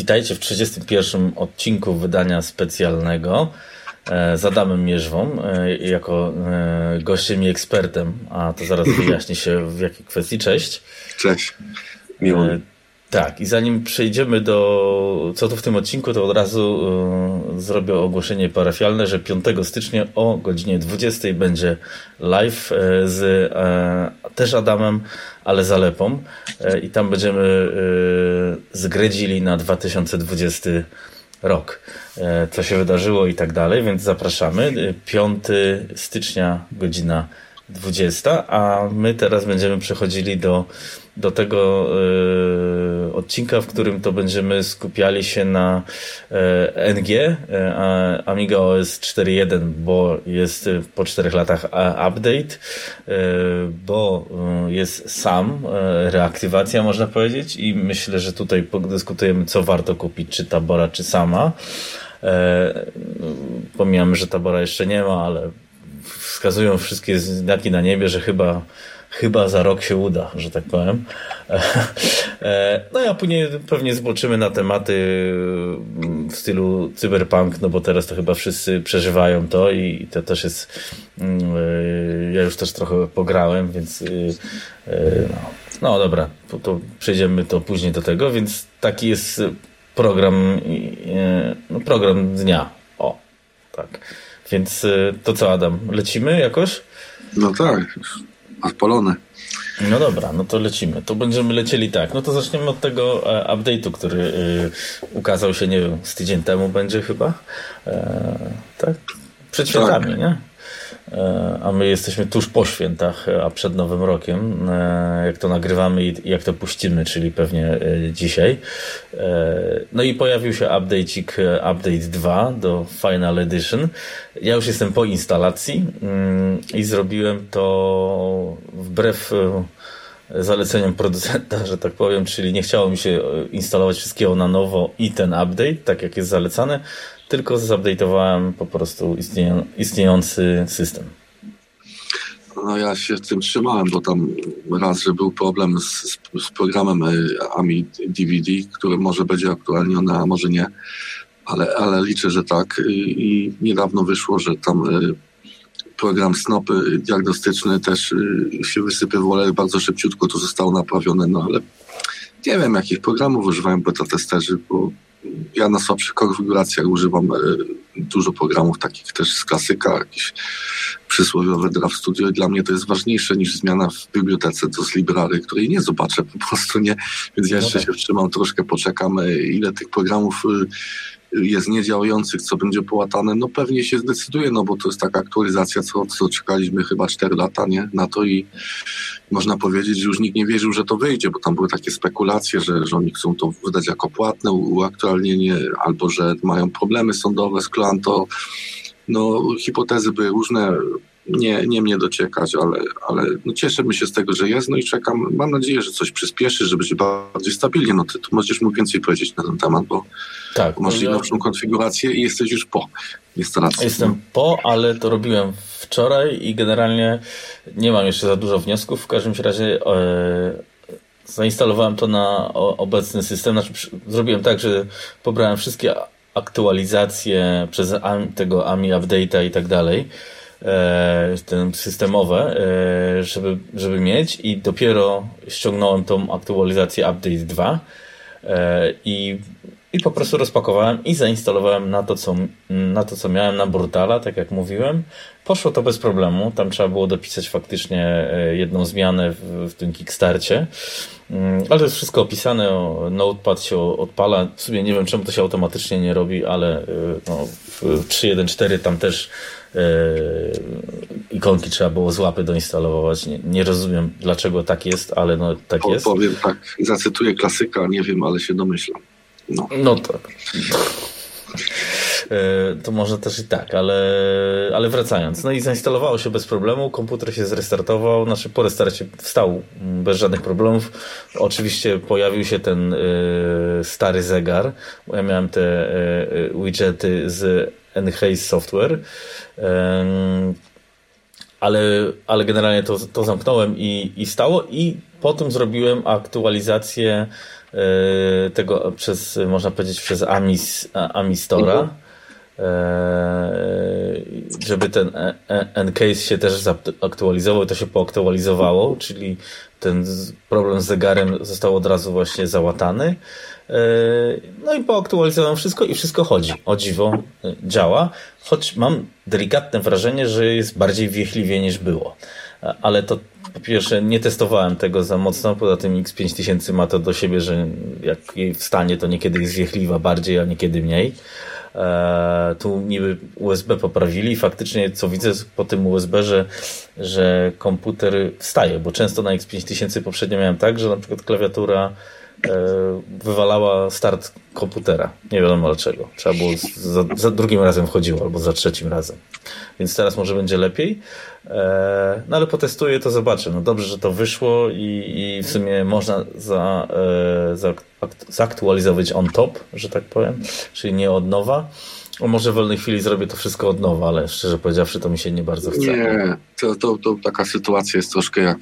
Witajcie w 31 odcinku wydania specjalnego e, z Adamem Mierzwą e, jako e, gościem i ekspertem, a to zaraz wyjaśni się w jakiej kwestii. Cześć. Cześć. Miło. Tak, i zanim przejdziemy do co tu w tym odcinku, to od razu y, zrobię ogłoszenie parafialne, że 5 stycznia o godzinie 20 będzie live y, z y, też Adamem, ale Zalepą i tam będziemy zgredzili na 2020 rok, co się wydarzyło i tak dalej, więc zapraszamy. 5 stycznia, godzina 20, a my teraz będziemy przechodzili do do tego y, odcinka, w którym to będziemy skupiali się na y, NG, y, Amiga OS 4.1, bo jest po czterech latach update, bo jest sam, reaktywacja można powiedzieć i myślę, że tutaj podyskutujemy, co warto kupić, czy Tabora, czy sama. Pomijamy, że Tabora jeszcze nie ma, ale wskazują wszystkie znaki na niebie, że chyba chyba za rok się uda, że tak powiem. E, no a później pewnie zboczymy na tematy w stylu cyberpunk, no bo teraz to chyba wszyscy przeżywają to i to też jest, mm, e, ja już też trochę pograłem, więc e, no, no dobra, to przejdziemy to później do tego, więc taki jest program, no program dnia. O, tak. Więc to co Adam, lecimy jakoś? No tak, odpalone. No dobra, no to lecimy. To będziemy lecieli tak. No to zaczniemy od tego e, update'u, który e, ukazał się, nie wiem, z tydzień temu będzie chyba. E, tak? Przed świętami, tak. nie? E, a my jesteśmy tuż po świętach, e, a przed Nowym Rokiem, e, jak to nagrywamy i jak to puścimy, czyli pewnie dzisiaj. No i pojawił się update'ik, update 2 do Final Edition. Ja już jestem po instalacji mm, i zrobiłem to wbrew zaleceniom producenta, że tak powiem, czyli nie chciało mi się instalować wszystkiego na nowo i ten update, tak jak jest zalecane, tylko zupdate'owałem po prostu istniejący system. No ja się tym trzymałem, bo tam raz, że był problem z, z programem e, AMI DVD, który może będzie aktualniony, a może nie, ale, ale liczę, że tak. I niedawno wyszło, że tam e, program SNOP diagnostyczny też się wysypywał, ale bardzo szybciutko to zostało naprawione, no ale nie wiem, jakich programów używają beta testerzy, bo ja na słabszych konfiguracjach używam e, dużo programów takich też z klasyka, jakieś przysłowiowe Draft Studio i dla mnie to jest ważniejsze niż zmiana w bibliotece to z Library, której nie zobaczę po prostu, nie? Więc ja jeszcze no tak. się wstrzymam, troszkę poczekam, e, ile tych programów e, jest niedziałających, co będzie połatane, no pewnie się zdecyduje, no bo to jest taka aktualizacja, co, co czekaliśmy chyba 4 lata, nie? Na to i można powiedzieć, że już nikt nie wierzył, że to wyjdzie, bo tam były takie spekulacje, że, że oni chcą to wydać jako płatne uaktualnienie, albo że mają problemy sądowe z Klanto. No, hipotezy były różne, nie, nie mnie dociekać, ale, ale no cieszymy się z tego, że jest, no i czekam, mam nadzieję, że coś przyspieszy, żeby się bardziej stabilnie, no ty tu możesz mu więcej powiedzieć na ten temat, bo tak, masz ja... nowszą konfigurację i jesteś już po. Instalacji. Jestem po, ale to robiłem wczoraj i generalnie nie mam jeszcze za dużo wniosków, w każdym razie e, zainstalowałem to na obecny system, znaczy zrobiłem tak, że pobrałem wszystkie aktualizacje przez tego AMI Update'a i tak dalej, ten systemowe, e, żeby, żeby mieć i dopiero ściągnąłem tą aktualizację Update 2 e, i, i po prostu rozpakowałem i zainstalowałem na to, co, na to, co miałem na Brutala, tak jak mówiłem. Poszło to bez problemu. Tam trzeba było dopisać faktycznie jedną zmianę w, w tym Kickstarcie. Mm, ale to jest wszystko opisane, Notepad się odpala. W sumie nie wiem, czemu to się automatycznie nie robi, ale no, w 3.1.4 tam też ikonki trzeba było z łapy doinstalować. Nie, nie rozumiem, dlaczego tak jest, ale no tak jest. Powiem tak, zacytuję klasyka, nie wiem, ale się domyślam. No, no tak. Yy, to może też i tak, ale, ale wracając. No i zainstalowało się bez problemu, komputer się zrestartował, znaczy po restarcie wstał bez żadnych problemów. Oczywiście pojawił się ten y, stary zegar. Ja miałem te y, widgety z Enhaze Software, ale, ale generalnie to, to zamknąłem i, i stało i potem zrobiłem aktualizację tego przez, można powiedzieć, przez Amis, Amistora. Mhm żeby ten encase się też zaktualizował to się poaktualizowało, czyli ten problem z zegarem został od razu właśnie załatany. No i poaktualizowałem wszystko i wszystko chodzi. O dziwo działa, choć mam delikatne wrażenie, że jest bardziej wiechliwie niż było. Ale to po pierwsze nie testowałem tego za mocno, poza tym X5000 ma to do siebie, że jak wstanie to niekiedy jest wiechliwa bardziej, a niekiedy mniej. E, tu niby USB poprawili faktycznie co widzę po tym USB, że, że komputer wstaje, bo często na X5000 poprzednio miałem tak, że na przykład klawiatura e, wywalała start komputera. Nie wiadomo dlaczego. Trzeba było za, za, drugim razem wchodziło albo za trzecim razem. Więc teraz może będzie lepiej. E, no ale potestuję, to zobaczę. No dobrze, że to wyszło i, i w sumie można za, za, zaktualizować on top, że tak powiem, czyli nie od nowa. O, może w wolnej chwili zrobię to wszystko od nowa, ale szczerze powiedziawszy, to mi się nie bardzo chce. Nie, to, to, to taka sytuacja jest troszkę jak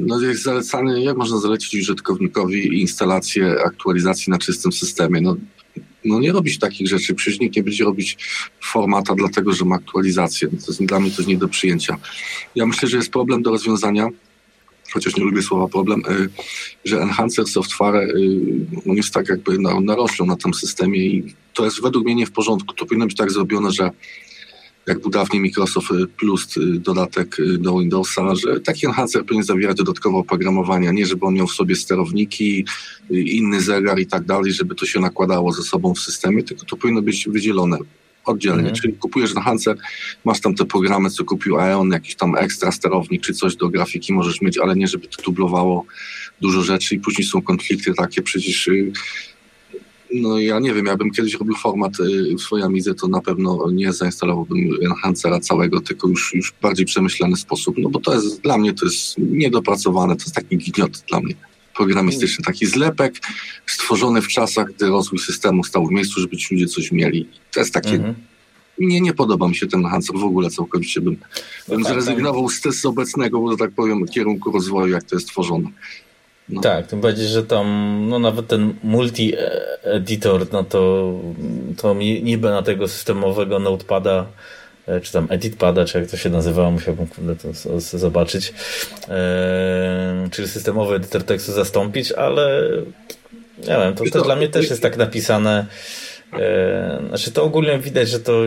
no jest zalecany, jak można zalecić użytkownikowi instalację aktualizacji na czystym systemie? No, no nie robić takich rzeczy. Przecież nikt nie będzie robić formata dlatego, że ma aktualizację. No to jest, dla mnie to jest nie do przyjęcia. Ja myślę, że jest problem do rozwiązania, chociaż nie lubię słowa problem, y, że enhancer software y, on jest tak jakby naroślą na tym systemie i to jest według mnie nie w porządku. To powinno być tak zrobione, że jak był dawniej Microsoft Plus y, dodatek y, do Windowsa, że taki enhancer powinien zawierać dodatkowe oprogramowania, nie żeby on miał w sobie sterowniki, y, inny zegar i tak dalej, żeby to się nakładało ze sobą w systemie, tylko to powinno być wydzielone oddzielnie. Mhm. Czyli kupujesz enhancer, masz tam te programy, co kupił Aeon, jakiś tam ekstra sterownik czy coś do grafiki możesz mieć, ale nie żeby to dublowało dużo rzeczy i później są konflikty takie, przecież no ja nie wiem, jakbym kiedyś robił format y, w swojej Amidze, to na pewno nie zainstalowałbym enhancera całego, tylko już, już bardziej przemyślany sposób, no bo to jest, dla mnie to jest niedopracowane, to jest taki gniot dla mnie programistyczny, taki zlepek stworzony w czasach, gdy rozwój systemu stał w miejscu, żeby ci ludzie coś mieli. To jest takie... Mhm. Nie, nie podoba mi się ten enhancer w ogóle całkowicie bym, bym no tak, zrezygnował z, z obecnego, bo tak powiem, kierunku rozwoju, jak to jest tworzone. No. Tak, tym bardziej, że tam no nawet ten multi-editor, no to, to niby na tego systemowego notepada e, czy tam editpada, czy jak to się nazywało, musiałbym to zobaczyć, e, czyli systemowy edytor tekstu zastąpić, ale nie wiem, to, to dla mnie też jest tak napisane, e, znaczy to ogólnie widać, że to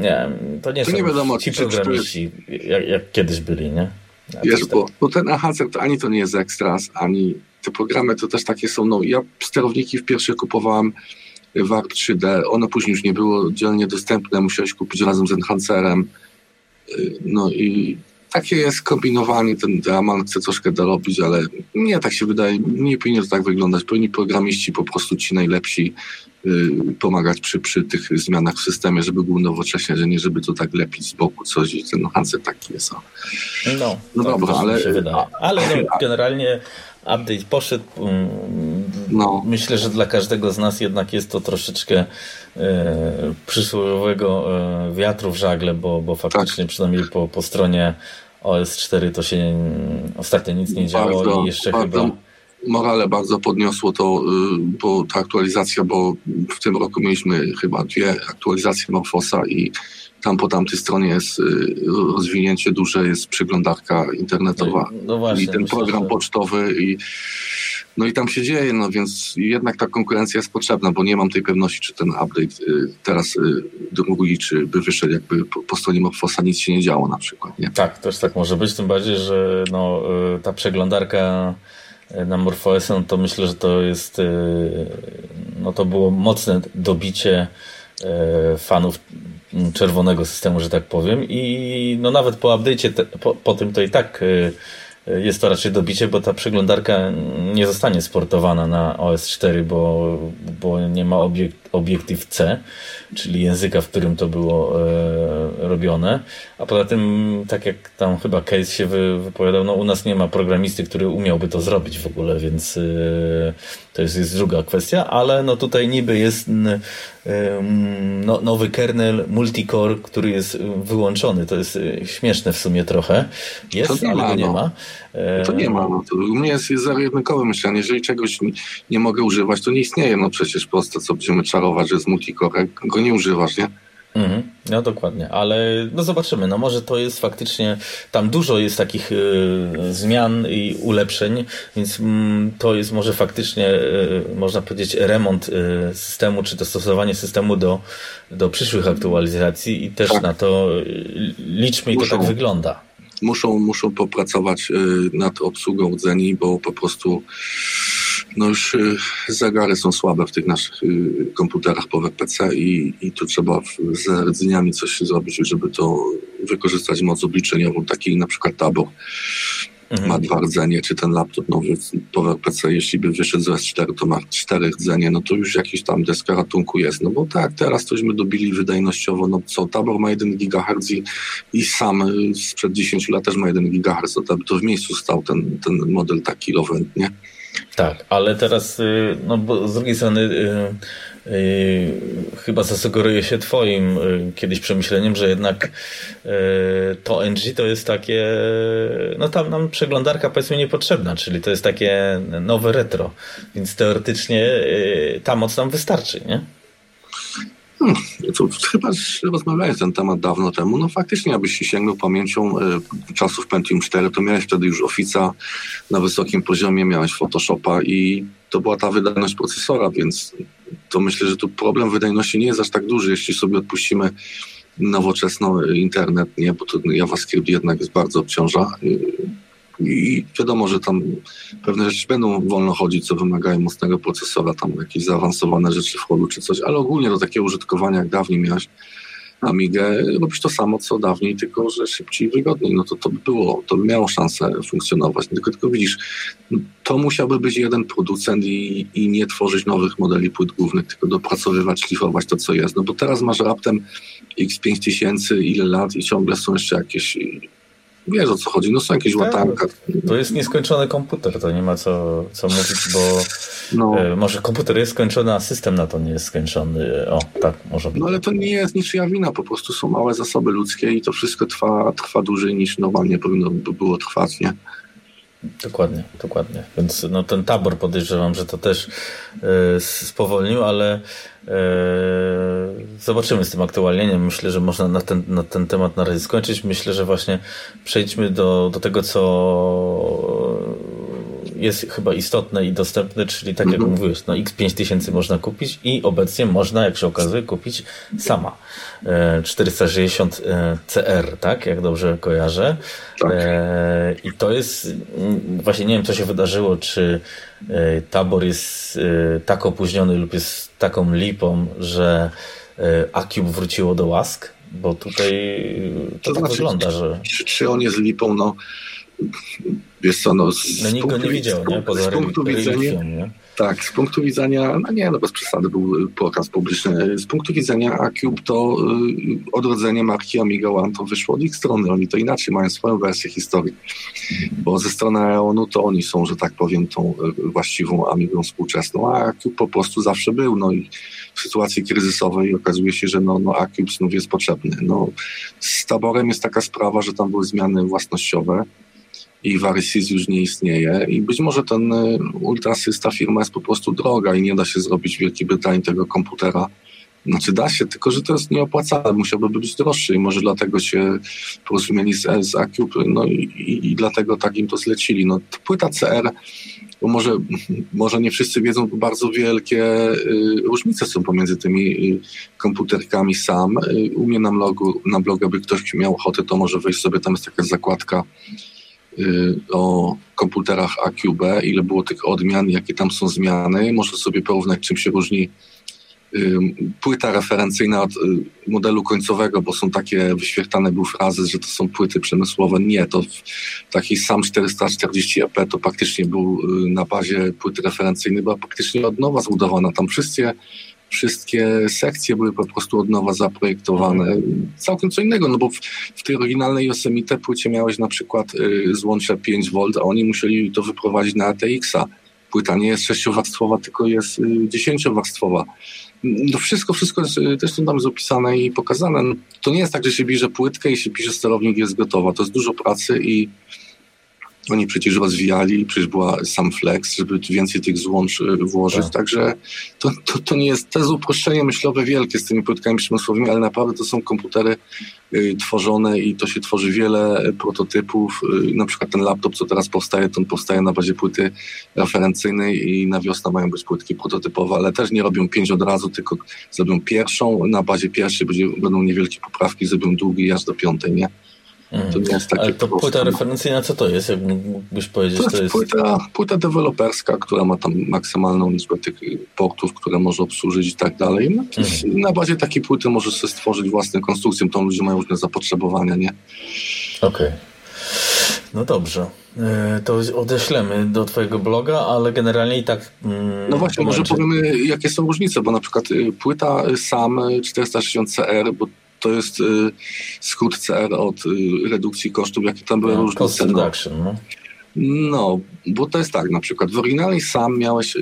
nie to nie to są nie wiadomo, ci programiści, jak, jak kiedyś byli, nie? Wiesz, bo, bo ten AHC to ani to nie jest Extras, ani te programy to też takie są. No, ja sterowniki w pierwszych kupowałem w ARP 3D, one później już nie było dzielnie dostępne, musiałeś kupić razem z Enhancerem. Y, no i takie jest kombinowanie, ten Draman chce troszkę dorobić, ale nie, tak się wydaje, nie powinien to tak wyglądać. Powinni programiści po prostu ci najlepsi y, pomagać przy, przy tych zmianach w systemie, żeby był nowocześnie, że nie żeby to tak lepić z boku coś i ten Hanset taki jest. No, no tak dobra, ale... Ale no, generalnie update poszedł. Mm, no. Myślę, że dla każdego z nas jednak jest to troszeczkę e, przysłowiowego e, wiatru w żagle, bo, bo faktycznie tak. przynajmniej po, po stronie OS4 to się ostatnio nic nie działo bardzo, i jeszcze bardzo, chyba... Morale bardzo podniosło to, y, bo ta aktualizacja, bo w tym roku mieliśmy chyba dwie aktualizacje Morfosa i tam po tamtej stronie jest y, rozwinięcie duże, jest przeglądarka internetowa no, no właśnie, i ten myślę, program że... pocztowy i no i tam się dzieje, no więc jednak ta konkurencja jest potrzebna, bo nie mam tej pewności, czy ten update y, teraz drugi, czy by wyszedł jakby po, po stronie Morfosa nic się nie działo na przykład. Nie? Tak, też tak może być, tym bardziej, że no, y, ta przeglądarka na MorphOS, no to myślę, że to jest no to było mocne dobicie fanów czerwonego systemu, że tak powiem. I no nawet po update'cie, po, po tym to i tak y, y, jest to raczej dobicie, bo ta przeglądarka nie zostanie sportowana na OS4, bo, bo nie ma obiekt, obiektyw C, czyli języka, w którym to było e, robione. A poza tym, tak jak tam chyba Case się wy, wypowiadał, no u nas nie ma programisty, który umiałby to zrobić w ogóle, więc e, To jest, jest druga kwestia, ale no tutaj niby jest no, nowy kernel multicore, który jest wyłączony. To jest y, śmieszne w sumie trochę. Jest, nie ale ma, go nie no. ma. To nie ma. No. To u mnie jest, jest zero-jedynkowe myślenie. Jeżeli czegoś nie, nie, mogę używać, to nie istnieje. No przecież proste, co będziemy czarować, że jest multicore. Go nie używasz, nie? Mhm. No dokładnie, ale no zobaczymy. No może to jest faktycznie, tam dużo jest takich y, zmian i ulepszeń, więc mm, to jest może faktycznie, y, można powiedzieć, remont y, systemu, czy dostosowanie systemu do, do przyszłych aktualizacji i też tak. na to liczmy i to tak wygląda. Muszą, muszą popracować nad obsługą rdzeni, bo po prostu no już y, zegary są słabe w tych naszych y, komputerach po PC i, i tu trzeba z rdzeniami coś zrobić, żeby to wykorzystać moc obliczeniową, taki na przykład tabor mhm. ma dwa rdzenie, czy ten laptop nowy Power PC, jeśli by wyszedł z S4, to ma cztery rdzenie, no to już jakiś tam deska ratunku jest, no bo tak, teraz tośmy dobili wydajnościowo, no co, Tabor ma 1 GHz i, i sam y, sprzed 10 lat też ma 1 GHz, to, to w miejscu stał ten, ten model taki low nie? Tak, ale teraz, y, no bo z drugiej strony yy, yy, chyba zasugeruje się twoim yy, kiedyś przemyśleniem, że jednak y, to NG to jest takie, no tam nam przeglądarka powiedzmy niepotrzebna, czyli to jest takie nowe retro, więc teoretycznie y, ta moc nam wystarczy, nie? Hmm, to chyba rozmawiałeś ten temat dawno temu. No faktycznie, się sięgnął pamięcią y, czasów Pentium 4, to miałeś wtedy już Office'a na wysokim poziomie, miałeś Photoshopa i to była ta wydajność procesora, więc to myślę, że tu problem wydajności nie jest aż tak duży, jeśli sobie odpuścimy nowoczesny internet, nie, bo to JavaScript jednak jest bardzo obciąża. Y, i wiadomo, że tam pewne rzeczy będą wolno chodzić, co wymagają mocnego procesora, tam jakieś zaawansowane rzeczy wchodu czy coś, ale ogólnie do takiego użytkowania, jak dawniej miałeś Amigę, robić to samo, co dawniej, tylko że szybciej i wygodniej. No to to by było, to by miało szansę funkcjonować. Tylko, tylko widzisz, to musiałby być jeden producent i, i nie tworzyć nowych modeli płyt głównych, tylko dopracowywać, szlifować to, co jest. No bo teraz masz raptem X5000, ile lat i ciągle są jeszcze jakieś wiesz o co chodzi, no są jakieś tak, łatanka. To jest nieskończony komputer, to nie ma co, co mówić, bo no. e, może komputer jest skończony, a system na to nie jest skończony. O, tak, może być. No ale to nie jest niczyja wina, po prostu są małe zasoby ludzkie i to wszystko trwa, trwa dłużej niż normalnie powinno by było trwać, nie? Dokładnie, dokładnie. Więc no, ten tabor podejrzewam, że to też e, spowolnił, ale e, zobaczymy z tym aktualnieniem. Myślę, że można na ten, na ten temat na razie skończyć. Myślę, że właśnie przejdźmy do, do tego, co jest chyba istotne i dostępne, czyli tak jak mhm. mówiłeś, no X5000 można kupić i obecnie można, jak się okazuje, kupić sama. 460 e, e, CR, tak? Jak dobrze kojarzę. Tak. E, I to jest, mm, właśnie nie wiem, co się wydarzyło, czy tabor jest tak opóźniony lub jest taką lipą, że Acube wróciło do łask, bo tutaj to, to tak znaczy, wygląda, że... Czy, czy on jest lipą, no wiesz co, no... Z no nikt go nie widział, nie? Poza z punktu widzenia, nie? Tak, z punktu widzenia, no nie, no bez przesady był pokaz publiczny. Z punktu widzenia Acube to y, odrodzenie marki Amiga One to wyszło od ich strony. Oni to inaczej mają swoją wersję historii. Bo ze strony Aeonu to oni są, że tak powiem, tą y, właściwą Amigą współczesną, a Acube po prostu zawsze był. No i w sytuacji kryzysowej okazuje się, że no, no Acube znów jest potrzebny. No, z taborem jest taka sprawa, że tam były zmiany własnościowe i Varysys już nie istnieje i być może ten y, Ultrasys, ta firma jest po prostu droga i nie da się zrobić w Wielkiej Brytanii tego komputera. Znaczy da się, tylko że to jest nieopłacalne, musiałby być droższy i może dlatego się porozumieli z, z Acube, no i, i, i, dlatego tak im to zlecili. No, płyta CR, bo może, może nie wszyscy wiedzą, bo bardzo wielkie y, różnice są pomiędzy tymi y, komputerkami sam. Y, u mnie na blogu, na blogu, by ktoś miał ochotę, to może wejść sobie, tam jest taka zakładka o komputerach AQB, ile było tych odmian, jakie tam są zmiany. Można sobie porównać, czym się różni y, płyta referencyjna od y, modelu końcowego, bo są takie wyświetlane były frazy, że to są płyty przemysłowe. Nie, to taki sam 440 EP to praktycznie był na bazie płyty referencyjnej, była praktycznie od nowa zbudowana. Tam wszystkie wszystkie sekcje były po prostu od nowa zaprojektowane. Całkiem co innego, no bo w, w tej oryginalnej Yosemite płycie miałeś na przykład y, złącze 5V, a oni musieli to wyprowadzić na ATX-a płyta nie jest sześciowarstwowa, tylko jest dziesięciowarstwowa. No wszystko, wszystko jest też tam jest opisane i pokazane. No, to nie jest tak, że się bierze płytkę i się pisze sterownik jest gotowa. To jest dużo pracy i oni przecież rozwijali, przecież była sam Flex, żeby więcej tych złącz y, włożyć, tak. także to, to, to, nie jest, to jest uproszczenie myślowe wielkie z tymi płytkami przemysłowymi, ale naprawdę to są komputery y, tworzone i to się tworzy wiele prototypów, y, na przykład ten laptop, co teraz powstaje, to on powstaje na bazie płyty referencyjnej i na wiosnę mają być płytki prototypowe, ale też nie robią pięć od razu, tylko zrobią pierwszą, na bazie pierwszej będzie, będą niewielkie poprawki, zrobią długi aż do piątej, nie? To nie jest takie Ale to proste. płyta referencyjna, co to jest? Jak mógłbyś powiedzieć? To jest, to jest... Płyta, płyta deweloperska, która ma tam maksymalną liczbę tych portów, które może obsłużyć i tak dalej. No, mm. Na bazie takiej płyty możesz sobie stworzyć własną konstrukcję, to ludzie mają różne zapotrzebowania, nie? Okej. Okay. No dobrze. E, to odeślemy do Twojego bloga, ale generalnie i tak. Mm, no właśnie, może powiemy, jakie są różnice, bo na przykład y, płyta SAM 460CR, bo to jest y, skrót CR od y, redukcji kosztów, jakie tam były no, różne cost reduction, no. No, bo to jest tak, na przykład w oryginalnej sam miałeś y,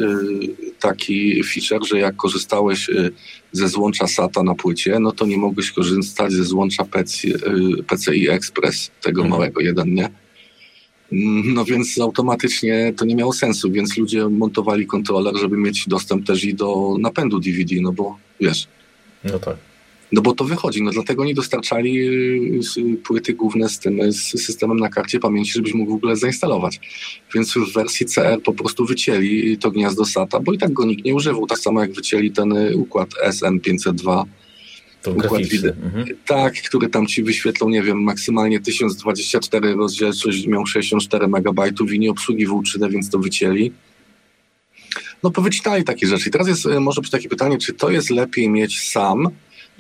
taki feature, że jak korzystałeś y, ze złącza SATA na płycie, no to nie mogłeś korzystać ze złącza PC, y, PCI Express, tego mhm. małego jeden, nie? No więc automatycznie to nie miało sensu, więc ludzie montowali kontroler, żeby mieć dostęp też i do napędu DVD, no bo wiesz. No tak. No bo to wychodzi, no dlatego nie dostarczali y, płyty główne z tym z systemem na karcie pamięci, żebyś mógł w ogóle zainstalować. Więc w wersji CR po prostu wycięli to gniazdo SATA, bo i tak go nikt nie używał, tak samo jak wycięli ten y, układ SM502. To układ wideo. Mhm. Tak, który tam ci wyświetlą, nie wiem, maksymalnie 1024 rozdzielczość, miał 64 MB i nie obsługiwał 3D, więc to wycięli. No powycinali takie rzeczy. I teraz jest y, może być takie pytanie, czy to jest lepiej mieć sam,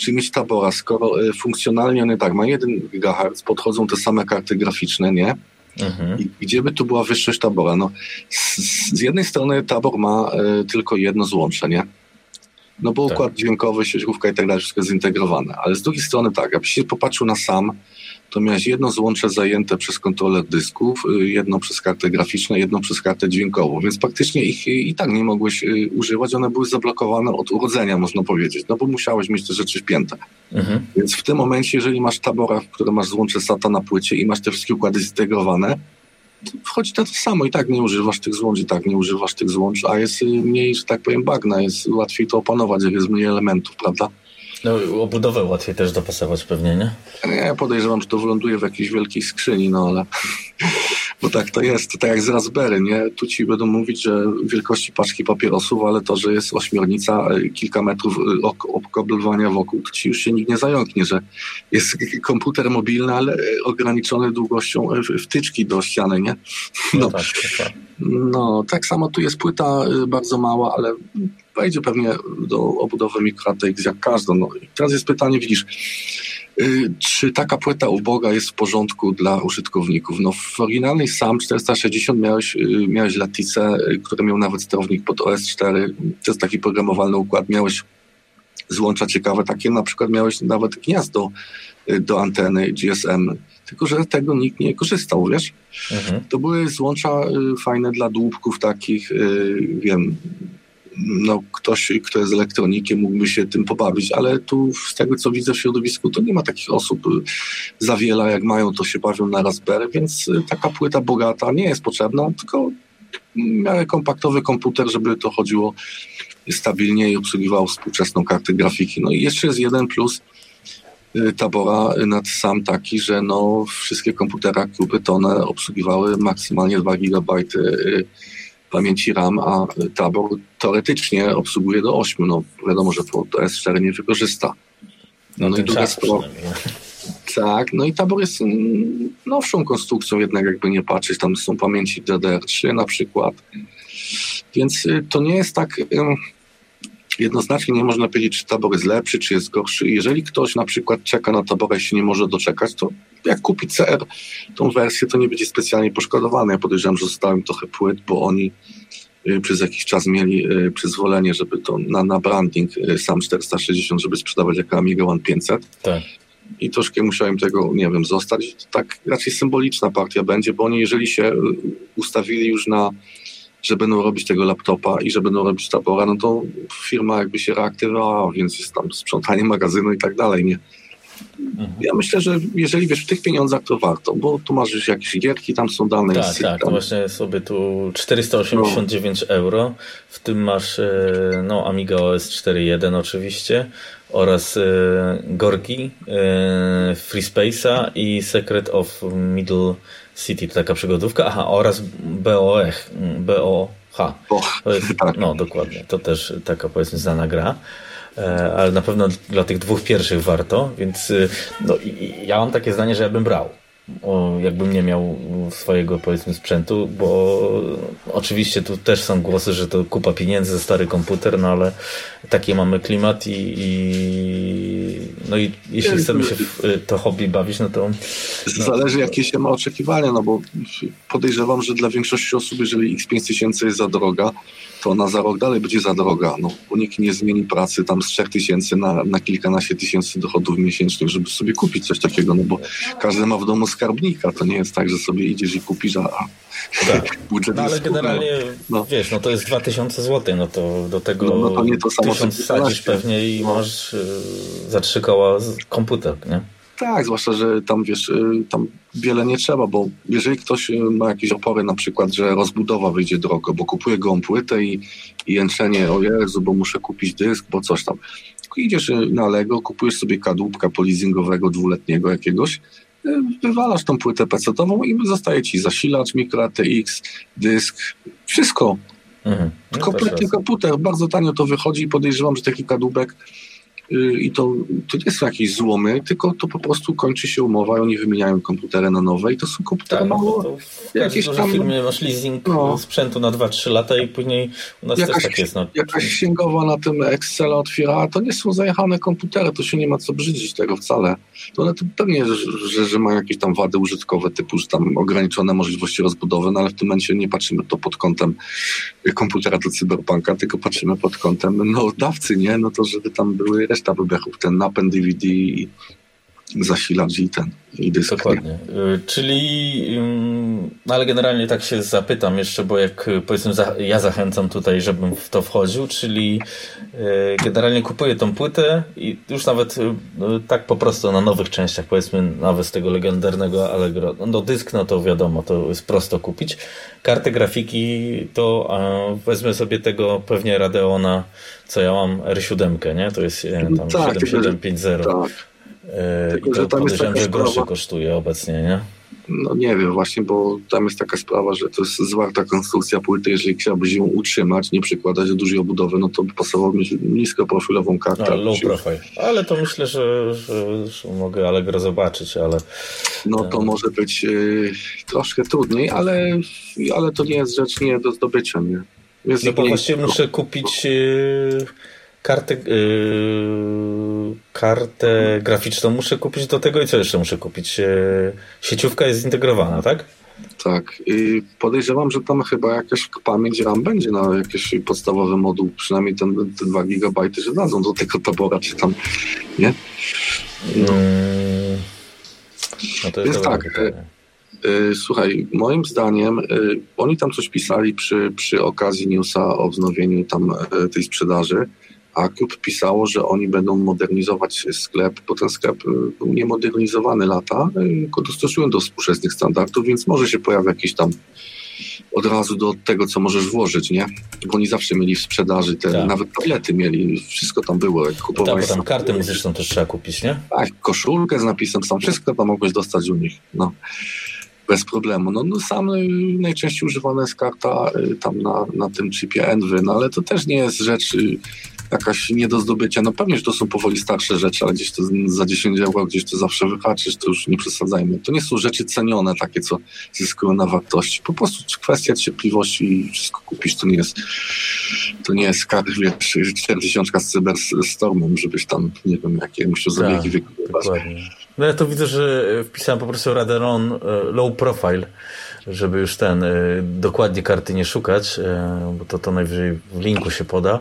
czy mieć tabora, skoro y, funkcjonalnie one tak, ma 1 GHz, podchodzą te same karty graficzne, nie? Mhm. I gdzie by tu była wyższość tabora? No, z, z jednej strony tabor ma y, tylko jedno złącze, nie? No bo tak. układ dźwiękowy, sieciówka i tak dalej, wszystko jest zintegrowane. Ale z drugiej strony tak, jakbyś się popatrzył na sam, to miałeś jedno złącze zajęte przez kontroler dysków, y, jedno przez kartę graficzną, jedno przez kartę dźwiękową, więc praktycznie ich i tak nie mogłeś y, używać, one były zablokowane od urodzenia, można powiedzieć, no bo musiałeś mieć te rzeczy wpięte. Mhm. Więc w tym momencie, jeżeli masz tabora, w którym masz złącze SATA na płycie i masz te wszystkie układy zintegrowane, wchodzi to, to samo i tak nie używasz tych złącz, i tak nie używasz tych złącz, a jest y, mniej, że tak powiem, bagna, jest łatwiej to opanować, jak jest mniej elementów, prawda? No, obudowę łatwiej też dopasować pewnie, nie? Nie, podejrzewam, że to wyląduje w jakiejś wielkiej skrzyni, no ale... Bo tak to jest, tak jak z Raspberry, nie? Tu ci będą mówić, że wielkości paczki papierosów, ale to, że jest ośmiornica, e, kilka metrów e, obkoblowania wokół, to ci już się nikt nie zająknie, że jest komputer mobilny, ale ograniczony długością e, wtyczki do ściany, nie? No, no tak, tak. No, tak samo tu jest płyta bardzo mała, ale wejdzie pewnie do obudowy MikroATX jak każda. No teraz jest pytanie, widzisz, czy taka płyta uboga jest w porządku dla użytkowników? No w oryginalnej SAM 460 miałeś, y, miałeś Latice, y, który miał nawet sterownik pod OS4, to jest taki programowalny układ, miałeś złącza ciekawe, takie na przykład miałeś nawet gniazdo do anteny GSM, tylko że tego nikt nie korzystał, wiesz? Mhm. To były złącza fajne dla dłubków takich, wiem, no, ktoś, kto jest elektronikiem, mógłby się tym pobawić, ale tu z tego, co widzę w środowisku, to nie ma takich osób za wiele, jak mają, to się bawią na Raspberry, więc y, taka płyta bogata nie jest potrzebna, tylko miałem kompaktowy komputer, żeby to chodziło stabilnie i obsługiwało współczesną kartę grafiki. No i jeszcze jest jeden plus y, Tabora nad sam taki, że no wszystkie komputery Kuby to one obsługiwały maksymalnie 2 GB pamięci RAM, a Tabor teoretycznie obsługuje do 8. No wiadomo, że to S4 nie wykorzysta. No, no i druga sprawa. Tak, no i Tabor jest mm, nowszą konstrukcją, jednak jakby nie patrzeć, tam są pamięci DDR3 na przykład. Więc y, to nie jest tak jednoznacznie nie można powiedzieć, czy tabor jest lepszy, czy jest gorszy. Jeżeli ktoś na przykład czeka na tabora i się nie może doczekać, to jak kupi CR tą wersję, to nie będzie specjalnie poszkodowany. Ja podejrzewam, że zostałem trochę płyt, bo oni y, przez jakiś czas mieli y, przyzwolenie, żeby to na, na branding y, sam 460, żeby sprzedawać jako Amiga One 500. Tak. I troszkę musiałem tego, nie wiem, zostać. Tak raczej symboliczna partia będzie, bo oni jeżeli się ustawili już na że będą robić tego laptopa i że będą robić tabora, no to firma jakby się reaktywowała, więc jest tam sprzątanie magazynu i tak dalej, nie? Mhm. Ja myślę, że jeżeli wiesz w tych pieniądzach, to warto, bo tu masz już jakieś gierki, tam są dane. Tak, tak, to właśnie sobie tu 489 no. euro, w tym masz e, no, Amiga OS 4.1 oczywiście oraz e, Gorki, e, Free Space'a i Secret of Middle City, to taka przygodówka, aha, oraz BOH, BOH. To jest, tak. no dokładnie, to też taka powiedzmy znana gra. E, ale na pewno dla tych dwóch pierwszych warto, więc y, no, ja mam takie zdanie, że ja bym brał. O, jakbym nie miał swojego powiedzmy sprzętu, bo oczywiście tu też są głosy, że to kupa pieniędzy stary komputer, no ale taki mamy klimat i, i no i jeśli chcemy się w to hobby bawić, no to... No. Zależy jakie się ma oczekiwania, no bo podejrzewam, że dla większości osób, jeżeli X5000 jest za droga, to ona za rok dalej będzie za droga. No, bo nikt nie zmieni pracy tam z 3000 na, na kilkanaście tysięcy dochodów miesięcznych, żeby sobie kupić coś takiego, no bo każdy ma w domu skarbnika. To nie jest tak, że sobie idziesz i kupisz, a tak. budżet no, ale generalnie, no. wiesz, no to jest 2000 zł, no to do tego no, no to nie to samo tysiąc sadzisz pewnie i masz y, za trzy koła komputer, nie? Tak, zwłaszcza, że tam wiesz, y, tam wiele nie trzeba, bo jeżeli ktoś y, ma jakieś opory, na przykład, że rozbudowa wyjdzie drogo, bo kupuje gołą płytę i, i jęczenie, o Jezu, bo muszę kupić dysk, bo coś tam. Idziesz y, na Lego, kupujesz sobie kadłubka polizingowego dwuletniego jakiegoś, wywalasz tą płytę pecetową i zostaje ci zasilacz, mikro ATX, dysk, wszystko. Mhm. No Kompletnie komputer, bardzo tanio to wychodzi i podejrzewam, że taki kadłubek Y, i to, to nie są jakieś złomy, tylko to po prostu kończy się umowa, oni wymieniają komputery na nowe i to są komputery tak, mało... W jakieś tam... firmie masz leasing no. sprzętu na 2-3 lata i później u nas jakaś, też tak jest. No. Jakaś księgowa na tym Excela otwiera, to nie są zajechane komputery, to się nie ma co brzydzić tego wcale. To one to pewnie, że, że, że mają jakieś tam wady użytkowe, typu, że tam ograniczone możliwości rozbudowy, no ale w tym momencie nie patrzymy to pod kątem komputera do cyberpunka, tylko patrzymy pod kątem no dawcy, nie? No to żeby tam były reszta wybechów, ten napęd DVD i zasilacz i ten i dysk. Dokładnie. Y, czyli, no ale generalnie tak się zapytam jeszcze, bo jak y, powiedzmy ja zachęcam tutaj, żebym w to wchodził, czyli y, generalnie kupuję tą płytę i już nawet no, tak po prostu na nowych częściach, powiedzmy nawet z tego legendarnego Allegro, no dysk, no to wiadomo, to jest prosto kupić. Karty grafiki to wezmę sobie tego pewnie Radeona, co ja mam, R7, nie? To jest tam tak, 7750. Tak. Yy, Tylko, I to że tam jest taka sprawa, kosztuje obecnie, nie? No nie wiem właśnie, bo tam jest taka sprawa, że to jest zwarta konstrukcja płyty. Jeżeli chciałbyś ją utrzymać, nie przykładać do dużej obudowy, no to by pasowało mieć niskoprofilową kartę. No, low profile. Ale to myślę, że, że, że mogę Allegro zobaczyć, ale... No to może być y, troszkę trudniej, ale, ale to nie jest rzecz nie do zdobycia, nie? Jest no bo właściwie muszę kupić... Y, kartę, yy, kartę graficzną muszę kupić do tego i co jeszcze muszę kupić? Yy, sieciówka jest zintegrowana, tak? Tak. I podejrzewam, że tam chyba jakaś pamięć RAM będzie na jakiś podstawowy moduł, przynajmniej ten, te 2 GB, że dadzą do tego tabora, czy tam, nie? No, no to jest Więc tak. Y, słuchaj, moim zdaniem y, oni tam coś pisali przy, przy okazji newsa o wznowieniu tam tej sprzedaży a klub pisało, że oni będą modernizować sklep, bo ten sklep y, był niemodernizowany lata, y, dostosują do współczesnych standardów, więc może się pojawi jakiś tam od razu do tego, co możesz włożyć, nie? Bo oni zawsze mieli w sprzedaży te, tak. nawet palety mieli, wszystko tam było. Jak kupowałeś tak, tam kartę muzyczną też trzeba kupić, nie? Tak, koszulkę z napisem sam, wszystko tam mogłeś dostać u nich, no. Bez problemu. No, no sam y, najczęściej używana jest karta tam na, na tym chipie Envy, no ale to też nie jest rzecz jakaś nie do zdobycia. No pewnie, że to są powoli starsze rzeczy, ale gdzieś to za 10 euro, gdzieś to zawsze wyhaczysz, to już nie przesadzajmy. To nie są rzeczy cenione takie, co zyskują na wartości. Po prostu kwestia cierpliwości i wszystko kupisz. To nie jest to nie jest wiesz, 4000 z cyberstormem, żebyś tam, nie wiem, jakie musiał zabiegi tak, wykonywać. No ja to widzę, że wpisałem po prostu Radeon Low Profile żeby już ten, y, dokładnie karty nie szukać, y, bo to, to najwyżej w linku się poda,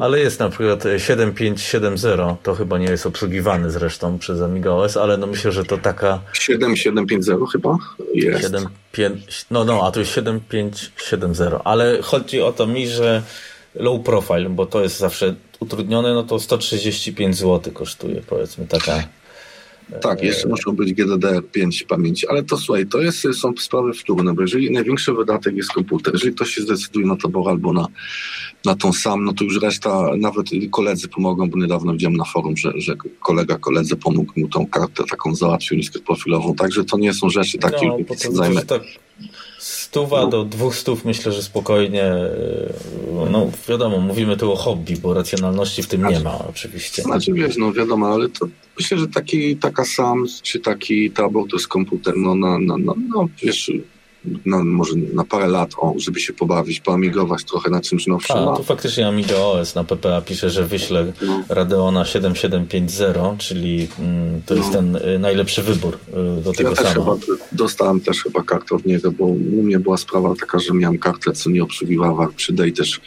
ale jest na przykład 7570, to chyba nie jest obsługiwany zresztą przez Amiga OS, ale no myślę, że to taka... 7750 chyba jest. 7, 5, no, no, a to jest 7570, ale chodzi o to mi, że low profile, bo to jest zawsze utrudnione, no to 135 zł kosztuje, powiedzmy, taka tak, jeszcze muszą być GDDR5 pamięci, ale to słuchaj, to jest, są sprawy wtórne, bo jeżeli największy wydatek jest komputer, jeżeli ktoś się zdecyduje na tabor albo na, na tą sam, no to już reszta, nawet koledzy pomogą, bo niedawno widziałem na forum, że, że kolega koledze pomógł mu tą kartę taką załatwił niskoprofilową, także to nie są rzeczy takie, no, które zajmę. Tak stuwa no. do dwóch stów myślę, że spokojnie, e, no wiadomo, mówimy tu o hobby, bo racjonalności w tym nie ma oczywiście. Znaczy wiesz, no wiadomo, ale to myślę, że taki, taka sam, czy taki tabor to jest komputer, no, na, na, na, no wiesz, no, może na parę lat, o, żeby się pobawić, poamigować trochę na czymś nowszym. A, tu faktycznie Amiga OS na PPA pisze, że wyśle no. Radeona 7750, czyli mm, to no. jest ten y, najlepszy wybór y, do tego ja samego. Dostałem też chyba kartę od niego, bo u mnie była sprawa taka, że miałem kartę, co nie obsługiwała Warp i też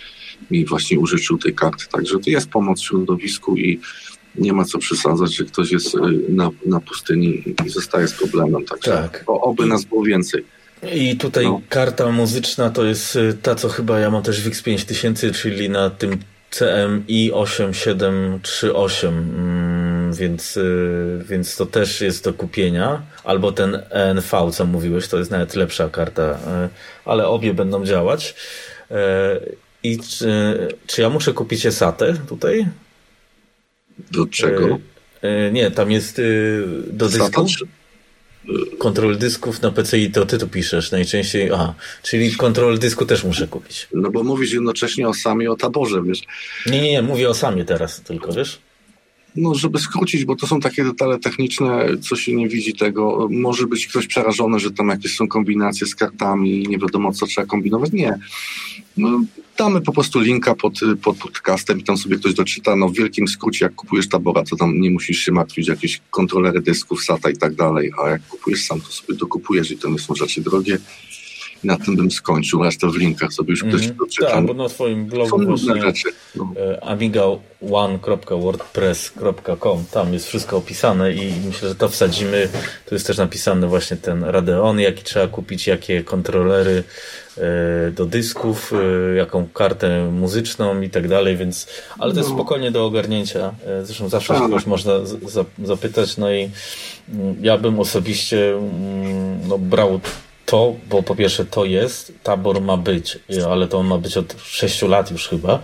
mi właśnie użyczył tej karty. Także to jest pomoc w środowisku i nie ma co przesadzać, że ktoś jest y, na, na pustyni i zostaje z problemem. Także tak. oby nas było więcej. I tutaj no. karta muzyczna to jest y, ta, co chyba ja mam też w X5000, czyli na tym CMI 8738, mm, więc, y, więc to też jest do kupienia. Albo ten ENV, co mówiłeś, to jest nawet lepsza karta, y, ale obie będą działać. I czy, czy ja muszę kupić ESATę tutaj? Do czego? Nie, tam jest do dysku. Kontrol dysków na PCI to ty tu piszesz najczęściej. Aha, czyli kontrol dysku też muszę kupić. No bo mówisz jednocześnie o samie, o taborze, wiesz. Nie, nie, nie, mówię o samie teraz tylko, wiesz? No, żeby skrócić, bo to są takie detale techniczne, co się nie widzi tego. Może być ktoś przerażony, że tam jakieś są kombinacje z kartami i nie wiadomo, co trzeba kombinować. Nie. No, damy po prostu linka pod, pod podcastem i tam sobie ktoś doczyta. No w wielkim skrócie, jak kupujesz tabora, to tam nie musisz się martwić, jakieś kontrolery dysków, SATA i tak dalej, a jak kupujesz sam, to sobie dokupujesz i to nie są rzeczy drogie. I na tym bym skończył, resztę w linkach sobie już ktoś mm, doczyta. Tak, bo na swoim blogu właśnie rzeczy, no. E, amiga1.wordpress.com tam jest wszystko opisane i myślę, że to wsadzimy. Tu jest też napisany właśnie ten Radeon, jaki trzeba kupić, jakie kontrolery E, do dysków, e, jaką kartę muzyczną i tak dalej, więc, ale to jest no. spokojnie do ogarnięcia. Zresztą zawsze kogoś można zapytać, no i mm, ja bym osobiście mm, no, brał to, bo po pierwsze to jest, tabor ma być, ale to on ma być od 6 lat już chyba.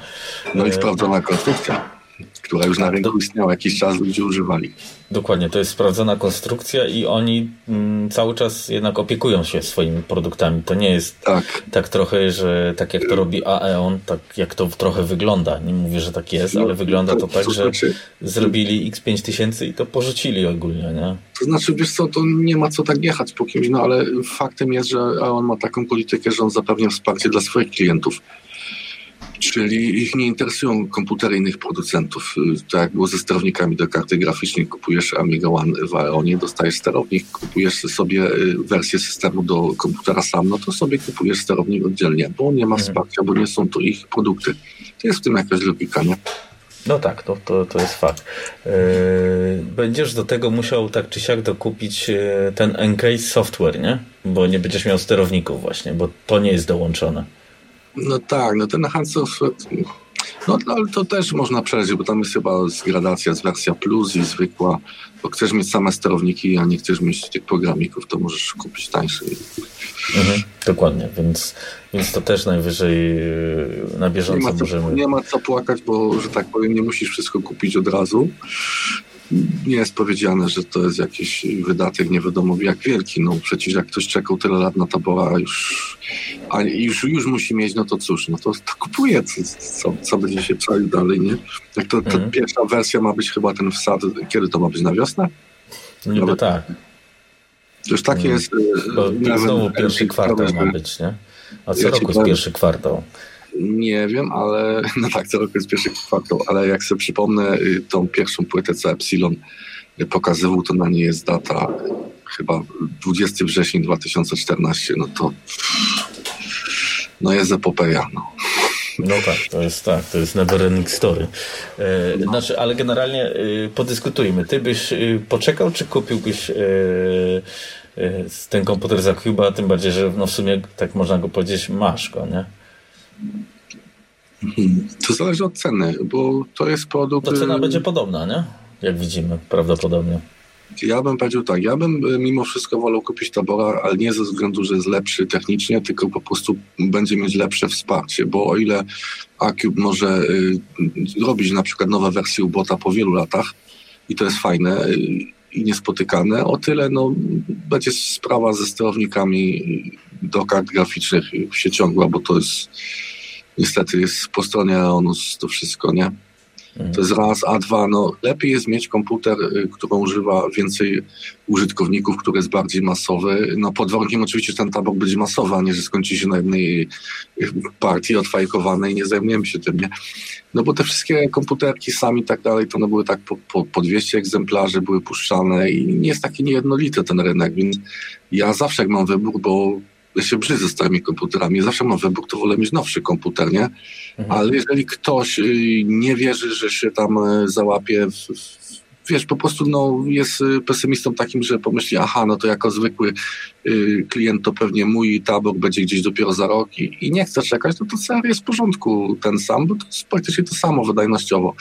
No i sprawdzona konstrukcja która już na tak, rynku istniała jakiś czas, ludzie używali. Dokładnie, to jest sprawdzona konstrukcja i oni mm, cały czas jednak opiekują się swoimi produktami. To nie jest tak, tak trochę, że tak jak to robi Aeon, tak jak to trochę wygląda. Nie mówię, że tak jest, no, ale wygląda to, to tak, to że znaczy, zrobili X5000 i to porzucili ogólnie, nie? To znaczy, wiesz co, to nie ma co tak jechać po kimś, no ale faktem jest, że Aeon ma taką politykę, że on zapewnia wsparcie dla swoich klientów czyli ich nie interesują komputery innych producentów. Tak jak było ze sterownikami do karty graficznej, kupujesz Amiga One w Aeonie, dostajesz sterownik, kupujesz sobie y, wersję systemu do komputera sam, no to sobie kupujesz sterownik oddzielnie, bo nie ma mhm. wsparcia, bo nie są to ich produkty. To jest w tym jakaś logika, nie? No tak, to, to, to jest fakt. Yy, będziesz do tego musiał tak czy siak dokupić ten Encase software, nie? Bo nie będziesz miał sterowników właśnie, bo to nie jest dołączone. No tak, no ten Handsów, no, no ale to też można przejść, bo tam jest chyba gradacja, jest wersja plus i zwykła, bo chcesz mieć same sterowniki, a nie chcesz mieć tych programików, to możesz kupić tańszy. Mhm, dokładnie, więc, więc to też najwyżej yy, na bieżąco nie co, możemy... Nie ma co płakać, bo, że tak powiem, nie musisz wszystko kupić od razu nie jest powiedziane, że to jest jakiś wydatek nie wiadomo jak wielki. No przecież jak ktoś czekał tyle lat na tabora, a już, a już, już musi mieć, no to cóż, no to, to kupuje, co, co, co będzie się czaił dalej, nie? Jak to, ta mhm. pierwsza wersja ma być chyba ten wsad, kiedy to ma być, na wiosnę? Niby Nawet, tak. Już tak mhm. jest. Bo znowu pierwszy kwartał ma być, nie? A co ja roku jest pierwszy kwartał? Nie wiem, ale no tak, co roku jest pierwszy kwartał, ale jak sobie przypomnę y, tą pierwszą płytę co Epsilon pokazywał, to na nie jest data chyba 20 września 2014, no to no jest epopeja, no. No tak, to jest tak, to jest never ending story. E, no. Znaczy, ale generalnie e, podyskutujmy. Ty byś e, poczekał, czy kupiłbyś e, e, ten komputer za Cuba, tym bardziej, że no w sumie, tak można go powiedzieć, masz go, nie? Hmm, to zależy od ceny, bo to jest produkt... To cena będzie podobna, nie? Jak widzimy, prawdopodobnie. Ja bym powiedział tak, ja bym e, mimo wszystko wolał kupić Tabora, ale nie ze względu, że jest lepszy technicznie, tylko po prostu będzie mieć lepsze wsparcie, bo o ile Acube może y, robić na przykład nowe wersje Ubota po wielu latach i to jest fajne y, i niespotykane, o tyle no, będzie sprawa ze sterownikami do kart graficznych się ciągła, bo to jest niestety jest po stronie Aonus to wszystko, nie? To jest raz, a dwa, no lepiej jest mieć komputer, y, który używa więcej użytkowników, który jest bardziej masowy. No pod warunkiem oczywiście, że ten tabok będzie masowy, a nie, że skończy się na jednej y, partii odfajkowanej nie zajmujemy się tym, nie? No bo te wszystkie komputerki sami i tak dalej, to one były tak po, po, po 200 egzemplarzy były puszczane i nie jest taki niejednolity ten rynek, więc ja zawsze jak mam wybór, bo ja się brzydzę starymi komputerami. Zawsze mam wybór, to wolę mieć nowszy komputer, nie? Mhm. Ale jeżeli ktoś y, nie wierzy, że się tam y, załapie, w, wiesz, po prostu no, jest y, pesymistą takim, że pomyśli, aha, no to jako zwykły klient to pewnie mój tabor będzie gdzieś dopiero za rok i, i nie chce czekać, no to serio jest w porządku ten sam, bo to jest praktycznie to samo wydajnościowo.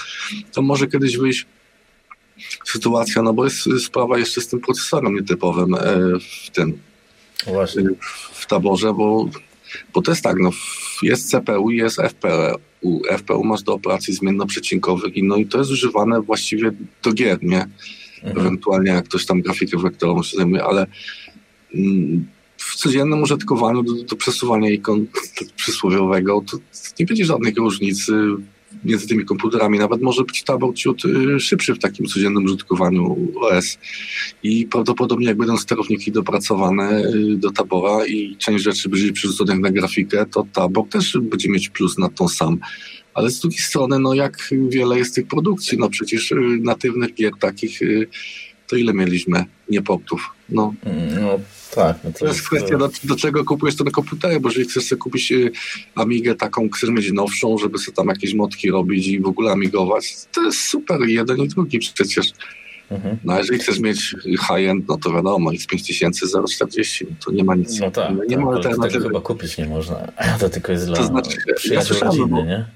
To może kiedyś wyjść sytuacja, no bo jest sprawa jeszcze z tym procesorem nietypowym w tym Właśnie. w taborze, bo, bo to jest tak, no, jest CPU i jest FPU. FPU masz do operacji zmiennoprzecinkowych i no i to jest używane właściwie do gier, nie? Mhm. Ewentualnie jak ktoś tam grafikę wektorową się zajmuje, ale mm, w codziennym użytkowaniu do, do przesuwania ikon przysłowiowego to nie będzie żadnej różnicy między tymi komputerami. Nawet może być tabor ciut y, szybszy w takim codziennym użytkowaniu OS. I prawdopodobnie jak będą sterowniki dopracowane y, do tabora i część rzeczy będzie przerzuconych na grafikę, to tabor też będzie mieć plus na tą sam. Ale z drugiej strony, no jak wiele jest tych produkcji, no przecież y, natywnych gier takich, to ile mieliśmy nieportów? No. no tak. No to, to, jest kwestia, do, do, czego kupujesz to na komputerze, bo jeżeli chcesz sobie kupić y, Amigę taką, chcesz mieć nowszą, żeby sobie tam jakieś motki robić i w ogóle amigować, to jest super, jeden i drugi przecież. Mhm. No a jeżeli chcesz mieć high-end, no to wiadomo, X5000 040, no to nie ma nic. No tak, nie tak, ma alternatywy. Tego chyba kupić nie można, to tylko jest dla to znaczy, przyjaciół ja rodziny, nie?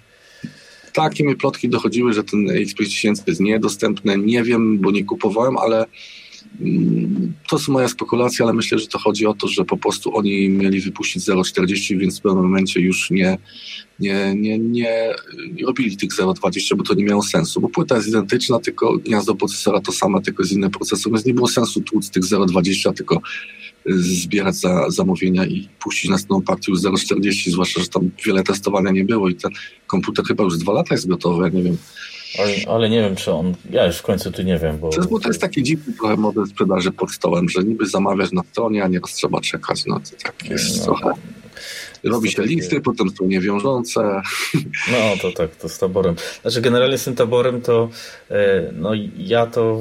Takie mi plotki dochodziły, że ten X5000 jest niedostępny, nie wiem, bo nie kupowałem, ale to są moje spekulacje, ale myślę, że to chodzi o to, że po prostu oni mieli wypuścić 0,40, więc w pewnym momencie już nie, nie, nie, nie, nie robili tych 0,20, bo to nie miało sensu, bo płyta jest identyczna, tylko gniazdo procesora to samo, tylko jest inny procesor, więc nie było sensu tłuc tych 0,20, tylko zbierać za, zamówienia i puścić następną partię już 0,40, zwłaszcza, że tam wiele testowania nie było i ten komputer chyba już dwa lata jest gotowy, ja nie wiem ale, ale, nie wiem, czy on. Ja już w końcu tu nie wiem. Bo... To, jest, bo to jest taki dziwny trochę model sprzedaży pod stołem, że niby zamawiasz na stronie, a nieraz trzeba czekać. No to tak jest no, trochę. Robi się takie... listy, potem są niewiążące. No to tak, to z taborem. Znaczy generalnie z tym taborem to e, no ja to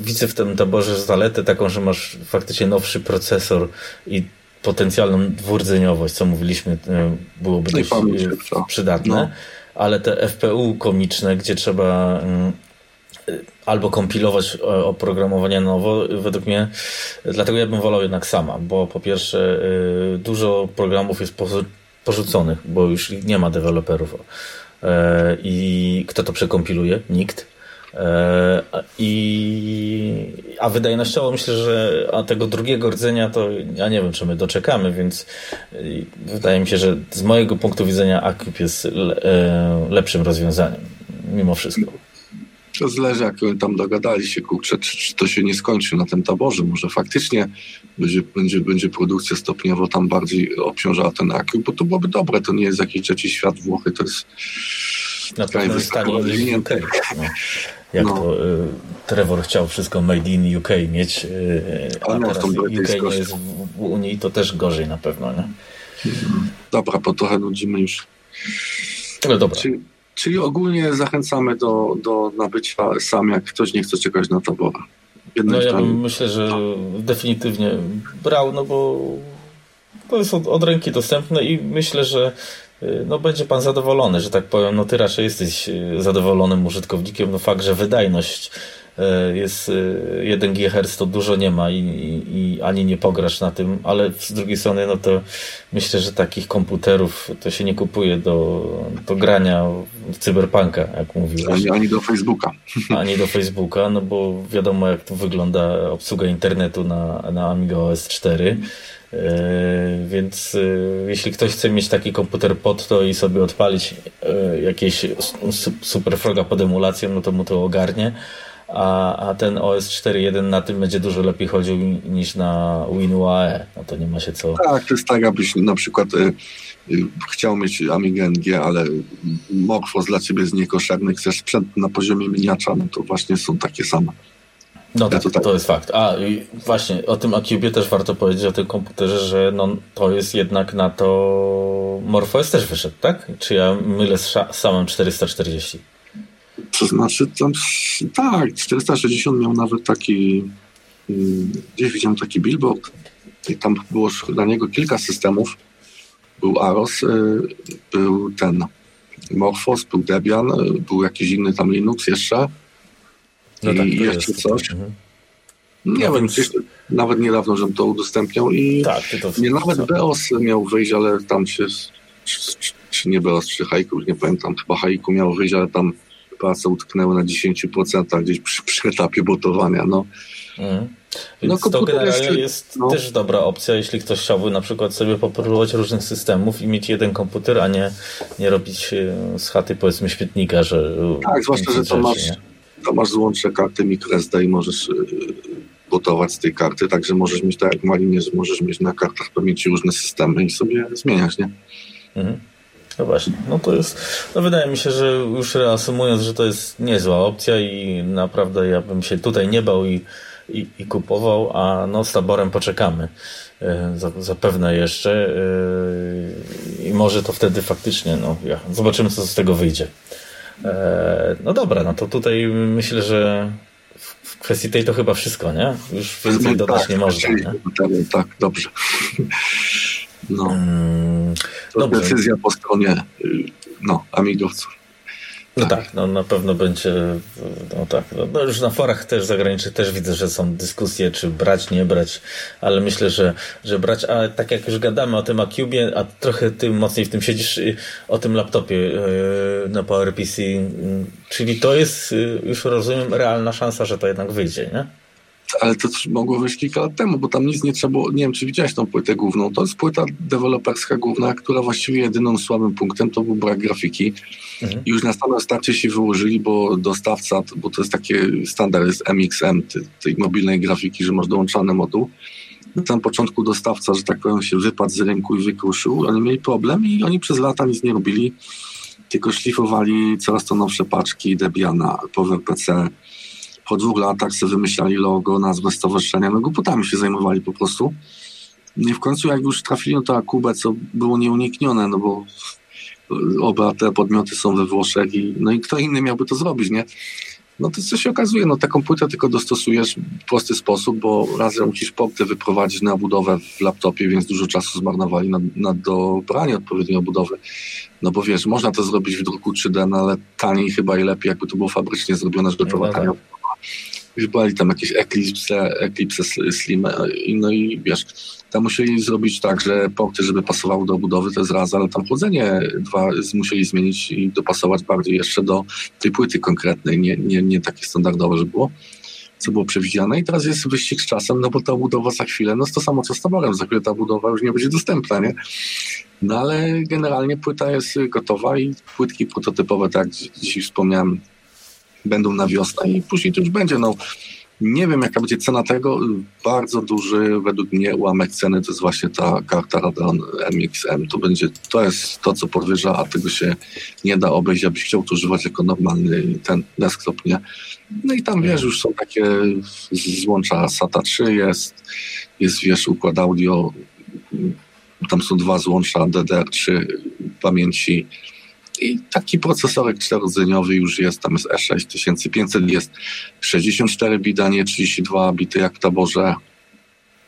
widzę w tym taborze zaletę taką, że masz faktycznie nowszy procesor i potencjalną dwurdzeniowość, co mówiliśmy, e, byłoby dość przydatne. No ale te FPU komiczne, gdzie trzeba mm, albo kompilować e, oprogramowanie nowo, według mnie, dlatego ja bym wolał jednak sama, bo po pierwsze y, dużo programów jest porzuconych, bo już nie ma deweloperów e, i kto to przekompiluje? Nikt. E, I, a wydajnościowo myślę, że a tego drugiego rdzenia to ja nie wiem, czy my doczekamy, więc y, wydaje mi się, że z mojego punktu widzenia Acube jest e, lepszym rozwiązaniem, mimo wszystko. To zależy, jak tam dogadali się, kurczę, czy, czy, to się nie skończy na tym taborze. Może faktycznie będzie, będzie, będzie produkcja stopniowo tam bardziej obciążała ten Acube, bo to byłoby dobre. To nie jest jakiś trzeci świat Włochy, to jest na kraj wysoko rozwinięty. No jak no. to y, Trevor chciał wszystko made in UK mieć, y, a no, teraz UK nie jest w Unii, to też gorzej na pewno, nie? Dobra, bo trochę nudzimy już. No dobra. Czy, Czyli ogólnie zachęcamy do, do nabycia sam, jak ktoś nie chce czekać na tabora. No ja bym myślę, że definitywnie brał, no bo to jest od, od, ręki dostępne i myślę, że no, będzie pan zadowolony, że tak powiem. No ty raczej jesteś y, zadowolonym użytkownikiem. No fakt, że wydajność E, jest 1 e, GHz, to dużo nie ma i, i, i, ani nie pograsz na tym, ale z drugiej strony, no to myślę, że takich komputerów to się nie kupuje do, do grania w cyberpunka, jak mówiłeś. Ani, ani do Facebooka. Ani do Facebooka, no bo wiadomo, jak to wygląda obsługa internetu na, na Amiga OS 4. E, więc jeśli ktoś chce mieć taki komputer pod to i sobie odpalić jakieś super froga pod emulacją, no to mu to ogarnie a, a ten OS 4.1 na tym będzie dużo lepiej chodził niż na WinUAE. No to nie ma się co... Tak, to jest tak, abyś na przykład chciał mieć Amiga NG, ale Morphos dla ciebie jest niekoszerny, chcesz sprzęt na poziomie miniacza, no to właśnie są takie same. No tak, to, tak. to jest fakt. A i właśnie o tym Acubie też warto powiedzieć, o tym komputerze, że no, to jest jednak na to MorphOS też wyszedł, tak? Czy ja mylę z samym 440? To znaczy, tam, tak, 460 miał nawet taki, mm, gdzieś widziałem taki billboard i tam było dla niego kilka systemów. Był Aros, y, był ten Morphos, był Debian, y, był jakiś inny tam Linux jeszcze no i tak, jeszcze coś. Mhm. Nie no wiem, więc... nawet niedawno, żebym to udostępniał i tak, to... nie, nawet BEOS miał wyjść, ale tam się czy, nie BEOS, czy Haiku, nie pamiętam, chyba Haiku miał wyjść, ale tam prace utknęły na 10% gdzieś przy, przy etapie botowania. No. Mm. no, to generalnie jest, jest no. też dobra opcja, jeśli ktoś chciałby na przykład sobie popróbować różnych systemów i mieć jeden komputer, a nie, nie robić e, z chaty powiedzmy świetnika, że... Tak, zwłaszcza, że to masz, to masz złącze karty microSD i możesz e, botować z tej karty, także możesz mieć tak jak Malinie, że możesz mieć na kartach pamięci różne systemy i sobie zmieniać, nie? Mhm. No właśnie, no to jest, no wydaje mi się, że już reasumując, że to jest niezła opcja i naprawdę ja bym się tutaj nie bał i, i, i kupował, a no z taborem poczekamy e, zapewne jeszcze e, i może to wtedy faktycznie, no ja, zobaczymy co z tego wyjdzie. E, no dobra, no to tutaj myślę, że w kwestii tej to chyba wszystko, nie? Już więcej dodać tak, nie można. Nie? Tak, dobrze. No. Hmm, to decyzja po stronie y, no, amigowców. No tak. tak, no na pewno będzie, no tak, no, no już na forach też zagranicznych też widzę, że są dyskusje, czy brać, nie brać, ale myślę, że, że brać, a tak jak już gadamy o tym Acubie, a trochę ty mocniej w tym siedzisz, y, o tym laptopie yy, na PowerPC, yy, czyli to jest, yy, już rozumiem, realna szansa, że to jednak wyjdzie, nie? Ale to mogło wyjść kilka lat temu, bo tam nic nie trzeba było, nie wiem czy widziałeś tą płytę główną, to jest płyta deweloperska główna, która właściwie jedyną słabym punktem to był brak grafiki. Mhm. i już na stałe starcie się wyłożyli, bo dostawca, bo to jest takie standard, jest MXM, tej, tej mobilnej grafiki, że masz dołączany moduł, na samym początku dostawca, że tak powiem, się wypadł z rynku i wykruszył, oni mieli problem i oni przez lata nic nie robili, tylko szlifowali coraz to nowsze paczki Debiana, PowerPC, po dwóch latach sobie wymyślali logo, nazwę stowarzyszenia, no głupotami się zajmowali po prostu. I w końcu jak już trafili na to Akubę, co było nieuniknione, no bo oba te podmioty są we Włoszech i, no i kto inny miałby to zrobić, nie? No to co się okazuje, no taką płytę tylko dostosujesz w prosty sposób, bo razem musisz porty wyprowadzić na budowę w laptopie, więc dużo czasu zmarnowali na, na dobranie odpowiedniej obudowy. No bo wiesz, można to zrobić w druku 3D, no ale taniej chyba i lepiej, jakby to było fabrycznie zrobione, żeby to no, tak wybrali tam jakieś Eclipse, Eclipse Slim, no i wiesz, tam musieli zrobić tak, że porty, żeby pasowały do budowy, to jest raz, ale tam chłodzenie dwa musieli zmienić i dopasować bardziej jeszcze do tej płyty konkretnej, nie, nie, nie takie standardowe, że było co było przewidziane i teraz jest wyścig z czasem, no bo ta budowa za chwilę, no to samo co z taborem, za chwilę ta budowa już nie będzie dostępna, nie? No ale generalnie płyta jest gotowa i płytki prototypowe, tak jak dzisiaj wspomniałem, będą na wiosnę i później to już będzie. No, nie wiem, jaka będzie cena tego. Bardzo duży według mnie ułamek ceny to jest właśnie ta karta Radeon MXM. To będzie, to jest to, co podwyża, a tego się nie da obejść, abyś chciał to używać jako normalny ten desktop, nie? No i tam, wiesz, już są takie złącza SATA 3 jest, jest, wiesz, układ audio, tam są dwa złącza DDR3 pamięci i taki procesorek czterodzeniowy już jest, tam jest E6500, jest 64 bit, a nie 32 bity jak w taborze.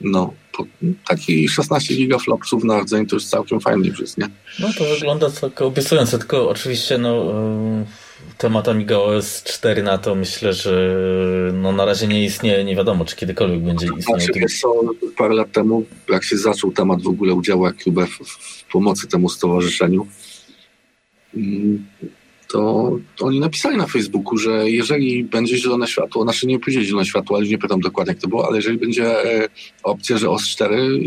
No, taki 16 gigaflopsów na rdzeń to już całkiem fajny już jest, nie? No to wygląda tak obiecująco, tylko oczywiście no temat Amiga OS 4 na to myślę, że no na razie nie istnieje, nie wiadomo, czy kiedykolwiek będzie istniał. Znaczy, wiesz co, parę lat temu, jak się zaczął temat w ogóle udziału AQB w, w pomocy temu stowarzyszeniu, to, to oni napisali na Facebooku, że jeżeli będzie zielone światło, znaczy nie pójdzie zielone światło, ale nie pytam dokładnie jak to było, ale jeżeli będzie e, opcja, że OS 4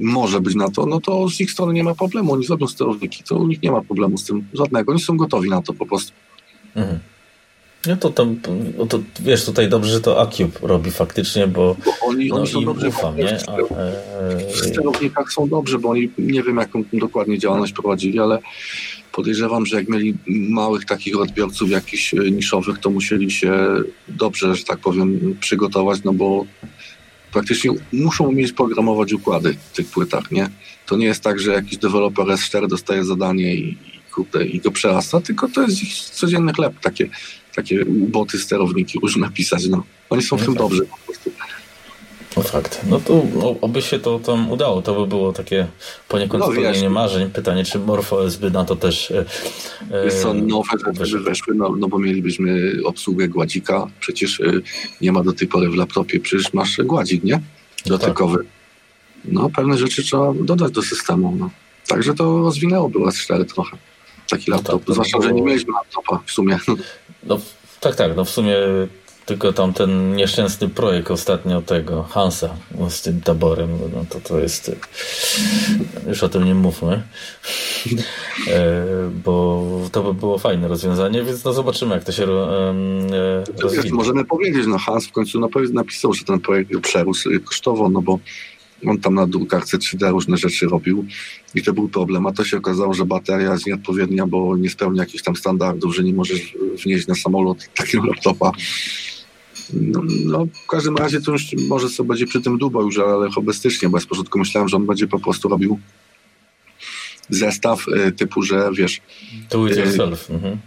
może być na to, no to z ich strony nie ma problemu. Oni zrobią sterowniki, to u nich nie ma problemu z tym żadnego. Oni są gotowi na to po prostu. Mhm. No to, to, no to wiesz, tutaj dobrze, że to Acube robi faktycznie, bo, bo oni, no, oni są dobrze ufam, nie? E, w sterownikach są dobrze, bo oni nie wiem, jaką dokładnie działalność prowadzili, ale podejrzewam, że jak mieli małych takich odbiorców jakichś e, niszowych, to musieli się dobrze, że tak powiem, przygotować, no bo praktycznie muszą umieć programować układy w tych płytach, nie? To nie jest tak, że jakiś deweloper S4 dostaje zadanie i, i, i go przerasta, tylko to jest ich codzienny chleb, takie, takie boty, sterowniki różne pisać, no. Oni są w tym dobrzy po prostu. No fakt. No to no, oby się to tam udało. To by było takie poniekąd no, spełnienie marzeń. Pytanie, czy MorphOS by na to też... E, Wiesz co, nowe rzeczy weszły, no, no bo mielibyśmy obsługę gładzika. Przecież e, nie ma do tej pory w laptopie, przecież masz gładzik, nie? Dotykowy. No, tak. no pewne rzeczy trzeba dodać do systemu. No. Także to rozwinęłoby S4 trochę. Taki laptop. No tak, Zwłaszcza, że nie mieliśmy laptopa w sumie. No tak, tak. No w sumie tylko tam ten nieszczęsny projekt ostatnio tego Hansa z tym taborem, no to to jest już o tym nie mówmy e, bo to by było fajne rozwiązanie, więc no zobaczymy jak to się e, rozwinie. Możemy powiedzieć, no Hans w końcu napisał, że ten projekt przerósł kosztowo, no bo on tam na drukarce 3D różne rzeczy robił i to był problem, a to się okazało, że bateria jest nieodpowiednia, bo nie spełnia jakichś tam standardów, że nie możesz wnieść na samolot takiego laptopa no, no, w każdym razie to już może sobie będzie przy tym długo już, ale hobbystycznie, bo ja z początku myślałem, że on będzie po prostu robił zestaw y, typu, że wiesz... Do it y, yourself. Mhm.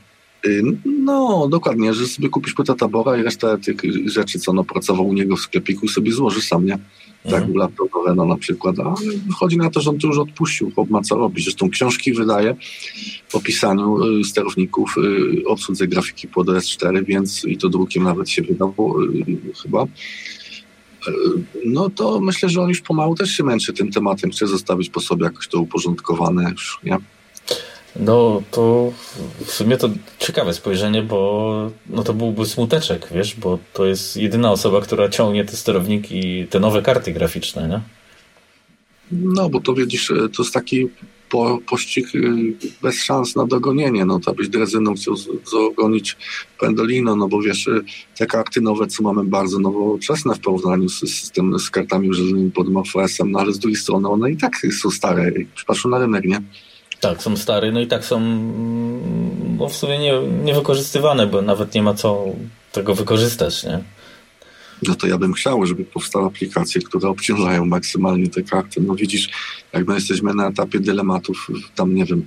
Y, no, dokładnie, że sobie kupisz płytę tabora i resztę tych rzeczy, co on opracował u niego w sklepiku sobie złożysz sam, nie? Tak, mhm. laptop no na przykład, a chodzi na to, że on to już odpuścił, chłop ma co robić. Zresztą książki wydaje o pisaniu y, sterowników, y, obsłudze grafiki pod S4, więc i to drukiem nawet się wydało chyba. No to myślę, że on już pomału też się męczy tym tematem, chce zostawić po sobie jakoś to uporządkowane już, nie? No to w sumie to ciekawe spojrzenie, bo no to byłby smuteczek, wiesz, bo to jest jedyna osoba, która ciągnie te sterowniki, te nowe karty graficzne, nie? No, bo to widzisz, e, to jest taki po, pościg e, bez szans na dogonienie. No, to byś drezyną chciał dogonić Pendolino, no bo wiesz, e, te karty nowe, co mamy bardzo nowoczesne w porównaniu z, system, z kartami użytymi pod MFS-em, no ale z drugiej strony one i tak są stare, patrzą na rynek, nie? Tak, są stare, no i tak są no w sumie nie, niewykorzystywane, bo nawet nie ma co tego wykorzystać, nie? No to ja bym chciał, żeby powstały aplikacje, które obciążają maksymalnie te karty. No widzisz, jak my jesteśmy na etapie dylematów, tam nie wiem,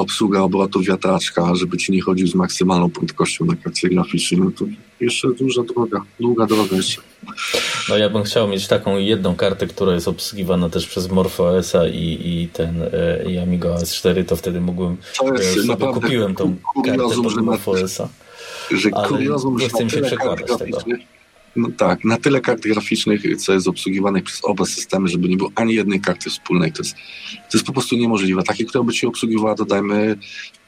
obsługa obrotu wiatraczka, żeby ci nie chodził z maksymalną prędkością na karcie graficznej, no to jeszcze duża droga, długa droga jeszcze. No ja bym chciał mieć taką jedną kartę, która jest obsługiwana też przez MorphOS-a i, i ten e, i Amiga OS 4, to wtedy mógłbym to jest e, sobie kupiłem tą kartę pod MorphOS-a. Że kuriozum, nie chcę mi się przekładać tego. No tak, na tyle kart graficznych, co jest obsługiwanych przez oba systemy, żeby nie było ani jednej karty wspólnej. To jest, to jest po prostu niemożliwe. Takie, która by ci obsługiwała, dodajmy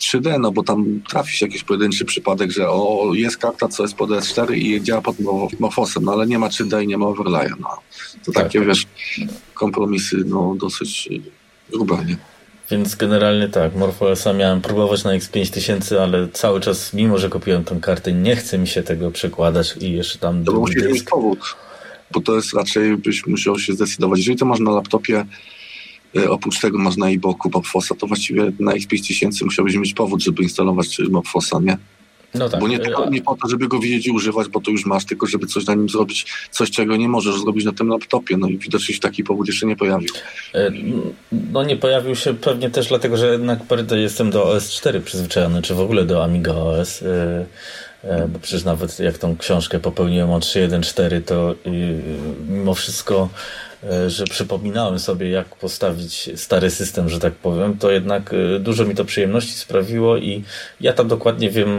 3D, no bo tam trafi się jakiś pojedynczy przypadek, że o, jest karta, co jest pod S4 i działa pod Morfosem, no ale nie ma 3D i nie ma overlaya. No. To tak. takie, wiesz, kompromisy, no dosyć grube, nie? Więc generalnie tak, MorphOSa miałem próbować na X5000, ale cały czas, mimo że kupiłem tą kartę, nie chce mi się tego przekładać i jeszcze tam... To musisz mieć powód, bo to jest raczej, byś musiał się zdecydować. Jeżeli to masz na laptopie, e, oprócz tego masz na e-booku to właściwie na X5000 musiałbyś mieć powód, żeby instalować MorphOSa, nie? No tak. Bo nie, tylko, nie po to, żeby go widzieć i używać, bo to już masz, tylko żeby coś na nim zrobić, coś czego nie możesz zrobić na tym laptopie. No i widocznie się taki powód jeszcze nie pojawił. E, no nie pojawił się pewnie też dlatego, że jednak jestem do OS 4 przyzwyczajony, czy w ogóle do Amiga OS. E, e, bo przecież nawet jak tą książkę popełniłem o 3.1.4, to mimo wszystko E, że przypominałem sobie, jak postawić stary system, że tak powiem, to jednak e, dużo mi to przyjemności sprawiło i ja tam dokładnie wiem,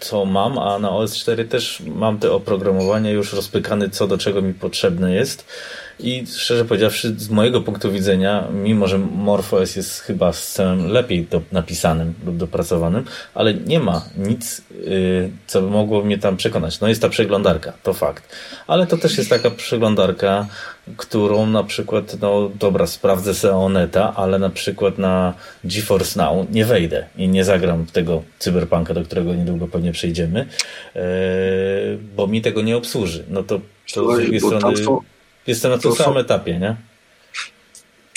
co mam, a na OS4 też mam te oprogramowania już rozpykane, co do czego mi potrzebne jest. I szczerze powiedziawszy, z mojego punktu widzenia, mimo że MorphOS jest chyba systemem lepiej do, napisanym lub dopracowanym, ale nie ma nic, yy, co by mogło mnie tam przekonać. No jest ta przeglądarka, to fakt. Ale to też jest taka przeglądarka, którą na przykład, no dobra, sprawdzę sobie Oneta, ale na przykład na GeForce Now nie wejdę i nie zagram tego cyberpunka, do którego niedługo pewnie przejdziemy, yy, bo mi tego nie obsłuży. No to, to z drugiej strony... Jestem na tym to samym są, etapie, nie?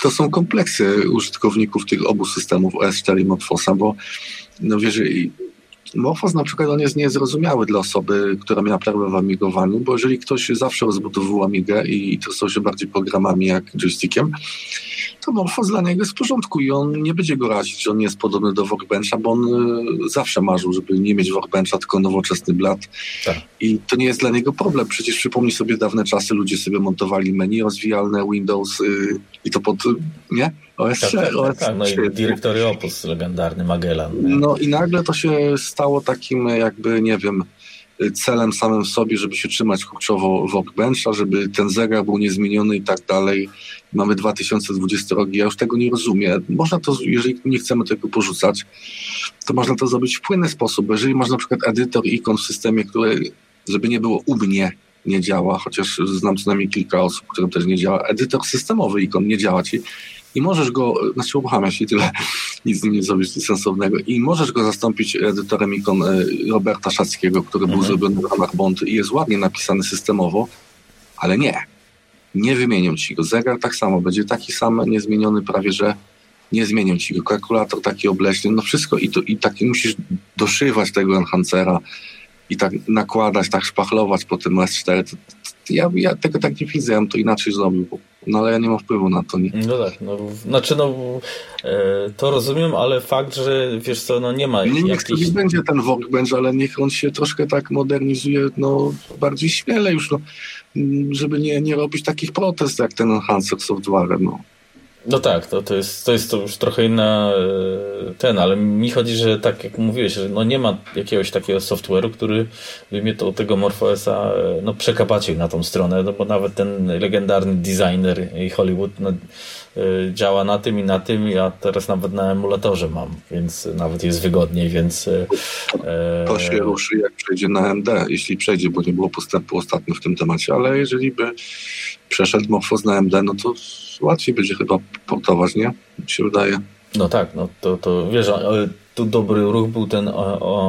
To są kompleksy użytkowników tych obu systemów OS4 i Morphosa, bo no wiesz, Morphos na przykład on jest niezrozumiały dla osoby, która miała problem w amigowaniu, bo jeżeli ktoś zawsze rozbudowywał amigę i interesował się bardziej programami jak joystickiem, to Morphos dla niego jest w porządku i on nie będzie go razić, że on nie jest podobny do Workbencha, bo on y, zawsze marzył, żeby nie mieć Workbencha, tylko nowoczesny blat. Tak. I to nie jest dla niego problem. Przecież przypomnij sobie dawne czasy, ludzie sobie montowali menu rozwijalne, Windows y, i to pod, nie? OS, tak, tak, OS tak, no i dyrektory Opus, legendarny Magellan. No i nagle to się stało takim jakby, nie wiem, celem samym w sobie, żeby się trzymać kurczowo workbencha, żeby ten zegar był niezmieniony i tak dalej. Mamy 2020 rok ja już tego nie rozumiem. Można to, jeżeli nie chcemy tego porzucać, to można to zrobić w płynny sposób. Jeżeli masz na przykład edytor ikon w systemie, który, żeby nie było u mnie, nie działa, chociaż znam co najmniej kilka osób, którym też nie działa. Edytor systemowy ikon nie działa ci i możesz go, znaczy uruchamia się tyle, nic nie zrobisz sensownego i możesz go zastąpić edytorem ikon e, Roberta Szackiego, który mhm. był zrobiony w ramach Bond i jest ładnie napisany systemowo, ale nie. Nie wymienią ci go. Zegar tak samo, będzie taki sam, niezmieniony prawie, że nie zmienią ci go. Kalkulator taki obleśny, no wszystko i, to, i tak musisz doszywać tego enhancera i tak nakładać, tak szpachlować po tym S4. To, to, ja, ja tego tak nie widzę, ja bym to inaczej zrobił. No ale ja nie mam wpływu na to, nie? No tak, no, znaczy no e, to rozumiem, ale fakt, że wiesz co, no nie ma nie, Niech sobie będzie ten workbench, ale niech on się troszkę tak modernizuje, no bardziej śmiele już, no, żeby nie, nie robić takich protest jak ten Enhancer Software, no. No tak, to, to, jest, to jest to już trochę inna e, ten, ale mi chodzi, że tak jak mówiłeś, że no nie ma jakiegoś takiego software'u, który by mnie to, tego MorphOSa e, no, przekapacił na tą stronę, no bo nawet ten legendarny designer i Hollywood no, działa na tym i na tym, ja teraz nawet na emulatorze mam, więc nawet jest wygodniej, więc... To się ruszy jak przejdzie na MD, jeśli przejdzie, bo nie było postępu ostatnio w tym temacie, ale jeżeli by przeszedł Morphos na MD, no to łatwiej będzie chyba portować, nie? Mi się wydaje. No tak, no to, to wiesz, tu dobry ruch był ten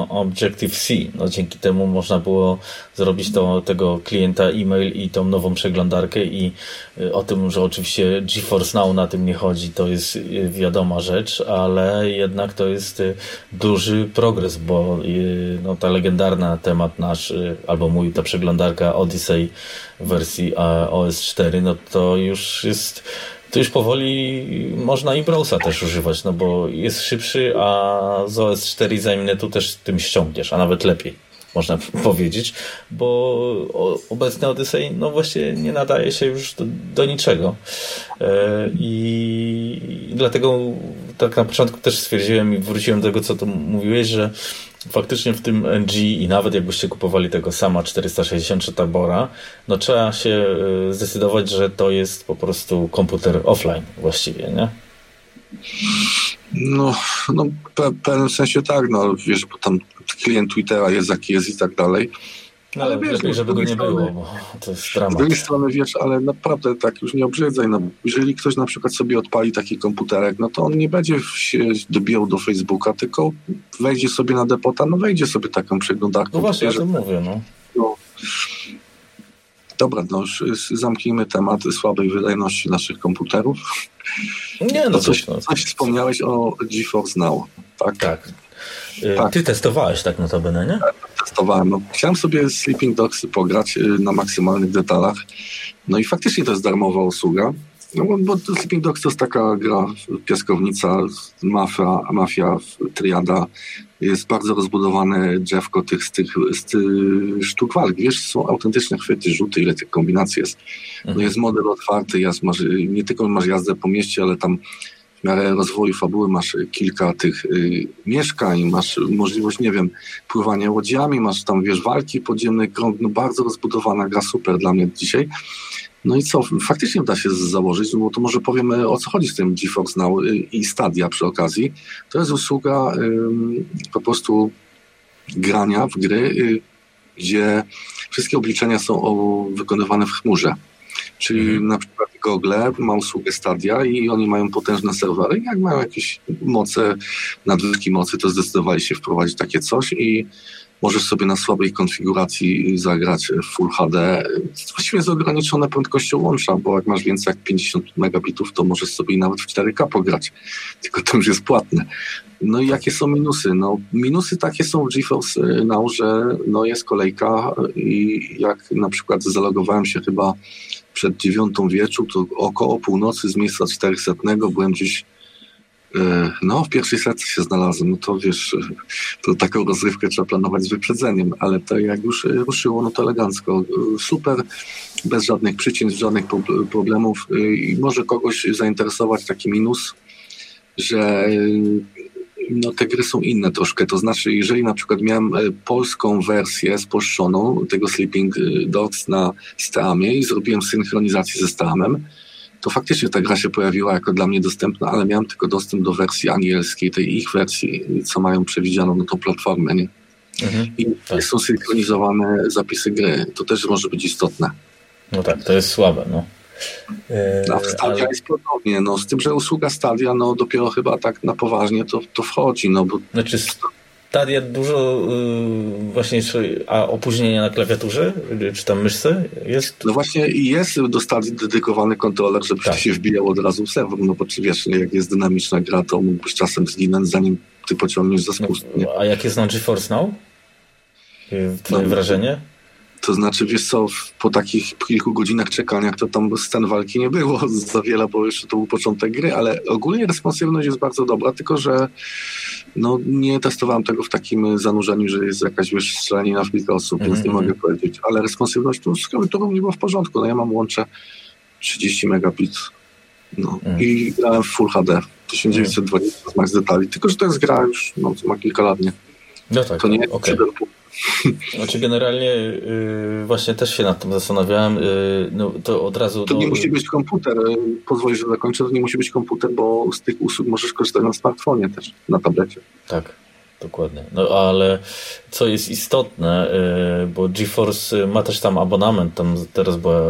Objective-C. No dzięki temu można było zrobić to, tego klienta e-mail i tą nową przeglądarkę i y, o tym, że oczywiście GeForce Now na tym nie chodzi, to jest y, wiadoma rzecz, ale jednak to jest y, duży progres, bo no, ta legendarna temat nasz, albo mój, ta przeglądarka Odyssey w wersji OS 4, no to już jest to już powoli można i browsa też używać, no bo jest szybszy, a z OS 4 tu też tym ściągniesz, a nawet lepiej można powiedzieć, bo obecny Odyssey no właśnie nie nadaje się już do, do niczego. E, I dlatego tak na początku też stwierdziłem i wróciłem do tego, co tu mówiłeś, że faktycznie w tym NG i nawet jakbyście kupowali tego sama 463 Tabora, no trzeba się e, zdecydować, że to jest po prostu komputer offline właściwie, nie? No, no w pewnym sensie tak, no wiesz, bo tam klient Twittera jest jaki jest i tak dalej. No, ale wiesz, lepiej, żeby go nie strony, było, bo to jest dramat. Z drugiej strony, wiesz, ale naprawdę tak już nie obrzydzaj, no, jeżeli ktoś na przykład sobie odpali taki komputerek, no to on nie będzie się dobijał do Facebooka, tylko wejdzie sobie na depota, no wejdzie sobie taką przeglądarkę. No właśnie, ja to mówię, no. no. Dobra, no już zamknijmy temat słabej wydajności naszych komputerów. Nie, no coś, coś wspomniałeś o GeForce Now, tak? Tak. Tak. Ty testowałeś tak notabene, nie? Testowałem. No, chciałem sobie Sleeping Dogs pograć na maksymalnych detalach. No i faktycznie to jest darmowa usługa. No bo, Sleeping Dogs to jest taka gra, piaskownica, mafia, mafia triada. Jest bardzo rozbudowane drzewko tych, z tych, z tych sztuk walk. Wiesz, są autentyczne chwyty, rzuty, ile tych kombinacji jest. No mhm. jest model otwarty, jest, masz, nie tylko masz jazdę po mieście, ale tam w miarę rozwoju fabuły masz kilka tych y, mieszkań, masz możliwość, nie wiem, pływania łodziami, masz tam, wiesz, walki podziemne, no bardzo rozbudowana gra, super dla mnie dzisiaj. No i co, faktycznie da się założyć, no bo to może powiemy o co chodzi z tym GeForce Now y, i Stadia przy okazji. To jest usługa po prostu grania w gry, y, gdzie wszystkie obliczenia są wykonywane w chmurze. Czyli mhm. na przykład Google ma usługę Stadia i oni mają potężne serwery. Jak mają jakieś moce, nadwyżki mocy, to zdecydowali się wprowadzić takie coś i możesz sobie na słabej konfiguracji zagrać w Full HD. Właściwie jest ograniczone prędkością łącza, bo jak masz więcej jak 50 megabitów, to możesz sobie nawet w 4K pograć. Tylko to już jest płatne. No i jakie są minusy? No, minusy takie są w GeForce Now, że no, jest kolejka i jak na przykład zalogowałem się chyba przed dziewiątą wieczu, to około północy z miejsca 400 byłem gdzieś E, no, w pierwszej setce się znalazłem, no to wiesz, e, to taką rozrywkę trzeba planować z wyprzedzeniem, ale to jak już e, ruszyło, no to elegancko. Super, bez żadnych przyczyn, żadnych problemów i może kogoś zainteresować taki minus, że no, te gry są inne troszkę. To znaczy, jeżeli na przykład miałem polską wersję spolszczoną tego Sleeping Dogs na Steamie i zrobiłem synchronizację ze Steamem, to faktycznie ta gra się pojawiła jako dla mnie dostępna, ale miałem tylko dostęp do wersji angielskiej, tej ich wersji, co mają przewidzianą na tą platformę, nie? Mhm, I tak. są synchronizowane zapisy gry. To też może być istotne. No tak, to jest słabe, no. A w Stadia ale... jest podobnie, no, z tym, że usługa Stadia, no dopiero chyba tak na poważnie to, to wchodzi, no bo... Znaczy Stadia dużo yy, właśnie, a opóźnienia na klawiaturze, czy tam myszce jest? No właśnie jest do Stadii dedykowany kontroler, żeby tak. się wbijał od razu w serwer, no bo czy wiesz, jak jest dynamiczna gra, to mógłbyś czasem zginąć, zanim ty pociągniesz za spust. No, a jak jest na GeForce Now? Twoje no, wrażenie? To znaczy, wiesz co, po takich kilku godzinach czekania, to tam scen walki nie było za wiele, bo jeszcze to był początek gry, ale ogólnie responsywność jest bardzo dobra, tylko że no, nie testowałem tego w takim zanurzeniu, że jest jakaś wiesz, strzelanina w kilka osób, mm -hmm. więc nie mhm, mogę mhm. powiedzieć, ale responsywność to z klawiaturą nie było w porządku. No ja mam łącze 30 megabit no, mm. i grałem w Full HD 1920 z max detali, tylko że to jest gra już, no, ma kilka lat, nie? No tak, to nie okay. Znaczy generalnie yy, właśnie też się nad tym zastanawiałem. Yy, no, to od razu. To nie musi być komputer. Y, pozwól, że zakończę. To nie musi być komputer, bo z tych usług możesz korzystać na smartfonie też, na tablecie. Tak. Dokładnie. No ale co jest istotne, yy, bo GeForce ma też tam abonament, tam teraz była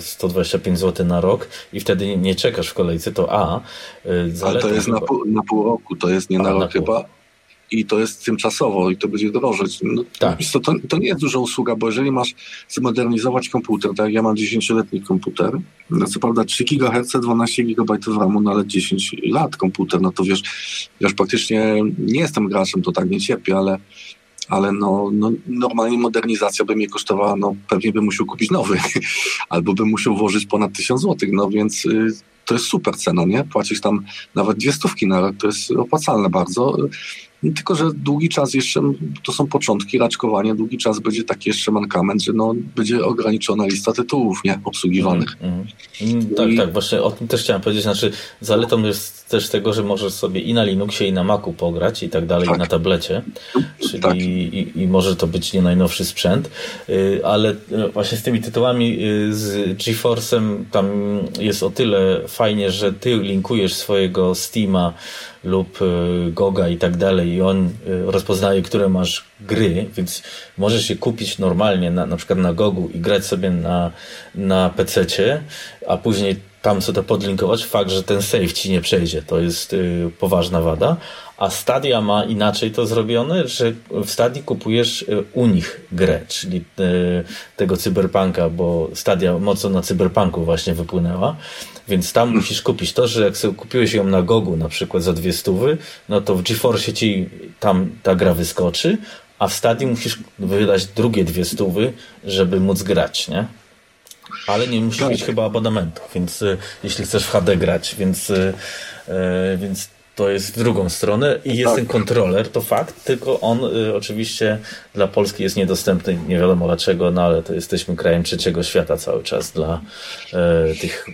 125 y, zł na rok i wtedy nie czekasz w kolejce, to A. Y, ale to jest na pół, na pół roku, to jest nie a, na rok na chyba i to jest tymczasowo i to będzie drożeć. No, tak. to, to, nie jest duża usługa, bo jeżeli masz zmodernizować komputer, tak ja mam 10-letni komputer, no co prawda 3 GHz, 12 GB RAMu, no ale 10 lat komputer, no to wiesz, ja już praktycznie nie jestem graczem, to tak nie cierpię, ale ale no, no, normalnie modernizacja by mnie kosztowała, no pewnie bym musiał kupić nowy, albo bym musiał włożyć ponad 1000 zł, no więc y, to jest super cena, nie? Płacisz tam nawet dwie stówki na rok, to jest opłacalne bardzo. Tylko, że długi czas jeszcze, to są początki raczkowania, długi czas będzie taki jeszcze mankament, że no, będzie ograniczona lista tytułów nie obsługiwanych. Mm, mm. Tak, I... tak, właśnie o tym też chciałem powiedzieć. Znaczy, zaletą jest też tego, że możesz sobie i na Linuxie, i na Macu pograć i tak dalej, tak. i na tablecie. Czyli tak. i, i, może to być nie najnowszy sprzęt, y, ale y, właśnie z tymi tytułami y, z GeForce'em tam jest o tyle fajnie, że ty linkujesz swojego Steama lub e, Goga i tak dalej i on e, rozpoznaje, które masz gry, więc możesz je kupić normalnie na, na przykład na Gogu i grać sobie na, na PC-cie, a później tam sobie to podlinkować. Fakt, że ten save ci nie przejdzie, to jest y, poważna wada, A Stadia ma inaczej to zrobione, że w Stadii kupujesz u nich grę, czyli tego cyberpunka, bo Stadia mocno na cyberpunku właśnie wypłynęła. Więc tam musisz kupić to, że jak sobie kupiłeś ją na Gogu na przykład za dwie stówy, no to w GeForce ci tam ta gra wyskoczy, a w Stadium musisz wydać drugie dwie stówy, żeby móc grać, nie? Ale nie musisz tak. mieć chyba abonamentu, więc y, jeśli chcesz w HD grać, więc, y, y, więc to jest w drugą stronę i jest tak. ten kontroler, to fakt, tylko on y, oczywiście dla Polski jest niedostępny, nie wiadomo dlaczego, no ale to jesteśmy krajem trzeciego świata cały czas dla y, tych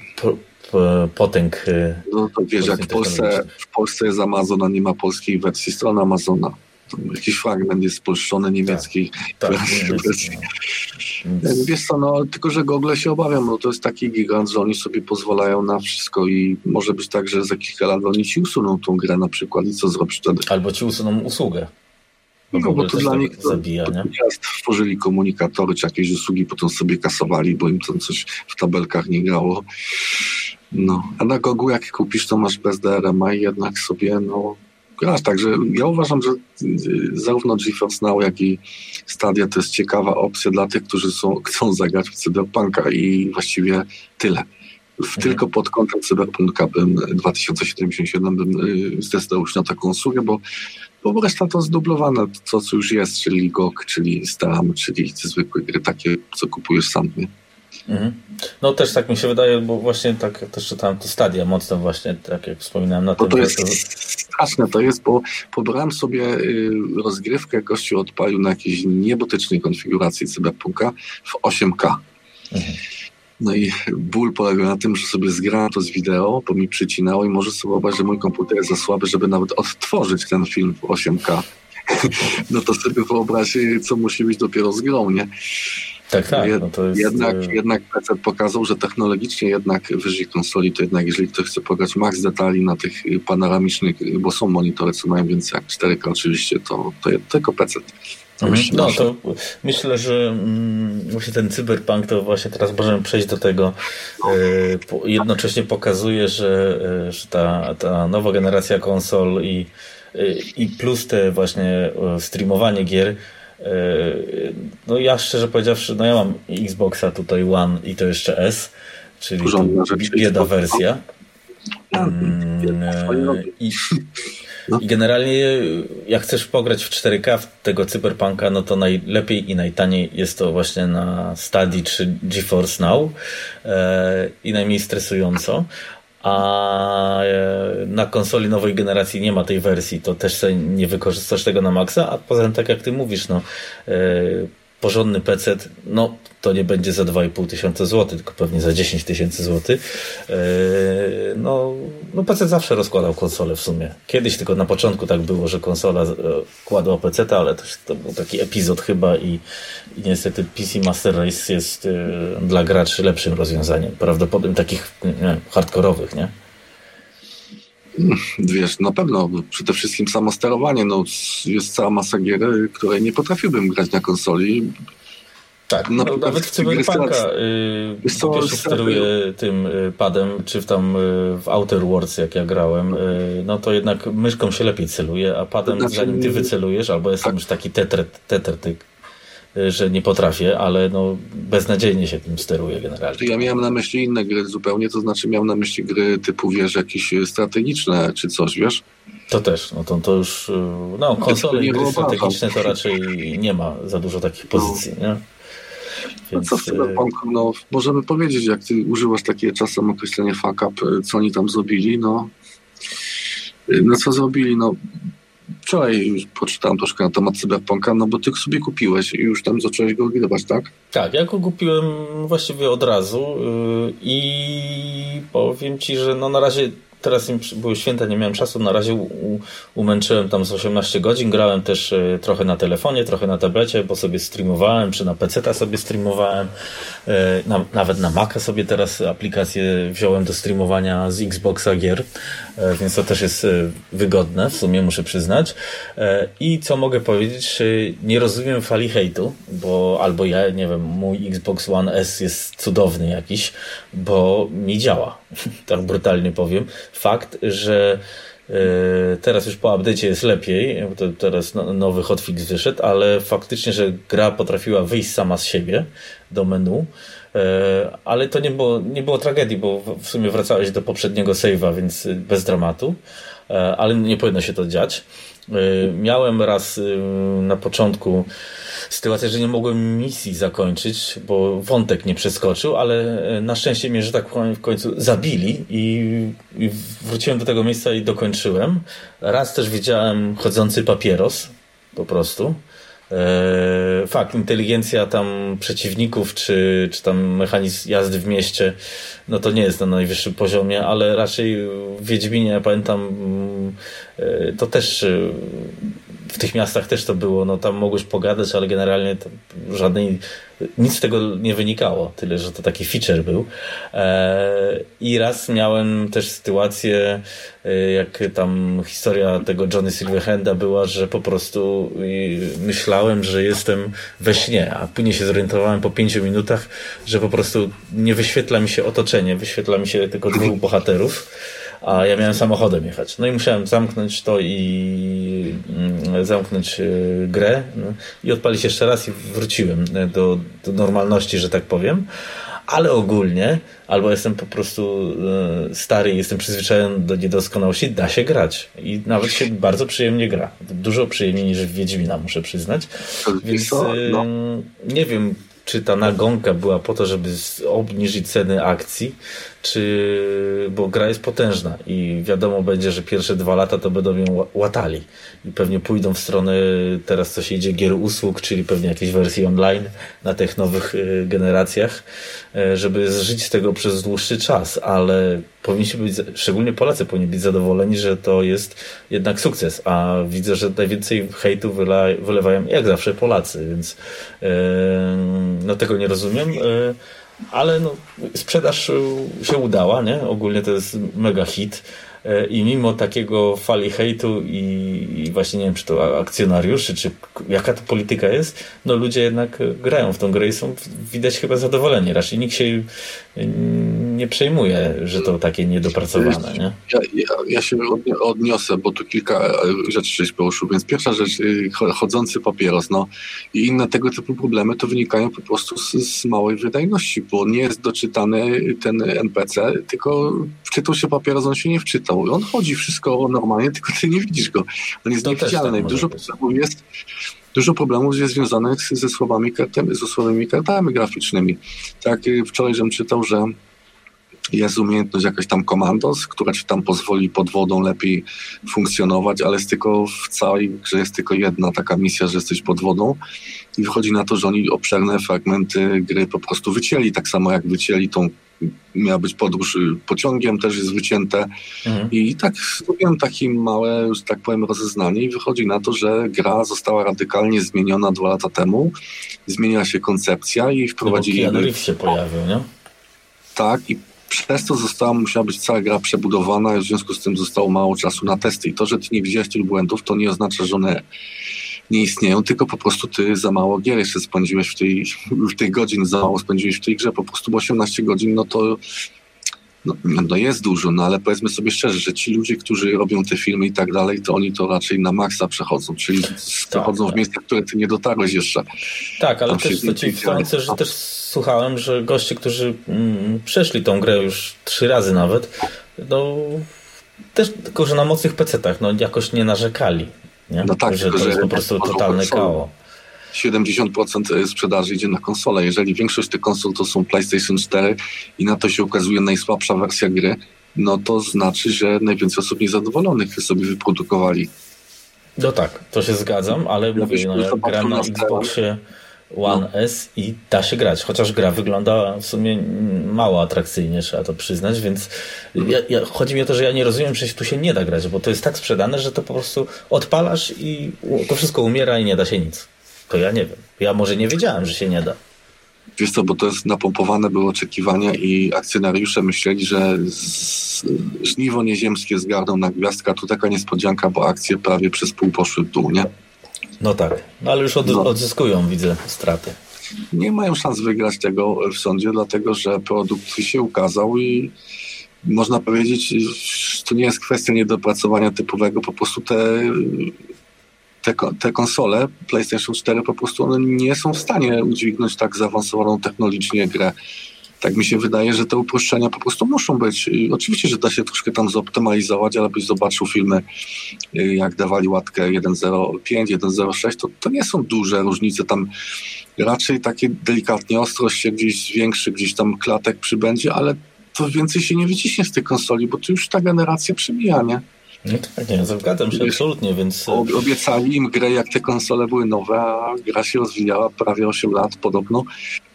potęg. Y, no to wiesz, jak w Polsce, w Polsce jest Amazon, a nie ma polskiej wersji strony Amazona. jakiś fragment jest spolszczony niemiecki. Tak, tak, niemiecki no. Wiesz co, no tylko, że Google się obawiam, no to jest taki gigant, że oni sobie pozwalają na wszystko i może być tak, że za kilka lat oni ci usuną tą grę na przykład i co zrobisz wtedy? Albo ci usuną usługę. No, no bo to dla nich zabija, nie? Stworzyli komunikatory czy jakieś usługi, potem sobie kasowali, bo im tam coś w tabelkach nie grało. No, a na Gogu jak kupisz, to masz bez DRM-a i jednak sobie, no, grasz. Także ja uważam, że y, zarówno GeForce Now, jak i Stadia to jest ciekawa opcja dla tych, którzy są, chcą zagrać w Cyberpunka i właściwie tyle. Mhm. Tylko pod kątem Cyberpunka bym 2077 bym y, zdecydował już na taką usługę, bo, bo reszta to zdublowane, to co już jest, czyli GOG, czyli Steam, czyli zwykłe gry takie, co kupujesz sam, nie? Mhm. No też tak mi się wydaje, bo właśnie tak też czytałem to stadia mocno właśnie, tak jak wspominałem na tym. To jest to... straszne to jest, bo pobrałem sobie y, rozgrywkę, gościu odpalił na jakiejś niebotycznej konfiguracji Cyberpunka w 8K. Mhm. No i ból polega na tym, że sobie zgrałem to z wideo, bo mi przycinało i może sobie wyobrazić, że mój komputer jest za słaby, żeby nawet odtworzyć ten film w 8K. no to sobie wyobraź, co musi być dopiero z grą, nie? Tak, tak. No to jest... jednak, e, jednak PC pokazał, że technologicznie jednak wyżej konsoli to jednak jeżeli ktoś chce pograć max detali na tych panoramicznych, bo są monitory, co mają więcej jak 4K oczywiście, to, to tylko PC. Mhm. No to myślę, że mm, właśnie ten cyberpunk to właśnie teraz możemy przejść do tego. E, jednocześnie pokazuje, że, e, że ta, ta nowa generacja konsol i, i plus te właśnie streamowanie gier no ja szczerze powiedziawszy, no ja mam Xboxa tutaj One i to jeszcze S, czyli bieda wersja. Mm, I, no. I generalnie jak chcesz pograć w 4K w tego cyberpunka, no to najlepiej i najtaniej jest to właśnie na Stadii czy GeForce Now e, i najmniej stresująco a e, na konsoli nowej generacji nie ma tej wersji, to też nie wykorzystasz tego na maksa, a poza tym tak jak ty mówisz, no e, porządny PC, no to nie będzie za 2,5 tysiąca złotych, tylko pewnie za 10 tysięcy złotych. E, no, no PC zawsze rozkładał konsolę w sumie. Kiedyś tylko na początku tak było, że konsola e, kładła PC, ale to, to był taki epizod chyba i, i niestety PC Master Race jest e, dla graczy lepszym rozwiązaniem. Prawdopodobnie takich nie, hardkorowych, nie? Wiesz, na pewno przede wszystkim samo sterowanie. No, jest cała masa gier, które nie potrafiłbym grać na konsoli. Tak, no, no nawet w Cyberpunka yy, się steruje tym y, padem, czy w tam y, w Outer Worlds, jak ja grałem, y, no to jednak myszką się lepiej celuje, a padem znaczy, zanim ty wycelujesz, albo jest tak. już taki tether ty, że nie potrafię, ale no beznadziejnie się tym steruje generalnie. Ja miałem na myśli inne gry zupełnie, to znaczy miałem na myśli gry typu, wiesz, jakieś strategiczne czy coś, wiesz? To też, no to, to już, no konsole i gry strategiczne to raczej nie ma za dużo takich pozycji, nie? Więc... No co w cyberpunku, no możemy powiedzieć, jak ty używasz takie czasem określenie fuck up, co oni tam zrobili, no no co zrobili, no wczoraj już poczytałem troszkę na temat cyberpunka, no bo ty sobie kupiłeś i już tam zacząłeś go grywać, tak? Tak, ja go kupiłem właściwie od razu yy, i powiem ci, że no na razie teraz im były święta, nie miałem czasu, na razie u, umęczyłem tam z 18 godzin, grałem też e, trochę na telefonie, trochę na tablecie, bo sobie streamowałem, czy na PC sobie streamowałem, e, na, nawet na Maca sobie teraz aplikację wziąłem do streamowania z Xboxa gier, e, więc to też jest wygodne, w sumie muszę przyznać. I co mogę powiedzieć, nie rozumiem fali hejtu, bo albo ja, nie wiem, mój Xbox One S jest cudowny jakiś, bo mi działa, tak brutalnie powiem fakt, że Teraz już po update'cie jest lepiej, bo teraz no, nowy hotfix wyszedł, ale faktycznie, że gra potrafiła wyjść sama z siebie do menu, ale to nie było, nie było tragedii, bo w sumie wracałeś do poprzedniego save'a, więc bez dramatu, ale nie powinno się to dziać. Miałem raz na początku sytuacja, że nie mogłem misji zakończyć, bo wątek nie przeskoczył, ale e, na szczęście mnie, że tak powiem, w końcu zabili i wróciłem do tego miejsca i dokończyłem. Raz też widziałem chodzący papieros, po prostu. E, fakt, inteligencja tam przeciwników, czy, czy tam mechanizm jazdy w mieście, no to nie jest na najwyższym poziomie, ale raczej w Wiedźminie, ja pamiętam, mm, e, to też e, w tych miastach też to było, no tam mogłeś pogadać, ale generalnie żadnej, nic z tego nie wynikało, tyle, że to taki feature był. E, I raz miałem też sytuację, e, jak tam historia tego Johnny Silverhanda była, że po prostu myślałem, że jestem we śnie, a później się zorientowałem po pięciu minutach, że po prostu nie wyświetla mi się otoczenie, wyświetla mi się tylko dwóch bohaterów a ja miałem samochodem jechać. No i musiałem zamknąć to i mm, zamknąć e, grę no, i odpalić jeszcze raz i wróciłem e, do, do normalności, że tak powiem. Ale ogólnie, albo jestem po prostu e, stary i jestem przyzwyczajony do niedoskonałości, da się grać. I nawet się bardzo przyjemnie gra. Dużo przyjemniej niż w Wiedźmina, muszę przyznać. Więc no. nie wiem, czy ta nagonka była po to, żeby obniżyć ceny akcji, czy, bo gra jest potężna i wiadomo będzie, że pierwsze dwa lata to będą ją łatali. I pewnie pójdą w stronę teraz co się idzie gier usług, czyli pewnie jakiejś wersji online na tych nowych y, generacjach, y, żeby zżyć z tego przez dłuższy czas, ale powinniśmy być, szczególnie Polacy powinni być zadowoleni, że to jest jednak sukces, a widzę, że najwięcej hejtu wylewają jak zawsze Polacy, więc y, no tego nie rozumiem ale no, sprzedaż się udała, nie? Ogólnie to jest mega hit. E, I mimo takiego fali hejtu i, i, właśnie nie wiem, czy to akcjonariuszy, czy jaka to polityka jest, no ludzie jednak grają w tą grę i są widać chyba zadowoleni. Raczej nikt się nie przejmuje, że to takie niedopracowane. Nie? Ja, ja, ja się odniosę, bo tu kilka rzeczy żeś poruszył. Więc pierwsza rzecz, y, chodzący papieros, no i inne tego typu problemy to wynikają po prostu z, z małej wydajności, bo nie jest doczytany ten NPC, tylko wczytał się papieros, on się nie wczytał. On chodzi wszystko normalnie, tylko ty nie widzisz go. On jest niewidzialny. Dużo problemów jest dużo problemów jest związanych ze słowami kartami, ze słowymi kartami graficznymi. Tak, wczoraj żem czytał, że jest umiejętność jakaś tam komandos, która ci tam pozwoli pod wodą lepiej funkcjonować, ale jest tylko w całej grze jest tylko jedna taka misja, że jesteś pod wodą i wychodzi na to, że oni obszerne fragmenty gry po prostu wycięli, tak samo jak wycięli tą miała być podróż pociągiem, też jest wycięte. Mhm. I tak zrobiłem takie małe, że tak powiem, rozeznanie i wychodzi na to, że gra została radykalnie zmieniona dwa lata temu. Zmieniła się koncepcja i wprowadzili... No bo się pojawił, nie? Tak, i przez to została, musiała być cała gra przebudowana, w związku z tym zostało mało czasu na testy. I to, że ty nie widziałeś tych błędów, to nie oznacza, że one nie istnieją, tylko po prostu ty za mało gier jeszcze spędziłeś w tej, w tej godzin, za mało spędziłeś w tej grze, po prostu bo 18 godzin, no to no, no, jest dużo, no ale powiedzmy sobie szczerze, że ci ludzie, którzy robią te filmy i tak dalej, to oni to raczej na maksa przechodzą, czyli tak, przechodzą tak. w miejsca, które ty nie dotarłeś jeszcze. Tak, ale Tam też to ci wtrącę, że też słuchałem, że goście, którzy mm, przeszli tą grę już trzy razy nawet, no też tylko, że na mocnych pecetach, no jakoś nie narzekali. Nie? No tak, że to jest po prostu totalne kało. 70% sprzedaży idzie na konsolę. Jeżeli większość tych konsol to są PlayStation 4 i na to się ukazuje najsłabsza wersja gry, no to znaczy, że najwięcej osób niezadowolonych sobie wyprodukowali. No tak, to się zgadzam, ale ja mówię, no, ja gram na Xboxie One no. S i da się grać, chociaż gra wygląda w sumie mało atrakcyjnie, trzeba to przyznać, więc ja, ja, chodzi mi o to, że ja nie rozumiem, że tu się nie da grać, bo to jest tak sprzedane, że to po prostu odpalasz i to wszystko umiera i nie da się nic. To ja nie wiem. Ja może nie wiedziałem, że się nie da. Wiesz co, bo to jest napompowane były oczekiwania i akcjonariusze myśleli, że z, żniwo nieziemskie zgarną na gwiazdka. Tu taka niespodzianka, bo akcje prawie przez pół poszły w dół, nie? No tak, no ale już od, no. odzyskują, widzę, straty. Nie mają szans wygrać tego w sądzie, dlatego że produkt się ukazał i można powiedzieć, że to nie jest kwestia niedopracowania typowego, po prostu te, te, te konsole PlayStation 4 po prostu one nie są w stanie udźwignąć tak zaawansowaną technologicznie grę. Tak mi się wydaje, że te uproszczenia po prostu muszą być. I oczywiście, że da się troszkę tam zoptymalizować, ale byś zobaczył filmy, y, jak dawali łatkę 1.05, 1.06, to, to nie są duże różnice. Tam raczej takie delikatnie ostrość się gdzieś zwiększy, gdzieś tam klatek przybędzie, ale to więcej się nie wyciśnie z tej konsoli, bo to już ta generacja przemija, nie? No tak, nie, zgadzam się absolutnie, więc... Obiecali im grę, jak te konsole były nowe, a gra się rozwijała prawie 8 lat podobno,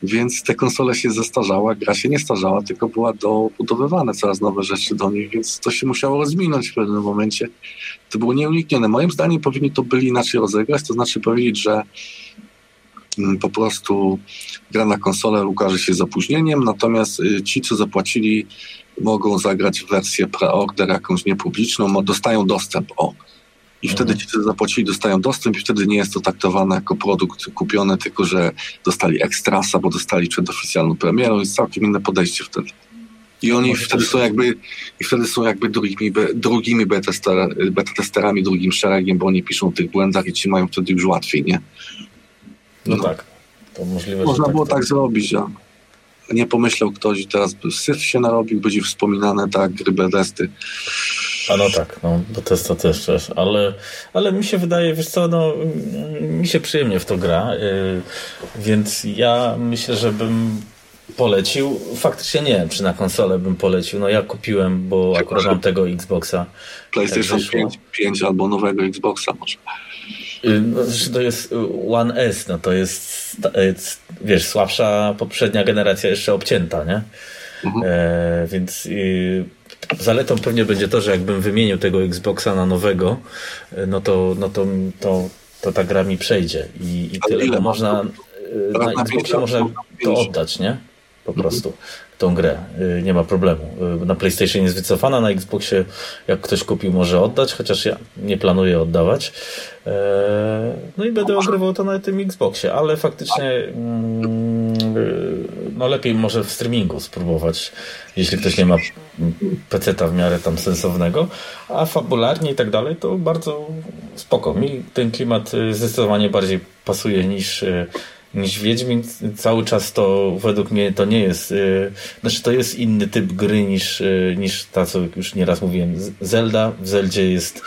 więc te konsole się zestarzała, gra się nie starzała, tylko była dobudowywane coraz nowe rzeczy do nich, więc to się musiało rozminąć w pewnym momencie. To było nieuniknione. Moim zdaniem powinni to byli inaczej rozegrać, to znaczy powiedzieć, że po prostu gra na konsolę ukaże się z opóźnieniem, natomiast y, ci, co zapłacili mogą zagrać w wersję preorder jakąś niepubliczną, dostają dostęp. O. I mhm. wtedy ci, którzy zapłacili, dostają dostęp i wtedy nie jest to traktowane jako produkt kupiony, tylko że dostali ekstrasa, bo dostali przed oficjalną premierą. Jest całkiem inne podejście wtedy. I oni wtedy są jakby, i wtedy są jakby drugimi, drugimi beta testerami, drugim szeregiem, bo oni piszą o tych błędach i ci mają wtedy już łatwiej, nie? No, no tak. To możliwe, Można tak było tak, tak zrobić, ja nie pomyślał ktoś i teraz syf się narobił, będzie wspominane tak, gry Bethesdy. A no tak, no, bo to jest to też, też. Ale, ale mi się wydaje, wiesz co, no, mi się przyjemnie w to gra, yy, więc ja myślę, że bym polecił. Faktycznie nie wiem, czy na konsolę bym polecił. No ja kupiłem, bo akurat mam tego Xboxa. PlayStation tak 5, 5 albo nowego Xboxa może. Y, no, to jest One S, no to jest, wiesz, słabsza poprzednia generacja jeszcze obcięta, nie? Mhm. E, więc y, zaletą pewnie będzie to, że jakbym wymienił tego Xboxa na nowego, y, no to, no to, to, to ta gra mi przejdzie i, i tyle, można y, na Xboxie można to oddać, nie? Po mhm. prostu tą grę. Y, nie ma problemu. Y, na PlayStation jest wycofana, na Xboxie jak ktoś kupił może oddać, chociaż ja nie planuję oddawać. E, no i będę ogrywał to na tym Xboxie, ale faktycznie mm, y, no lepiej może w streamingu spróbować, jeśli ktoś nie ma peceta w miarę tam sensownego, a fabularnie i tak dalej, to bardzo spoko. Mi ten klimat zdecydowanie bardziej pasuje niż niż Wiedźmin. Cały czas to według mnie to nie jest, yy, znaczy to jest inny typ gry niż, yy, niż ta, co już nieraz mówiłem. Zelda. W Zeldzie jest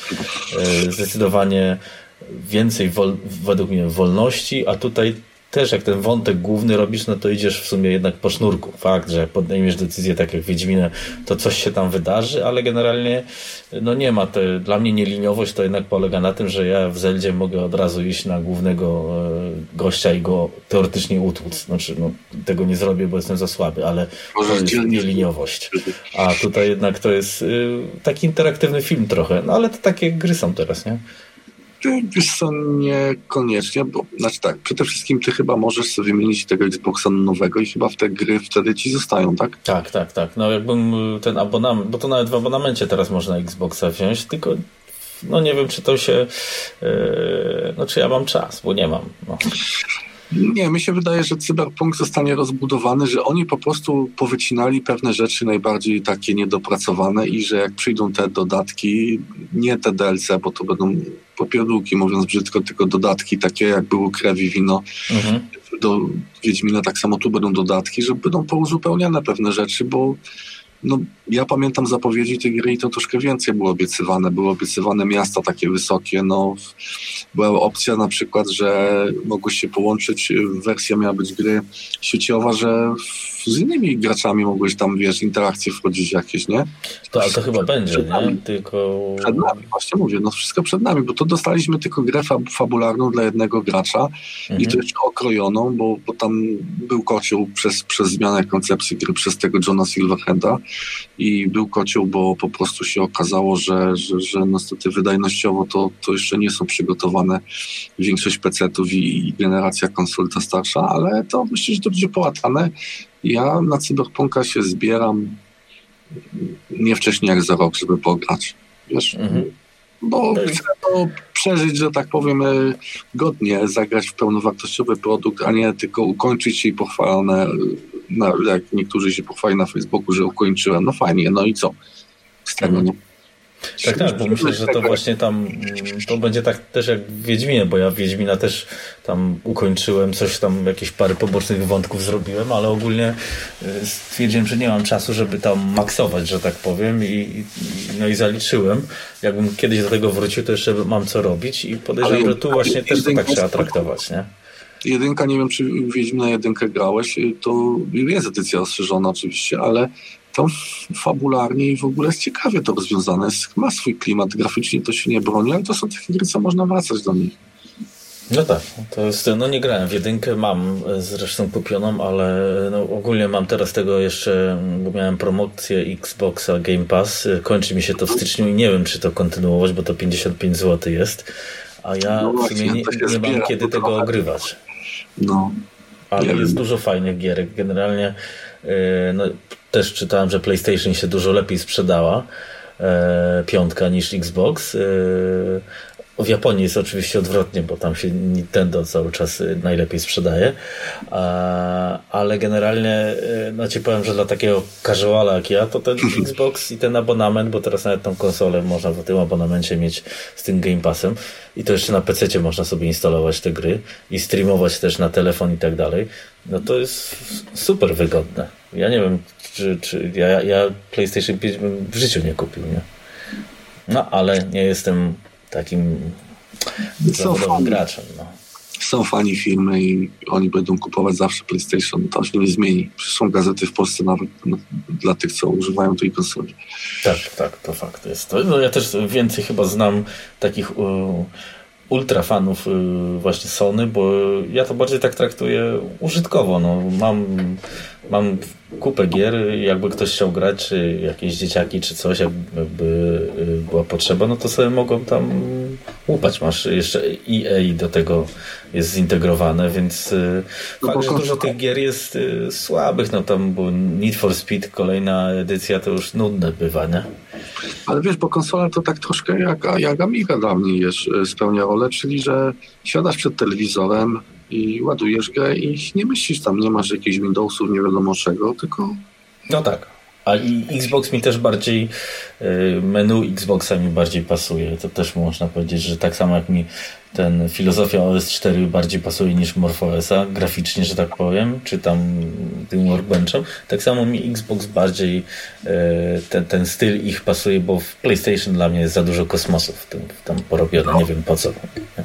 yy, zdecydowanie więcej wol, według mnie wolności, a tutaj też jak ten wątek główny robisz, no to idziesz w sumie jednak po sznurku. Fakt, że podejmiesz decyzję tak jak Wiedźminę, to coś się tam wydarzy, ale generalnie no nie ma. Te, dla mnie nieliniowość to jednak polega na tym, że ja w Zeldzie mogę od razu iść na głównego e, gościa i go teoretycznie utłuc. Znaczy, no, tego nie zrobię, bo jestem za słaby, ale to jest nieliniowość. A tutaj jednak to jest y, taki interaktywny film trochę, no ale to takie gry są teraz, nie? Wiesz co, niekoniecznie, bo znaczy tak, przede wszystkim ty chyba możesz sobie wymienić tego Xboxa nowego i chyba w te gry wtedy ci zostają, tak? Tak, tak, tak. No jakbym ten abonament, bo to nawet w abonamencie teraz można Xboxa wziąć, tylko no nie wiem, czy to się, yy, no czy ja mam czas, bo nie mam. No. Nie, mi się wydaje, że cyberpunk zostanie rozbudowany, że oni po prostu powycinali pewne rzeczy najbardziej takie niedopracowane i że jak przyjdą te dodatki, nie te DLC, bo to będą popierdółki, mówiąc brzydko, tylko dodatki takie jak było krew i wino. Mhm. Do Wiedźmina tak samo tu będą dodatki, że będą pouzupełniane pewne rzeczy, bo no, ja pamiętam zapowiedzi tej gry i to troszkę więcej było obiecywane. Były obiecywane miasta takie wysokie. No, była opcja na przykład, że mogło się połączyć, wersja miała być gry sieciowa, że z innymi graczami mogłeś tam, wiesz, interakcje wchodzić jakieś, nie? To, ale to chyba będzie, nie? Tylko... Przed nami, właśnie mówię, no wszystko przed nami, bo to dostaliśmy tylko grę fab fabularną dla jednego gracza mhm. i to jeszcze okrojoną, bo, bo tam był kocioł przez, przez zmianę koncepcji gry przez tego Johna Silverhanda i był kocioł, bo po prostu się okazało, że, że, że niestety wydajnościowo to, to jeszcze nie są przygotowane większość PC-ów i, i generacja konsol ta starsza, ale to myślę, że to będzie połatane ja na Cyberpunka się zbieram nie wcześniej jak za rok, żeby pograć. Wiesz? Mhm. Bo chcę to przeżyć, że tak powiem, e, godnie, zagrać w pełnowartościowy produkt, a nie tylko ukończyć się i pochwalone jak niektórzy się pochwali na Facebooku, że ukończyłem, no fajnie, no i co? Z tego, mhm. Tak, tak, bo myślę, że to właśnie tam to będzie tak też jak w Wiedźminie, bo ja w Wiedźmina też tam ukończyłem, coś tam, jakieś parę pobocznych wątków zrobiłem, ale ogólnie y, stwierdziłem, że nie mam czasu, żeby tam maksować, że tak powiem i, no i zaliczyłem. Jakbym kiedyś do tego wrócił, to jeszcze mam co robić i podejrzewam, że tu właśnie też to tak trzeba traktować, nie? Jedynka, nie wiem czy Wiedźmina jedynkę grałeś, to jest edycja rozszerzona oczywiście, ale to fabularnie i w ogóle jest ciekawie to rozwiązane. Ma swój klimat, graficznie to się nie broni, ale to są takie gry, co można wracać do nich. No tak, to jest, no nie grałem w jedynkę, mam zresztą kupioną, ale no ogólnie mam teraz tego jeszcze, bo miałem promocję Xboxa Game Pass, kończy mi się to w styczniu i nie wiem, czy to kontynuować, bo to 55 zł jest, a ja no właśnie, w sumie nie, nie mam kiedy tego trochę. ogrywać. No. Ale jest dużo fajnych gierek. Generalnie no, też czytałem, że PlayStation się dużo lepiej sprzedała, e, piątka niż Xbox. W Japonii jest oczywiście odwrotnie, bo tam się Nintendo cały czas y, najlepiej sprzedaje, ale generalnie no ci powiem, że dla takiego casuala jak ja, to ten Xbox i ten abonament, bo teraz nawet tą konsolę można w tym abonamencie mieć z tym Game Passem i to jeszcze na PC można sobie instalować te gry i streamować też na telefon i tak dalej, no to jest super wygodne. Ja nie wiem, czy, czy ja, ja PlayStation 5 bym w życiu nie kupił, nie? No, ale nie jestem takim zawodowym graczem. No. Są fani firmy i oni będą kupować zawsze PlayStation. To się nie zmieni. Są gazety w Polsce nawet no, dla tych, co używają tej konsoli. Tak, tak, to fakt jest. To, no, ja też więcej chyba znam takich uh, ultra fanów uh, właśnie Sony, bo ja to bardziej tak traktuję użytkowo. No, mam, mam kupę gier, jakby ktoś chciał grać, czy jakieś dzieciaki, czy coś, jakby y, była potrzeba, no to sobie mogą tam łupać. Masz jeszcze EA do tego jest zintegrowane, więc y, no fakt, że dużo tych gier jest y, słabych, no tam bo Need for Speed, kolejna edycja to już nudne bywa, nie? Ale wiesz, bo konsola to tak troszkę jak, jak Amiga dla mnie jest, spełnia rolę, czyli że siadasz przed telewizorem, i ładujesz grę i nie myślisz tam, nie masz jakichś Windowsów, nie wiadomo czego, tylko... No tak. A i Xbox mi też bardziej, y, menu Xboxa mi bardziej pasuje. To też można powiedzieć, że tak samo jak mi ten filozofia OS4 bardziej pasuje niż MorphOSa, graficznie, że tak powiem, czy tam tym workbenchem. Tak samo mi Xbox bardziej e, ten, ten styl ich pasuje, bo w PlayStation dla mnie jest za dużo kosmosów tam, tam porobione, no. nie wiem po co.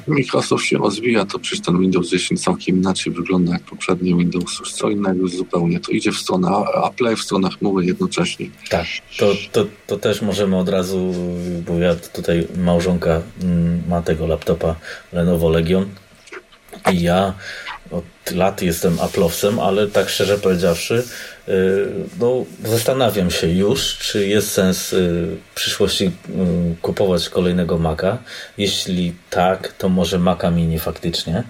Microsoft się rozwija, to przecież ten Windows 10 całkiem inaczej wygląda jak poprzedni Windows, już co innego zupełnie. To idzie w stronę Apple, w stronę chmury jednocześnie. Tak, to, to, to też możemy od razu, bo ja tutaj małżonka mm, ma tego laptopa Lenovo Legion. I ja od lat jestem Aplowcem, ale tak szczerze powiedziawszy, y, no, zastanawiam się już, czy jest sens y, w przyszłości y, kupować kolejnego Maca. Jeśli tak, to może Maca Mini faktycznie,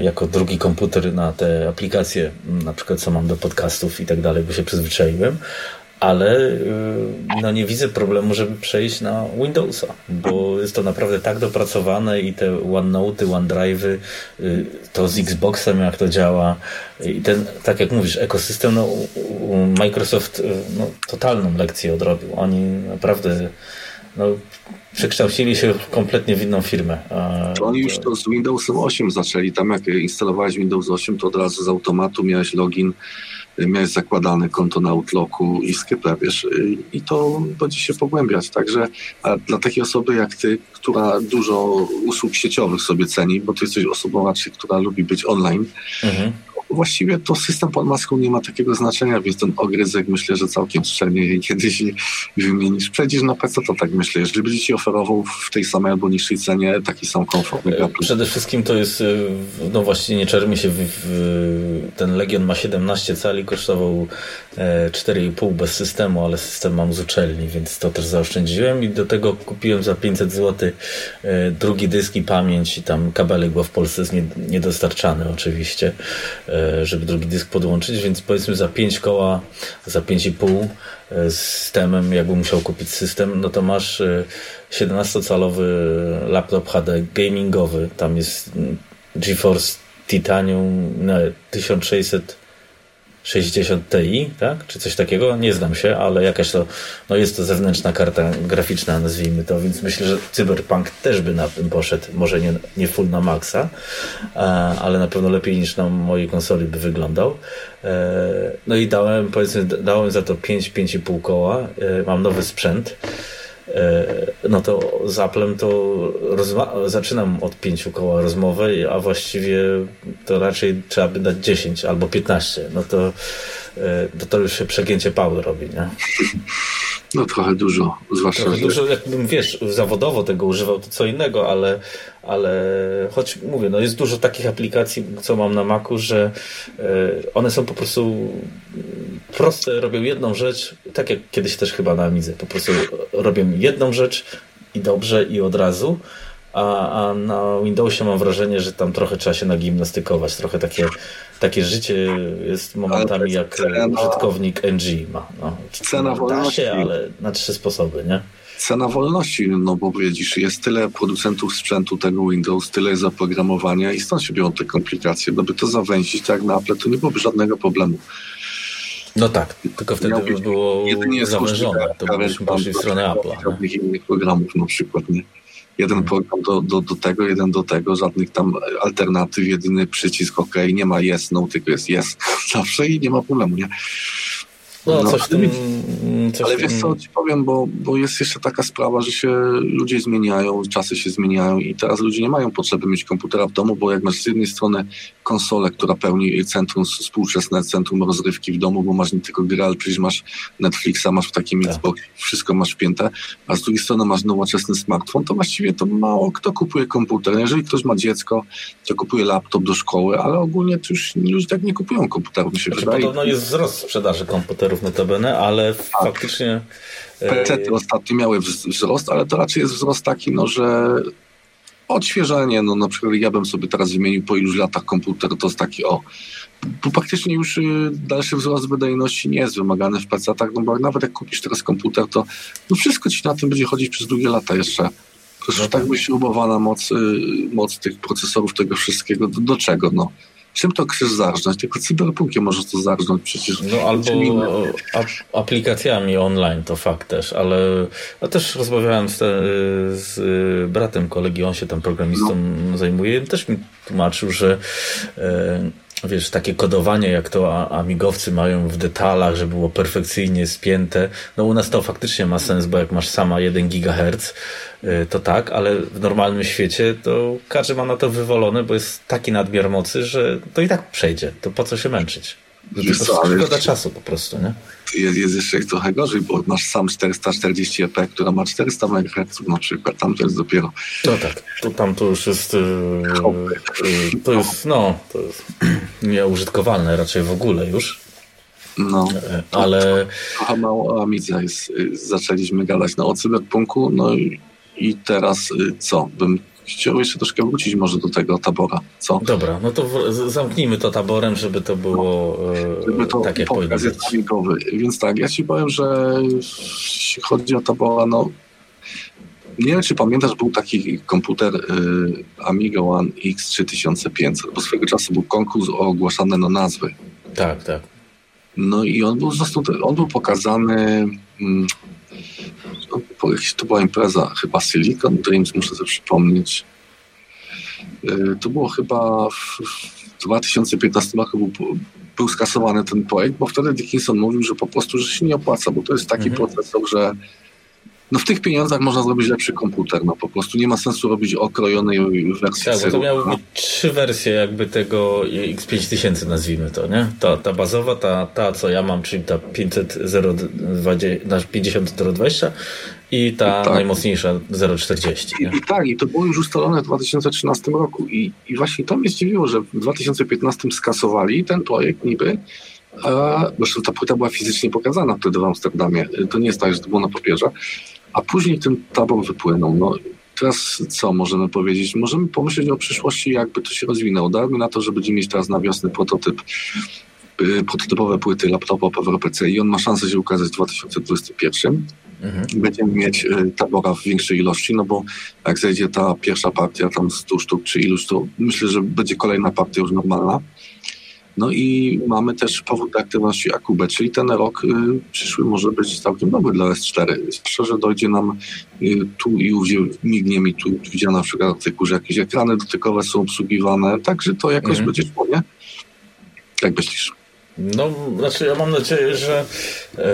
jako drugi komputer na te aplikacje, na przykład co mam do podcastów i tak dalej, bo się przyzwyczaiłem, ale y, no nie widzę problemu, żeby przejść na Windowsa, bo jest to naprawdę tak dopracowane i te OneNote, OneDrive'y, y, to z Xboxem jak to działa i ten, tak jak mówisz, ekosystem, no, Microsoft y, no, totalną lekcję odrobił. Oni naprawdę no, przekształcili się kompletnie w inną firmę. To oni już to z Windowsem 8 zaczęli. Tam jak instalowałeś Windows 8, to od razu z automatu miałeś login miałeś zakładane konto na Outlooku i Skype, wiesz, i to będzie się pogłębiać. Także dla takiej osoby jak ty, która dużo usług sieciowych sobie ceni, bo ty jesteś osobą raczej, która lubi być online, mhm właściwie to system pod maską nie ma takiego znaczenia, więc ten ogryzek myślę, że całkiem szczelnie kiedyś wymienisz. Przejdziesz na PC, to tak myślę, jeżeli będzie ci oferował w tej samej albo niższej cenie taki sam komfort. E, przede wszystkim to jest, e, no właśnie nie czermi się, w, w, ten Legion ma 17 cali, kosztował 4,5 e, bez systemu, ale system mam z uczelni, więc to też zaoszczędziłem i do tego kupiłem za 500 zł drugi dysk i pamięć i tam kabelek, bo w Polsce jest niedostarczany oczywiście żeby drugi dysk podłączyć, więc powiedzmy za 5 koła, za 5,5 e, z systemem, jakby musiał kupić system, no to masz 17-calowy e, laptop HD gamingowy, tam jest mm, GeForce Titanium no, 1600 60 Ti, tak? Czy coś takiego? Nie znam się, ale jakaś to, no jest to zewnętrzna karta graficzna, nazwijmy to, więc myślę, że Cyberpunk też by na tym poszedł. Może nie, nie full na maksa, ale na pewno lepiej niż na mojej konsoli by wyglądał. E, no i dałem, powiedzmy, dałem za to 5-5,5 koła. E, mam nowy sprzęt. E, no to z Applem to zaczynam od pięciu koła rozmowy, a właściwie to raczej trzeba by dać 10 albo 15. No to, to, to już się przegięcie pału robi, nie? No trochę dużo, zwłaszcza. Trochę dużo, jakbym wiesz, zawodowo tego używał, to co innego, ale, ale choć mówię, no jest dużo takich aplikacji, co mam na Macu, że e, one są po prostu proste, robią jedną rzecz, tak jak kiedyś też chyba na Amidze, po prostu robią jedną rzecz i dobrze i od razu, a, a na Windowsie mam wrażenie, że tam trochę trzeba się nagimnastykować, trochę takie, takie życie jest momentami jak cena, użytkownik NG ma. No, cena wolności. Da się, ale na trzy sposoby, nie? cena wolności, no bo widzisz, jest tyle producentów sprzętu tego Windows, tyle zaprogramowania i stąd się biorą te komplikacje. No by to zawęzić tak na Apple, to nie byłoby żadnego problemu. No tak, tylko wtedy by było zawężone, to byśmy poszli w stronę Apple'a. Żadnych innych programów na przykład, nie? Jeden program do, do, do tego, jeden do tego, żadnych tam alternatyw, jedyny przycisk OK, nie ma yes, no, tylko jest yes zawsze i nie ma problemu, nie? No, no coś tym, coś ale wiesz co ci powiem, bo, bo jest jeszcze taka sprawa, że się ludzie zmieniają, czasy się zmieniają i teraz ludzie nie mają potrzeby mieć komputera w domu, bo jak masz z jednej strony konsolę, która pełni centrum współczesne, centrum rozrywki w domu, bo masz nie tylko gry, ale przecież masz Netflixa, masz w takim tak. Xbox, wszystko masz wpięte, a z drugiej strony masz nowoczesny smartfon, to właściwie to mało kto kupuje komputer. Jeżeli ktoś ma dziecko, to kupuje laptop do szkoły, ale ogólnie to już ludzie tak nie kupują komputerów, mi się znaczy, wydaje. Podobno jest wzrost sprzedaży komputerów komputerów notabene, ale tak. faktycznie... PC e, ostatnio miały wzrost, ale to raczej jest wzrost taki, no, że odświeżenie, no na przykład ja bym sobie teraz wymienił po iluś latach komputer, to jest taki o, bo praktycznie już y, dalszy wzrost wydajności nie jest wymagany w PC-tach, no bo nawet jak kupisz teraz komputer, to no wszystko ci na tym będzie chodzić przez długie lata jeszcze. Przecież no tak wyśrubowana moc, y, moc tych procesorów, tego wszystkiego, do, do czego, no? Czym to chcesz zarżnąć? Tylko cyberpunkiem możesz to zarżnąć przecież. No albo aplikacjami online, to fakt też, ale ja też rozmawiałem z, te, z bratem kolegi, on się tam programistą no. zajmuje, też mi tłumaczył, że e, wiesz, takie kodowanie, jak to amigowcy mają w detalach, że było perfekcyjnie spięte. No u nas to faktycznie ma sens, bo jak masz sama 1 GHz, y, to tak, ale w normalnym świecie to każdy ma na to wywolone, bo jest taki nadmiar mocy, że to i tak przejdzie. To po co się męczyć? To szkoda czasu po prostu, nie? Jest, jest jeszcze trochę gorzej, bo masz sam 440 EP, która ma 400 MHz na przykład, tam to jest dopiero... No tak, to tam to już jest... Yy, to jest, no, to jest nieużytkowalne raczej w ogóle już. No, e, ale... Trochę mało o Amidze jest. Zaczęliśmy gadać no, o cyberpunku, no i, i teraz co? Bym chciał jeszcze troszkę wrócić może do tego tabora, co? Dobra, no to zamknijmy to taborem, żeby to było no, żeby to tak jak powinno być. Więc tak, ja ci powiem, że jeśli chodzi o tabora, no nie wiem, czy pamiętasz, był taki komputer y, Amiga One X3500, bo swego czasu był konkurs ogłaszany na nazwy. Tak, tak. No i on był, on był pokazany mm, to była impreza, chyba Silicon Dreams, muszę sobie przypomnieć. E, to było chyba w 2015 roku był, był skasowany ten projekt, bo wtedy Dickinson mówił, że po prostu że się nie opłaca, bo to jest taki mhm. procesor, że no w tych pieniądzach można zrobić lepszy komputer, no po prostu nie ma sensu robić okrojonej wersji. Tak, bo to miały być trzy wersje jakby tego X5000 nazwijmy to, nie? Ta, ta bazowa, ta, ta co ja mam, czyli ta 500 50 020 i ta tak. najmocniejsza 040. I, I, tak, i to było już ustalone w 2013 roku i, i właśnie to mnie zdziwiło, że w 2015 skasowali ten projekt niby, a, zresztą ta płyta była fizycznie pokazana wtedy w Amsterdamie, to nie jest tak, że to było na papierze, a później ten tabor wypłynął. No, teraz co możemy powiedzieć? Możemy pomyśleć o przyszłości, jakby to się rozwinęło. Dajmy na to, że będziemy mieć teraz na wiosnę prototyp y, prototypowe płyty laptopowe w RPC i on ma szansę się ukazać w 2021. Mhm. Będziemy mieć y, tabora w większej ilości, no bo jak zejdzie ta pierwsza partia tam 100 sztuk czy iluś, to myślę, że będzie kolejna partia już normalna. No i mamy też powód do aktywności Akubę, czyli ten rok y, przyszły może być całkiem dobry dla S4. Szczerze dojdzie nam y, tu i ówdzie, mignie mi tu, widziałem na przykład artykuł, że jakieś ekrany dotykowe są obsługiwane, także to jakoś mhm. będzie szło, nie? Jak myślisz? No, znaczy ja mam nadzieję, że... Yy...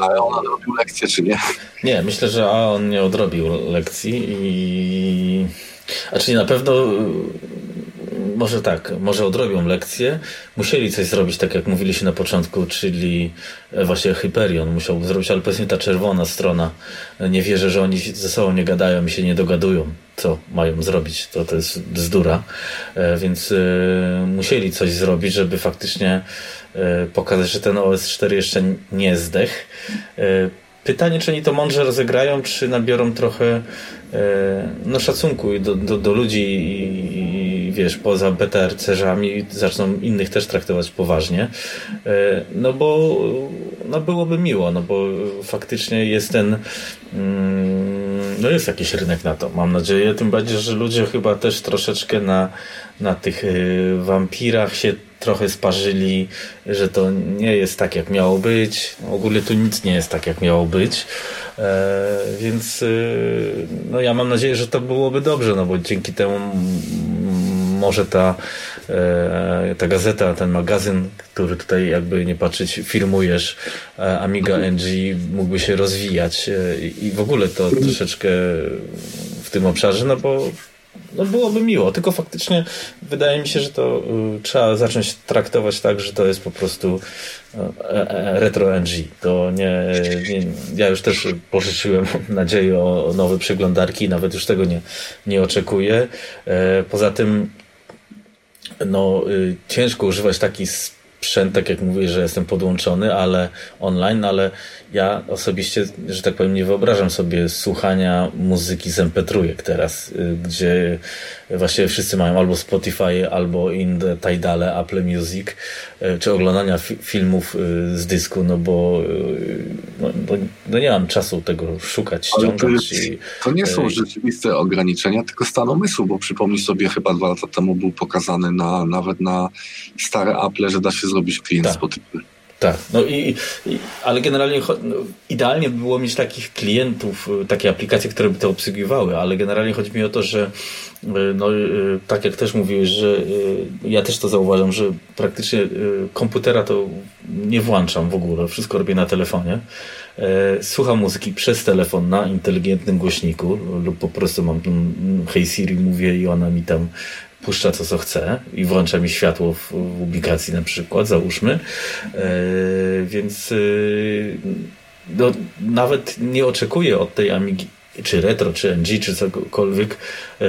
Ale on odrobił lekcję, czy nie? Nie, myślę, że a on nie odrobił lekcji i... A czyli na pewno może tak, może odrobią lekcję. Musieli coś zrobić, tak jak mówiliśmy na początku, czyli e, właśnie Hyperion musiał zrobić, ale powiedzmy ta czerwona strona. Nie wierzę, że oni ze sobą nie gadają i się nie dogadują, co mają zrobić. To, to jest bzdura. E, więc e, musieli coś zrobić, żeby faktycznie pokazać, że ten OS4 jeszcze nie zdech. Pytanie, czy oni to mądrze rozegrają, czy nabiorą trochę no, szacunku do, do, do ludzi i, wiesz, poza BTR-cerzami zaczną innych też traktować poważnie, e, no bo no byłoby miło, no bo faktycznie jest ten mm, no jest jakiś rynek na to, mam nadzieję, tym bardziej, że ludzie chyba też troszeczkę na, na tych e, wampirach się trochę sparzyli, że to nie jest tak, jak miało być. Ogólnie tu nic nie jest tak, jak miało być. E, więc e, no ja mam nadzieję, że to byłoby dobrze, no bo dzięki temu może ta, e, ta gazeta, ten magazyn, który tutaj jakby nie patrzeć firmujesz, e, Amiga NG mógłby się rozwijać e, i w ogóle to troszeczkę w tym obszarze, no bo no byłoby miło, tylko faktycznie wydaje mi się, że to y, trzeba zacząć traktować tak, że to jest po prostu retro NG. To nie, nie, ja już też pożyczyłem nadzieję o nowe przeglądarki, nawet już tego nie, nie oczekuję. Poza tym no, y, ciężko używać takich sprzęt, tak jak mówię, że jestem podłączony, ale online, ale ja osobiście, że tak powiem, nie wyobrażam sobie słuchania muzyki z MP3 teraz, y, gdzie właściwie wszyscy mają albo Spotify, albo in Tidale, Apple Music, y, czy oglądania fi filmów y, z dysku, no bo no, no, no, nie mam czasu tego szukać, ściągać. To, i, to, nie są rzeczywiste ograniczenia, tylko stan umysłu, bo przypomnij sobie, chyba dwa lata temu był pokazany na, nawet na stare Apple, że da się zrobić klient tak. Spotify. Tak, no i, i ale generalnie no, idealnie by było mieć takich klientów, y, takie aplikacje, które by to obsługiwały, ale generalnie chodzi mi o to, że y, no, y, tak jak też mówiłeś, że ja też to zauważam, że praktycznie komputera to nie włączam w ogóle, wszystko robię na telefonie. E, słucham muzyki przez telefon na inteligentnym głośniku lub po prostu mam Hey Siri mówię i ona mi tam puszcza to, co chce i włącza mi światło w, ubikacji na przykład, załóżmy. E, więc e, no, nawet nie oczekuję od tej Amigi czy retro, czy NG, czy cokolwiek, e,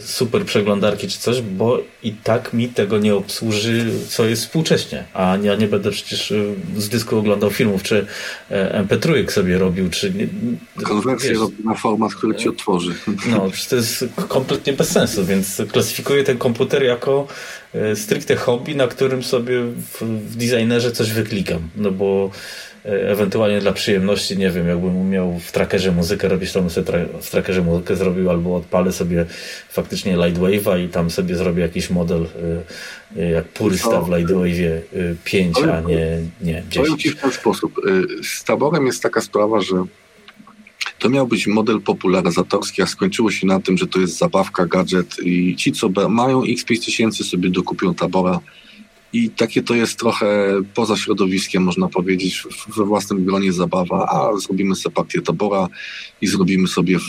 super przeglądarki, czy coś, bo i tak mi tego nie obsłuży, co jest współcześnie. A ja nie będę przecież e, z dysku oglądał filmów, czy e, MP3 sobie robił, czy... Konwersję robi na format, który ci otworzy. No, to jest kompletnie bez sensu, więc klasyfikuję ten komputer jako stricte hobby, na którym sobie w, w designerze coś wyklikam, no bo ewentualnie dla przyjemności, nie wiem, jakbym miał w trackerze muzykę robić, to bym sobie tra w trackerze muzykę zrobił, albo odpalę sobie faktycznie Lightwave'a i tam sobie zrobię jakiś model y, jak purysta w Lightwave'ie 5, y, a nie, nie 10. Powiem Ci w ten sposób. Z taborem jest taka sprawa, że to miał być model popularyzatorski, a skończyło się na tym, że to jest zabawka, gadżet i ci, co mają X5000 sobie dokupią tabora i takie to jest trochę poza środowiskiem, można powiedzieć, we własnym gronie zabawa, a zrobimy sobie partię tabora i zrobimy sobie w,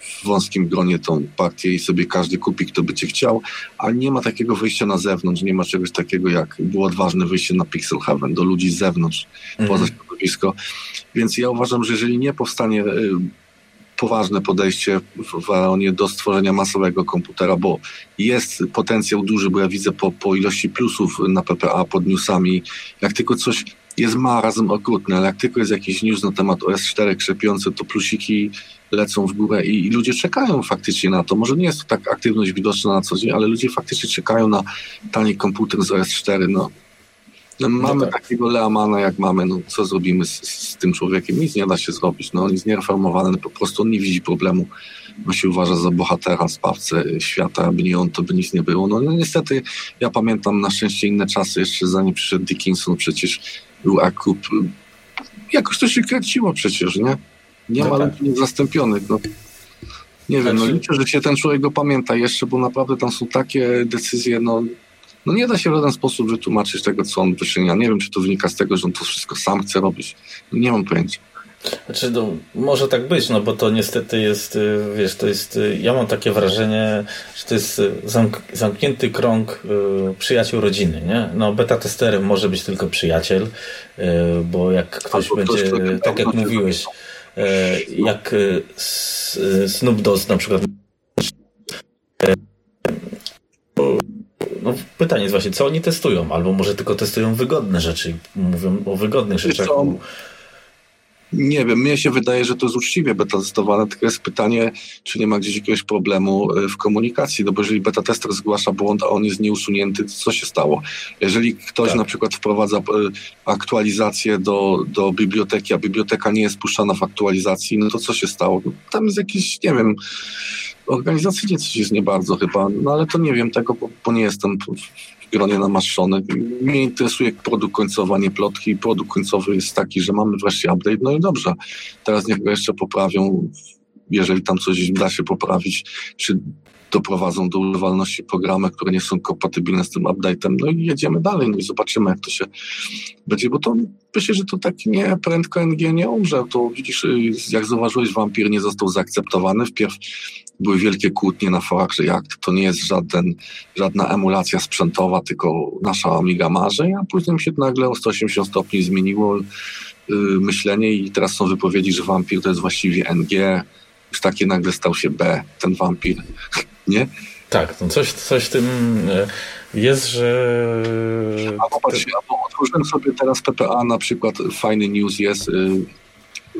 w wąskim gronie tą partię i sobie każdy kupi, kto by cię chciał, a nie ma takiego wyjścia na zewnątrz, nie ma czegoś takiego jak było odważne wyjście na Pixel Heaven, do ludzi z zewnątrz, mm. poza środowisko. Więc ja uważam, że jeżeli nie powstanie y, poważne podejście w Aeronie do stworzenia masowego komputera, bo jest potencjał duży, bo ja widzę po, po ilości plusów na PPA pod newsami, jak tylko coś jest marazm okrutny, ale jak tylko jest jakiś news na temat OS4 krzepiący, to plusiki lecą w górę i, i, ludzie czekają faktycznie na to. Może nie jest to tak aktywność widoczna na co dzień, ale ludzie faktycznie czekają na tani komputer z OS4. No, No, mamy no tak. takiego Leamana, jak mamy. No, co zrobimy z, z, tym człowiekiem? Nic nie da się zrobić. No, on jest niereformowany, po prostu on nie widzi problemu. On się uważa za bohatera, spawcę świata, aby nie on, to by nic nie było. No, no niestety, ja pamiętam na szczęście inne czasy, jeszcze zanim przyszedł Dickinson, przecież był akup. Jakoś to się kręciło przecież, nie? Nie no ma tak. zastąpionych. No. Nie wiem, no znaczy- liczę, że się ten człowiek go pamięta jeszcze, bo naprawdę tam są takie decyzje, no no nie da się w żaden sposób wytłumaczyć tego, co on wyczynia. Nie wiem, czy to wynika z tego, że on to wszystko sam chce robić. Nie mam pojęcia. Znaczy, no, może tak być, no bo to niestety jest, y, wiesz, to jest, y, ja mam takie wrażenie, że to jest y, zamk zamknięty krąg y, przyjaciół rodziny, nie? No beta testerem może być tylko przyjaciel, y, bo jak ktoś Albo będzie, ktoś, tak jak mówiłeś, y, jak Snoop Dogg na przykład no, pytanie jest właśnie, co oni testują? Albo może tylko testują wygodne rzeczy, mówią o wygodnych rzeczach. Nie wiem, mnie się wydaje, że to jest uczciwie beta testowane, tylko jest pytanie, czy nie ma gdzieś jakiegoś problemu e, w komunikacji, no bo jeżeli beta tester zgłasza błąd, a on jest nieusunięty, to co się stało? Jeżeli ktoś tak. na przykład wprowadza e, aktualizację do, do biblioteki, a biblioteka nie jest puszczana w aktualizacji, no to co się stało? No, tam jest jakiś, nie wiem, organizacyjnie coś jest nie bardzo chyba, no ale to nie wiem tego, bo, bo nie jestem w gronie namaszczony. Mnie interesuje produkt końcowy, a nie plotki. Produkt końcowy jest taki, że mamy wreszcie update, no i dobrze. Teraz niech go jeszcze poprawią, jeżeli tam coś da się poprawić, czy doprowadzą do używalności programy, które nie są kompatybilne z tym update'em, no i jedziemy dalej, no i zobaczymy, jak to się będzie, bo to myślę, że to tak nie prędko NG nie umrze, to widzisz, jak zauważyłeś, Vampir nie został zaakceptowany, wpierw były wielkie kłótnie na forach, że jak to nie jest żaden, żadna emulacja sprzętowa, tylko nasza Amiga marzeń, a później się nagle o 180 stopni zmieniło yy, myślenie i teraz są wypowiedzi, że Vampir to jest właściwie NG, już takie nagle stał się B, ten Vampir, nie? Tak, no coś, coś w tym e, jest, że... A popatrz, ja otworzyłem sobie teraz PPA, na przykład fajny news jest,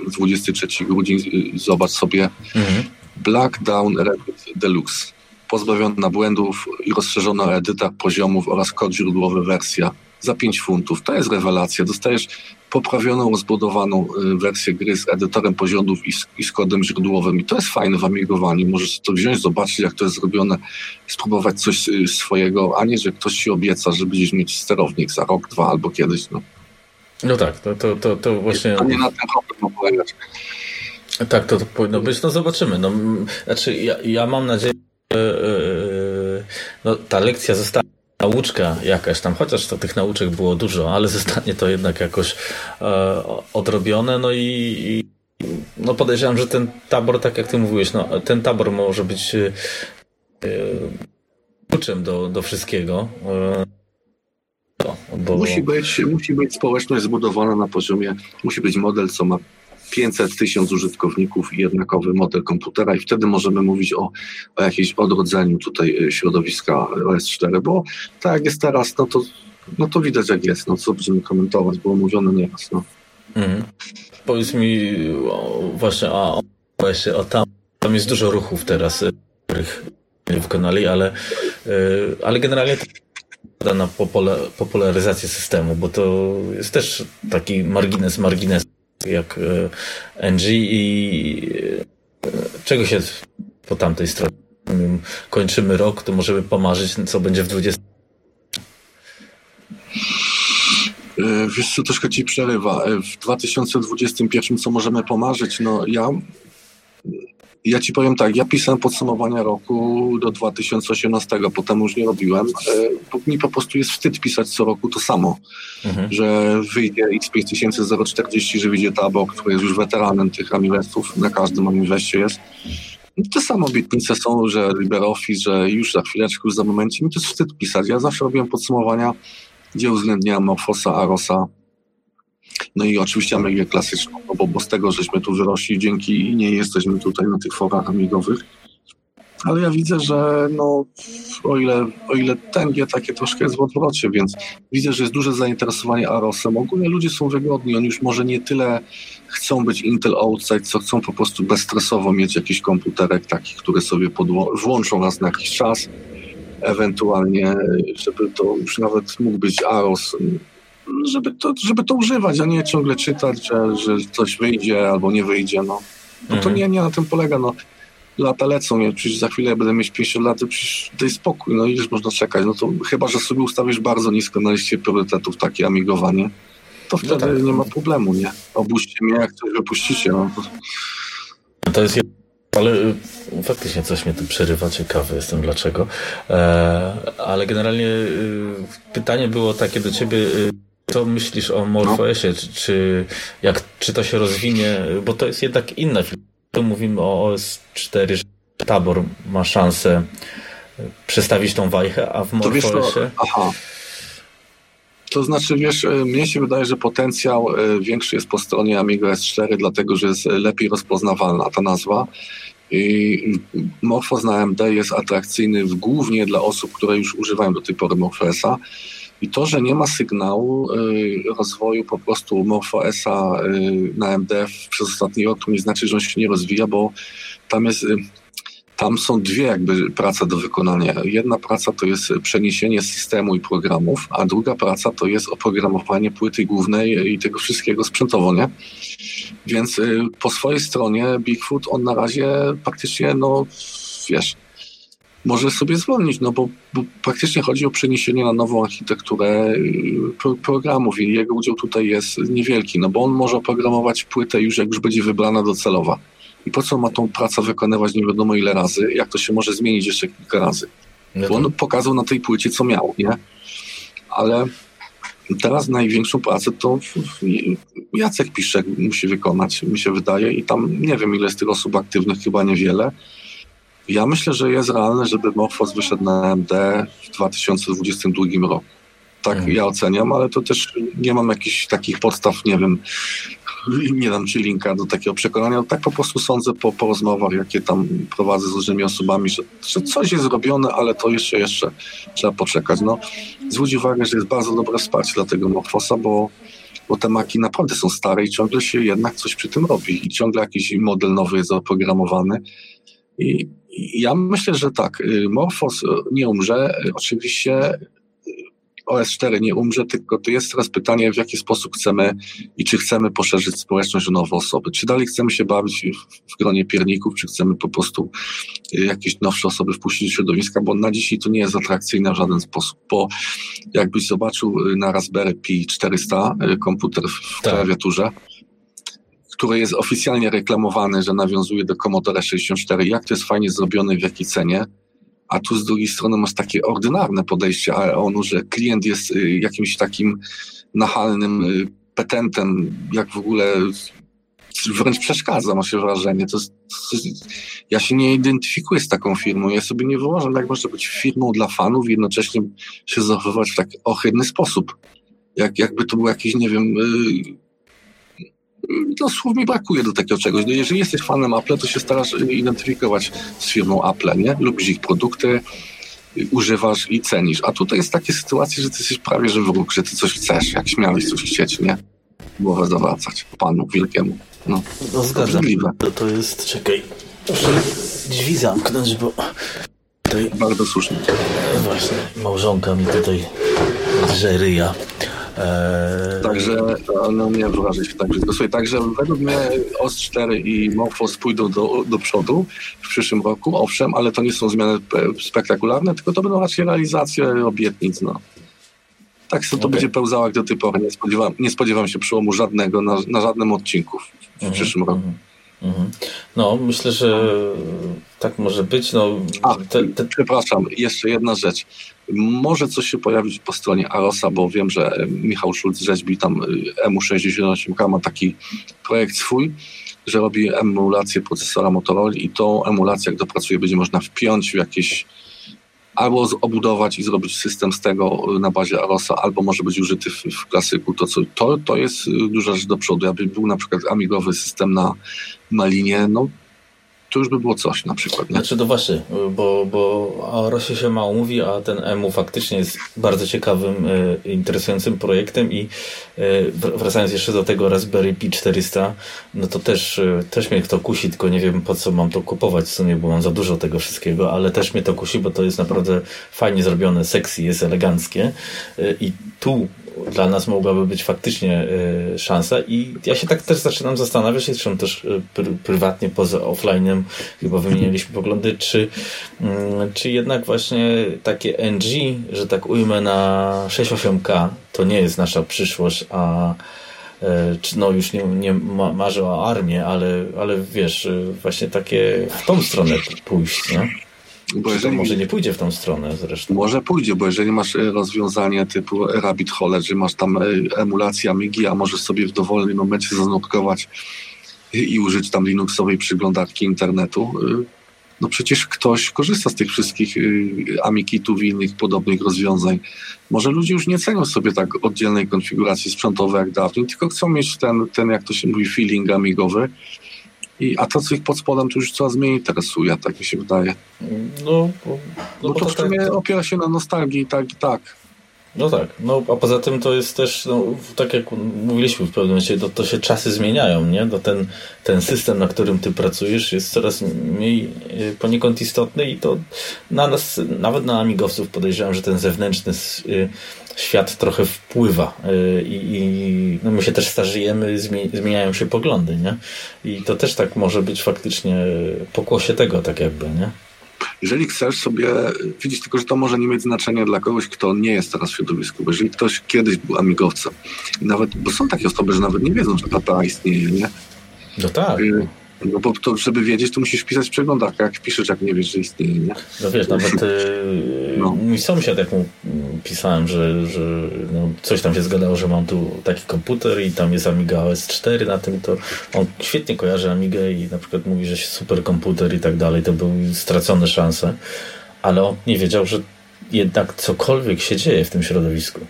23 y, grudzień, y, zobacz sobie, mhm. Black Down Reddit Deluxe. Pozbawiona błędów i rozszerzona edyta poziomów oraz kod źródłowy wersja za 5 funtów. To jest rewelacja. Dostajesz poprawioną, rozbudowaną y, wersję gry z edytorem poziomów i z, i z kodem źródłowym. I to jest fajne w amigowaniu. Możesz to wziąć, zobaczyć, jak to jest zrobione, spróbować coś y, swojego, a nie, że ktoś ci obieca, że będziesz mieć sterownik za rok, dwa albo kiedyś. No, no tak, to, to, to, to właśnie... To nie na ten problem polegać. Tak, to, to powinno być. No zobaczymy. No, znaczy, ja, ja mam nadzieję, że yy, no, ta lekcja zostanie nauczka jakaś tam, chociaż to tych nauczek było dużo, ale zostanie to jednak jakoś e, odrobione, no i, i, no podejrzewam, że ten tabor, tak jak ty mówiłeś, no, ten tabor może być e, kluczem do, do wszystkiego. E, bo... musi, być, musi być społeczność zbudowana na poziomie, musi być model, co ma 500 tysięcy użytkowników i jednakowy model komputera i wtedy możemy mówić o, o jakimś odrodzeniu tutaj y, środowiska OS4, bo tak jak jest teraz, no to, no to widać jak jest, no co będziemy komentować, było mówione nieraz, no. Mhm. Powiedz mi o, właśnie o, o tam, tam jest dużo ruchów teraz, y, których wykonali, ale, y, ale generalnie na popularyzację systemu, bo to jest też taki margines, margines jak e, NG i e, czego się po tamtej stronie kończymy rok, to możemy pomarzyć, co będzie w 20. E, wiesz co, troszkę ci przerywa. W 2021 co możemy pomarzyć? No ja ja ci powiem tak, ja pisałem podsumowania roku do 2018, potem już nie robiłem. Bo mi po prostu jest wstyd pisać co roku to samo, mhm. że wyjdzie X5040, 040, że wyjdzie Tabok, który jest już weteranem tych Amilestów, na każdym Amileście jest. Te same obietnice są, że LibreOffice, że już za chwileczkę, już za momencie. Mi to jest wstyd pisać. Ja zawsze robiłem podsumowania, gdzie uwzględniałem Morfosa, Arosa, no i oczywiście Amerykę klasyczną, no bo, bo z tego żeśmy tu wyrośli dzięki i nie jesteśmy tutaj na tych forach amigowych. Ale ja widzę, że no, o ile, o ile tęgie takie troszkę jest w odwrocie, więc widzę, że jest duże zainteresowanie Arosem. Ogólnie ludzie są wygodni, oni już może nie tyle chcą być Intel Outside, co chcą po prostu bezstresowo mieć jakiś komputerek taki, który sobie włączą raz na jakiś czas, ewentualnie, żeby to już nawet mógł być Aros żeby to, żeby to używać, a nie ciągle czytać, że, że coś wyjdzie albo nie wyjdzie. No, no to mhm. nie, nie na tym polega. No lata lecą, nie? przecież za chwilę będę mieć 50 lat, to przecież daj spokój, no ileż można czekać, no to chyba, że sobie ustawisz bardzo nisko na liście priorytetów takie amigowanie, to no wtedy no tak. nie ma problemu, nie? Obuście mnie, jak coś wypuścicie, no to... To jest ale y, faktycznie coś mnie tu przerywa, ciekawy jestem dlaczego. E, ale generalnie y, pytanie było takie do ciebie, y, co myślisz o MorphOSie, czy, czy, jak, czy to się rozwinie, bo to jest jednak inna tu mówimy o OS 4, że tabor ma szansę przestawić tą wajchę, a w MorphOSie... Aha. To znaczy, wiesz, e, mnie się wydaje, że potencjał e, większy jest po stronie Amiga S4, dlatego że jest lepiej rozpoznawalna ta nazwa. I Morphos na AMD jest atrakcyjny głównie dla osób, które już używają do tej pory MorphOSa. I to, że nie ma sygnału y, rozwoju po prostu MorphOSa y, na AMD przez ostatni rok, to nie znaczy, że on się nie rozwija, bo tam jest y, tam są dwie jakby prace do wykonania. Jedna praca to jest przeniesienie systemu i programów, a druga praca to jest oprogramowanie płyty głównej i tego wszystkiego sprzętowo, nie? Więc po swojej stronie Bigfoot on na razie praktycznie, no wiesz, może sobie zwolnić, no bo, bo, praktycznie chodzi o przeniesienie na nową architekturę y, pro, programów i jego udział tutaj jest niewielki, no bo on może oprogramować płytę już jak już będzie wybrana docelowa. I po co ma tą pracę wykonywać nie wiadomo ile razy, jak to się może zmienić jeszcze kilka razy. No bo on pokazał na tej płycie, co miał, nie? Ale teraz największą pracę to Jacek Piszczek musi wykonać, mi się wydaje, i tam nie wiem, ile jest tych osób aktywnych, chyba niewiele. Ja myślę, że jest realne, żeby Morphos wyszedł na AMD w 2022 roku. Tak mhm. ja oceniam, ale to też nie mam jakichś takich podstaw, nie wiem, nie dam ci linka do takiego przekonania. Tak po prostu sądzę po, po rozmowach, jakie tam prowadzę z różnymi osobami, że, że coś jest zrobione, ale to jeszcze, jeszcze trzeba poczekać. No, zwróć uwagę, że jest bardzo dobre wsparcie dla tego Morfosa, bo bo te maki naprawdę są stare i ciągle się jednak coś przy tym robi i ciągle jakiś model nowy jest zaprogramowany i ja myślę, że tak. Y, Morphos y, nie umrze. Y, oczywiście OS4 nie umrze, tylko to jest teraz pytanie, w jaki sposób chcemy i czy chcemy poszerzyć społeczność o nowe osoby. Czy dalej chcemy się bawić w, w gronie pierników, czy chcemy po prostu jakieś nowsze osoby wpuścić do środowiska, bo na dzisiaj to nie jest atrakcyjne w żaden sposób. Bo jakbyś zobaczył na Raspberry Pi 400 komputer w tak. klawiaturze, który jest oficjalnie reklamowany, że nawiązuje do Commodore 64, jak to jest fajnie zrobione, w jakiej cenie, a tu z drugiej strony masz takie ordynarne podejście AEON-u, że klient jest y, jakimś takim nachalnym y, petentem, jak w ogóle wręcz przeszkadza, ma się wrażenie. To, to, ja się nie identyfikuję z taką firmą. Ja sobie nie wyobrażam, jak może być firmą dla fanów i jednocześnie się zachowywać w tak ohydny sposób. Jak, jakby to był jakiś, nie wiem, y, no, słów mi brakuje do takiego czegoś. No, jeżeli jesteś fanem Apple, to się starasz identyfikować z firmą Apple, nie? Lubisz ich produkty, używasz i cenisz. A tutaj jest takie sytuacje, że ty jesteś prawie że wróg, że ty coś chcesz, jak śmiałeś coś chcieć, nie? Głowę zawracać panu wielkiemu. No, no zgadzam. To, to jest, czekaj, muszę drzwi zamknąć, bo tutaj... Bardzo słusznie. Właśnie, małżonka mi tutaj drze ryja. Eee... Także no nie wyobrażę się tak brzydko. Słuchaj, także według mnie OS 4 i Morphos pójdą do, do przodu w przyszłym roku, owszem, ale to nie są zmiany spektakularne, tylko to będą raczej realizacje obietnic. No. Tak to okay. będzie pełzało jak do tej pory. Nie spodziewam, nie spodziewam się przełomu żadnego na, na żadnym odcinku w, w mm -hmm, przyszłym roku. Mm -hmm. No, myślę, że tak może być. No, A, te, te... Przepraszam, jeszcze jedna rzecz. Może coś się pojawić po stronie Arosa, bo wiem, że Michał Szulc rzeźbi tam y, EMU68K ma taki projekt swój, że robi emulację procesora Motorola i tą emulację, jak dopracuje, będzie można wpiąć w jakieś albo obudować i zrobić system z tego na bazie Arosa, albo może być użyty w, w klasyku. To, co, to, to jest duża rzecz do przodu. Jakby był na przykład amigowy system na Malinie, no to już by było coś na przykład. Nie? Znaczy to właśnie, bo, bo o Rosie się mało mówi, a ten EMU faktycznie jest bardzo ciekawym, e, interesującym projektem i e, wracając jeszcze do tego Raspberry Pi 400, no to też, e, też mnie to kusi, tylko nie wiem po co mam to kupować w sumie, bo mam za dużo tego wszystkiego, ale też mnie to kusi, bo to jest naprawdę fajnie zrobione, sexy, jest eleganckie i tu dla nas mogłaby być faktycznie y, szansa i ja się tak też zaczynam zastanawiać, zresztą też y, pr prywatnie poza offline'em chyba wymieniliśmy poglądy, czy, y, czy jednak właśnie takie NG, że tak ujmę na 6.8K, to nie jest nasza przyszłość, a czy no już nie, nie marzę o armię, ale, ale wiesz, właśnie takie w tą stronę pójść, nie? Bo jeżeli, może nie pójdzie w tą stronę zresztą. Może pójdzie, bo jeżeli masz e, rozwiązanie typu Rabbit Hole, że masz tam e, emulację Amigi, a możesz sobie w dowolnym momencie zanotkować i użyć tam Linuxowej przeglądarki internetu, e, no przecież ktoś korzysta z tych wszystkich Amikitów i innych podobnych rozwiązań. Może ludzie już nie cenią sobie tak oddzielnej konfiguracji sprzętowej jak dawniej, tylko chcą mieć ten, ten jak to się mówi, feeling amigowy i, a to, co ich pod spodem, to już coraz mniej interesuje, tak mi się wydaje. No, bo, no bo to, w sumie tak, opiera się na nostalgii, tak i tak. No tak, no a poza tym to jest też, no, tak jak mówiliśmy w pewnym momencie, to, to się czasy zmieniają, nie? To ten, ten system, na którym ty pracujesz jest coraz mniej y, poniekąd istotny i to na nas, nawet na amigowców podejrzewam, że ten zewnętrzny y, świat trochę wpływa y, i, i no my się też starzejemy, zmieniają się poglądy, nie? I to też tak może być faktycznie pokłosie tego, tak jakby, nie? Jeżeli chcesz sobie, widzieć tylko, że to może nie mieć znaczenia dla kogoś, kto nie jest teraz w środowisku, bo jeżeli ktoś kiedyś był amigowcem, nawet, bo są takie osoby, że nawet nie wiedzą, że PPA istnieje, nie? No tak. Y no bo to, żeby wiedzieć, to musisz pisać w przeglądarkę. Jak piszesz, jak nie wiesz, że istnieje, nie? No wiesz, nawet y, no. mój sąsiad, jak mu pisałem, że, że no, coś tam się zgadało, że mam tu taki komputer i tam jest Amiga OS 4 na tym, to on świetnie kojarzy Amigę i na przykład mówi, że super komputer i tak dalej, to były stracone szanse, ale on nie wiedział, że jednak cokolwiek się dzieje w tym środowisku.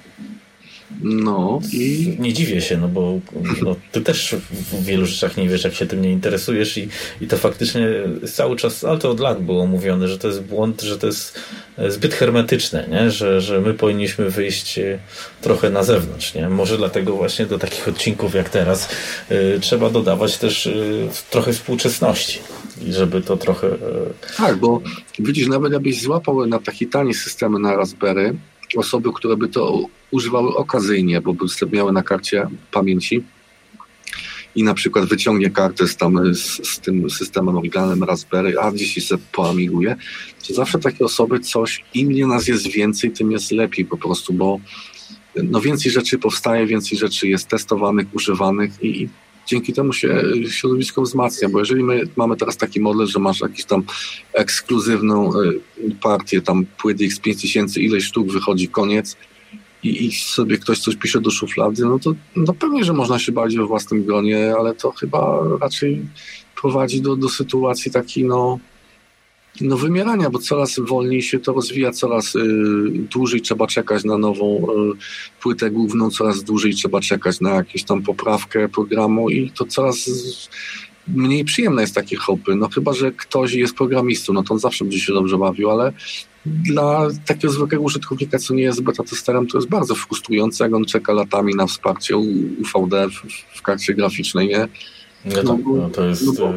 No i... Nie dziwię się, no bo no, ty też w wielu rzeczach nie wiesz, jak się tym nie interesujesz i, i to faktycznie cały czas, ale to od lat było mówione, że to jest błąd, że to jest zbyt hermetyczne, nie? Że, że my powinniśmy wyjść e, trochę na zewnątrz. Nie? Może dlatego właśnie do takich odcinków jak teraz y, trzeba dodawać też y, trochę współczesności i żeby to trochę... Y... Tak, bo widzisz, nawet jakbyś złapał na taki tani systemy na Raspberry, osoby, które by to używały okazyjnie, bo by miały na karcie pamięci i na przykład wyciągnie kartę z, tam, z, z tym systemem oryginalnym Raspberry, a gdzieś się poamiguje, to zawsze takie osoby coś, im nie nas jest więcej, tym jest lepiej po prostu, bo no więcej rzeczy powstaje, więcej rzeczy jest testowanych, używanych i dzięki temu się środowisko wzmacnia, bo jeżeli my mamy teraz taki model, że masz jakąś tam ekskluzywną y, partię, tam płyt X5000, ileś sztuk wychodzi, koniec, i, i sobie ktoś coś pisze do szuflady, no to no pewnie, że można się bardziej we własnym gronie, ale to chyba raczej prowadzi do, do sytuacji takiej no, no wymierania, bo coraz wolniej się to rozwija, coraz y, dłużej trzeba czekać na nową y, płytę główną, coraz dłużej trzeba czekać na jakąś tam poprawkę programu i to coraz mniej przyjemne jest takie hopy. No chyba, że ktoś jest programistą, no to on zawsze będzie się dobrze bawił, ale dla takiego zwykłego użytkownika, co nie jest beta testerem, to jest bardzo frustrujące, jak on czeka latami na wsparcie UVD w, w karcie graficznej, nie? No to, no to jest... No, bo,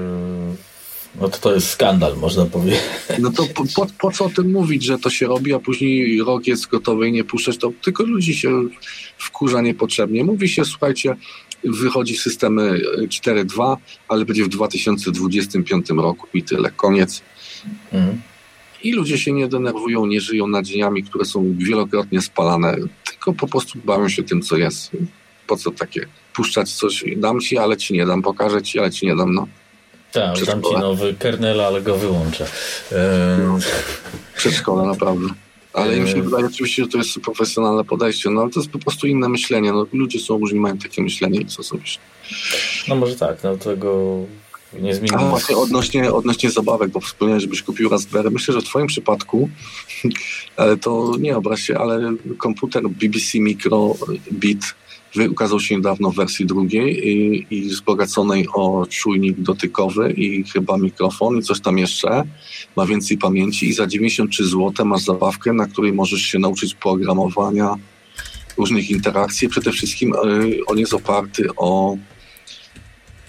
no to to jest skandal, można powiedzieć. No to po, po, po, co o tym mówić, że to się robi, a później rok jest gotowy i nie puszczać, to tylko ludzi się wkurza niepotrzebnie. Mówi się, słuchajcie, wychodzi systemy 4.2, ale będzie w 2025 roku i tyle, koniec. Mhm. I ludzie się nie denerwują, nie żyją nadziejami, które są wielokrotnie spalane, tylko po prostu bawią się tym, co jest. Po co takie puszczać coś, dam ci, ale ci nie dam, pokażę ci, ale ci nie dam, no. Tak, dam ci nowy kernel, ale go wyłączę. No, przedszkole, naprawdę. Ale mi się wydaje oczywiście, że to jest profesjonalne podejście, no ale to jest po prostu inne myślenie. No, ludzie są różni, mają takie myślenie i co sobie No może tak, no tego nie zmienimy. A właśnie odnośnie, odnośnie zabawek, bo wspomniałeś, żebyś kupił Raspberry. Myślę, że w twoim przypadku to nie obraź się, ale komputer BBC Micro Bit ukazał się niedawno w wersji drugiej i, i wzbogaconej o czujnik dotykowy i chyba mikrofon i coś tam jeszcze. Ma więcej pamięci i za 93 zł masz zabawkę, na której możesz się nauczyć programowania różnych interakcji. Przede wszystkim y, on jest oparty o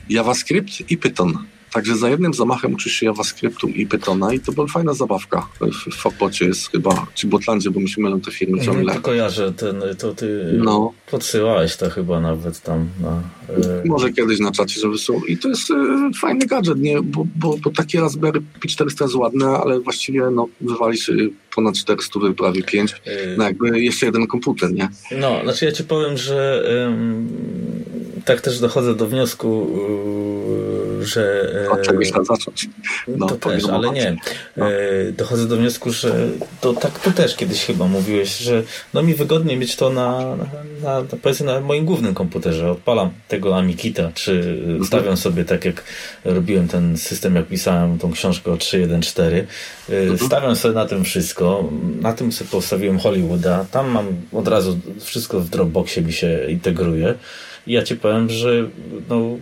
JavaScript i Python. Także za jednym zamachem uczysz się JavaScriptu i Pythona i to była fajna zabawka. W Fopocie jest chyba, czy Botlandzie, bo mi się mylą te firmy ciągle. Mhm, kojarzę, ten, to ty no. podsyłałeś to chyba nawet tam na... E... Może kiedyś na czacie, żeby są. I to jest e, fajny gadżet, nie? Bo, bo, bo takie Raspberry Pi 400 jest ładne, ale właściwie no, wywalisz ponad 400, prawie 5, e, no jakby jeszcze jeden komputer, nie? No, znaczy ja ci powiem, że tak też dochodzę do wniosku, że... E, Od czegoś trzeba zacząć. No, to też, ale nie. No. E, dochodzę do wniosku, że to tak to też kiedyś chyba mówiłeś, że no mi wygodnie mieć to na, na, na powiedzmy na moim głównym komputerze. Odpalam tego Amikita, czy mhm. stawiam sobie tak jak robiłem ten system, jak pisałem tą książkę o 3.1.4. E, mhm. Stawiam sobie na tym wszystko. Na tym sobie postawiłem Hollywooda. Tam mam od razu wszystko w Dropboxie mi się integruje. I ja ci powiem, że no,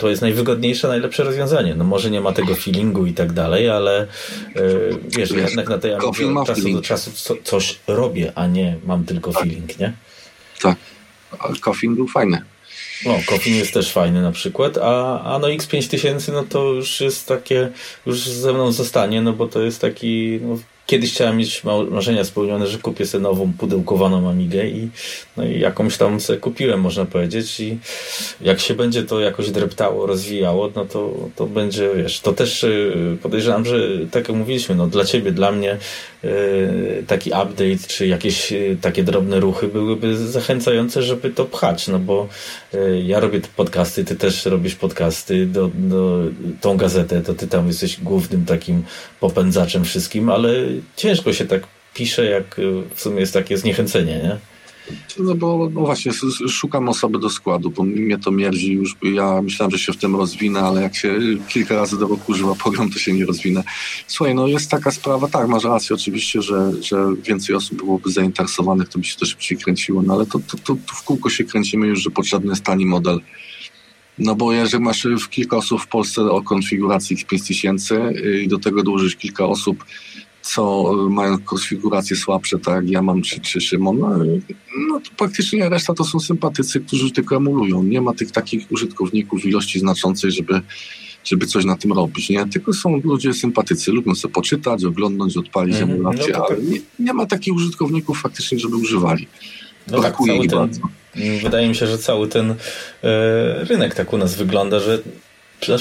to jest najwygodniejsze, najlepsze rozwiązanie. No może nie ma tego feelingu i tak dalej, ale yy, wiesz, jednak na tej od czasu feeling. do czasu co, coś robię, a nie mam tylko tak. feeling, nie? Tak. Coffin był fajny. No, Coffin jest też fajny na przykład, a, a no X5000 no to już jest takie, już ze mną zostanie, no bo to jest taki no, kiedyś chciałem mieć marzenia spełnione, że kupię sobie nową pudełkowaną Amigę i, no i jakąś tam sobie kupiłem, można powiedzieć. I jak się będzie to jakoś dreptało, rozwijało, no to, to będzie, wiesz, to też y, podejrzewam, że tak jak mówiliśmy, no dla ciebie, dla mnie taki update, czy jakieś y, takie drobne ruchy byłyby zachęcające, żeby to pchać, no bo ja robię podcasty, ty też robisz podcasty, do, do, tą gazetę, to ty tam jesteś głównym takim popędzaczem wszystkim, ale ciężko się tak pisze, jak w sumie jest takie zniechęcenie, nie? No bo no właśnie, szukam osoby do składu, bo mnie to mierzi już. Ja myślałem, że się w tym rozwinę, ale jak się kilka razy do roku używa program, to się nie rozwinę. Słuchaj, no jest taka sprawa, tak, masz rację oczywiście, że, że więcej osób byłoby zainteresowanych, to by się to szybciej kręciło, no ale to, to, to, to w kółko się kręcimy już, że potrzebny jest tani model. No bo jeżeli masz kilka osób w Polsce o konfiguracji X5000 y, i do tego dołożysz kilka osób co mają konfiguracje słabsze, tak jak ja mam, czy, czy Szymon, no, no to praktycznie reszta to są sympatycy, którzy tylko emulują. Nie ma tych takich użytkowników ilości znaczącej, żeby, żeby coś na tym robić, nie? Tylko są ludzie sympatycy, lubią sobie poczytać, oglądnąć, odpalić mm emulację, no ale tak. nie, nie, ma takich użytkowników faktycznie, żeby używali. No tak, cały ten, bardzo. Wydaje mi się, że cały ten e, rynek tak u nas wygląda, że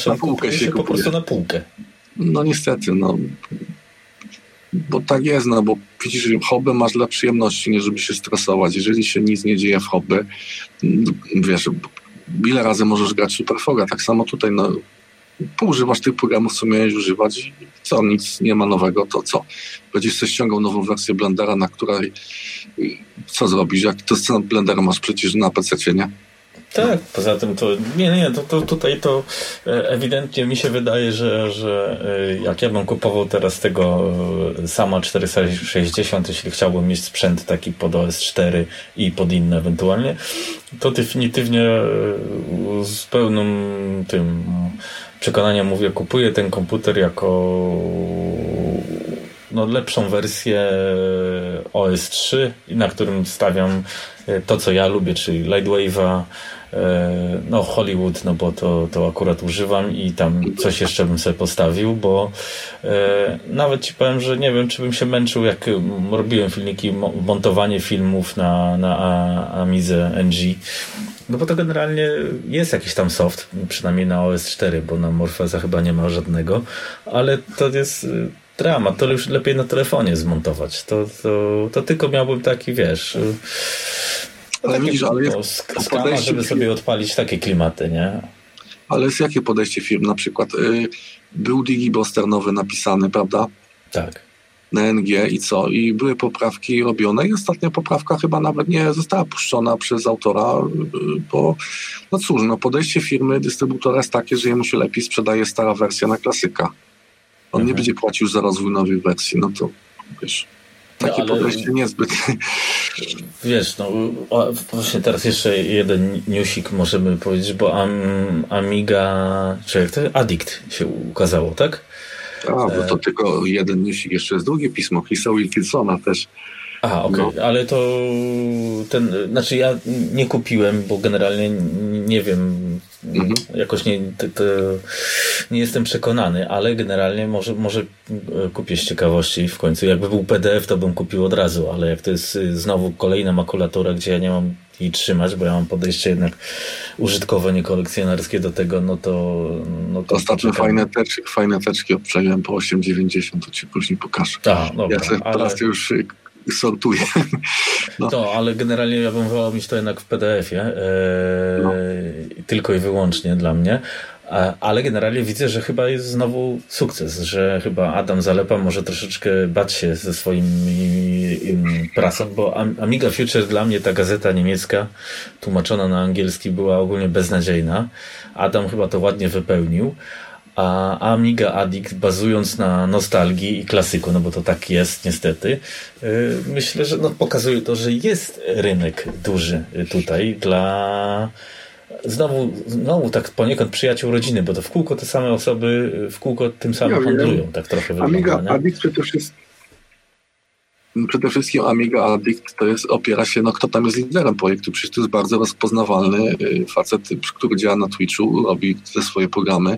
na półkę się, się po prostu na półkę. No niestety, no bo tak jest, no bo widzisz, hobby masz dla przyjemności, nie żeby się stresować. Jeżeli się nic nie dzieje w hobby, wiesz, ile razy możesz grać Superfoga? Tak samo tutaj, no, używasz tych programów, co miałeś używać co, nic nie ma nowego, to co? Będziesz sobie ściągał nową wersję Blendera, na której co zrobisz? Jak to scenę Blendera masz przecież na PC, nie? Tak, poza tym to nie, nie, to, to tutaj to e, ewidentnie mi się wydaje, że, że e, jak ja bym kupował teraz tego e, sama 460, jeśli chciałbym mieć sprzęt taki pod OS4 i pod inne ewentualnie, to definitywnie z pełnym tym przekonaniem mówię, kupuję ten komputer jako no, lepszą wersję OS3, na którym stawiam to, co ja lubię, czyli Lightwave'a, no Hollywood, no bo to, to akurat używam i tam coś jeszcze bym sobie postawił, bo e, nawet ci powiem, że nie wiem, czy bym się męczył, jak robiłem filmiki, montowanie filmów na, na Amize NG. No bo to generalnie jest jakiś tam soft, przynajmniej na OS4, bo na Morpheza chyba nie ma żadnego, ale to jest y, dramat, to już lepiej na telefonie zmontować. To, to, to tylko miałbym taki, wiesz, y, ale widzisz, ale jest skala, żeby sobie odpalić takie klimaty, nie? Ale jest jakie podejście firm? Na przykład y, był Digibuster nowy napisany, prawda? Tak. Na NG i co? I były poprawki robione i ostatnia poprawka chyba nawet nie została puszczona przez autora, y, bo no cóż, no podejście firmy dystrybutora jest takie, że jemu się lepiej sprzedaje stara wersja na klasyka. On mhm. nie będzie płacił za rozwój nowej wersji, no to wiesz... Takie no, podejście niezbyt. Wiesz, no właśnie teraz jeszcze jeden newsik możemy powiedzieć, bo Am, Amiga, czy jak to Addict się ukazało, tak? A, bo to tylko jeden newsik, jeszcze jest drugie pismo Chrisa Wilkinsona też. A, okej, okay. no. ale to ten, znaczy ja nie kupiłem, bo generalnie nie wiem mhm. jakoś nie, nie jestem przekonany, ale generalnie może, może kupię z ciekawości w końcu. Jakby był PDF, to bym kupił od razu, ale jak to jest znowu kolejna makulatura, gdzie ja nie mam jej trzymać, bo ja mam podejście jednak użytkowe, nie kolekcjonerskie do tego, no to... No to Ostatnio fajne teczki, fajne teczki obczaiłem po 8,90, to ci później pokażę. A, dobra, ja sobie ale... teraz już sortuję. No. To, ale generalnie ja bym wolał mieć to jednak w PDF-ie, e, no. tylko i wyłącznie dla mnie. Ale generalnie widzę, że chyba jest znowu sukces, że chyba Adam Zalepa może troszeczkę bać się ze swoim prasą, bo Amiga Future dla mnie ta gazeta niemiecka tłumaczona na angielski była ogólnie beznadziejna. Adam chyba to ładnie wypełnił. A Amiga Addict bazując na nostalgii i klasyku, no bo to tak jest niestety, y, myślę, że no, pokazuje to, że jest rynek duży tutaj dla znowu, znowu tak poniekąd przyjaciół rodziny, bo to w kółko te same osoby w kółko tym samym ja handlują, tak trochę wygląda. Amiga Addict przede wszystkim przede wszystkim Amiga Addict to jest, opiera się, no kto tam jest liderem projektu, przecież to jest bardzo rozpoznawalny y, facet, który działa na Twitchu, robi te swoje programy.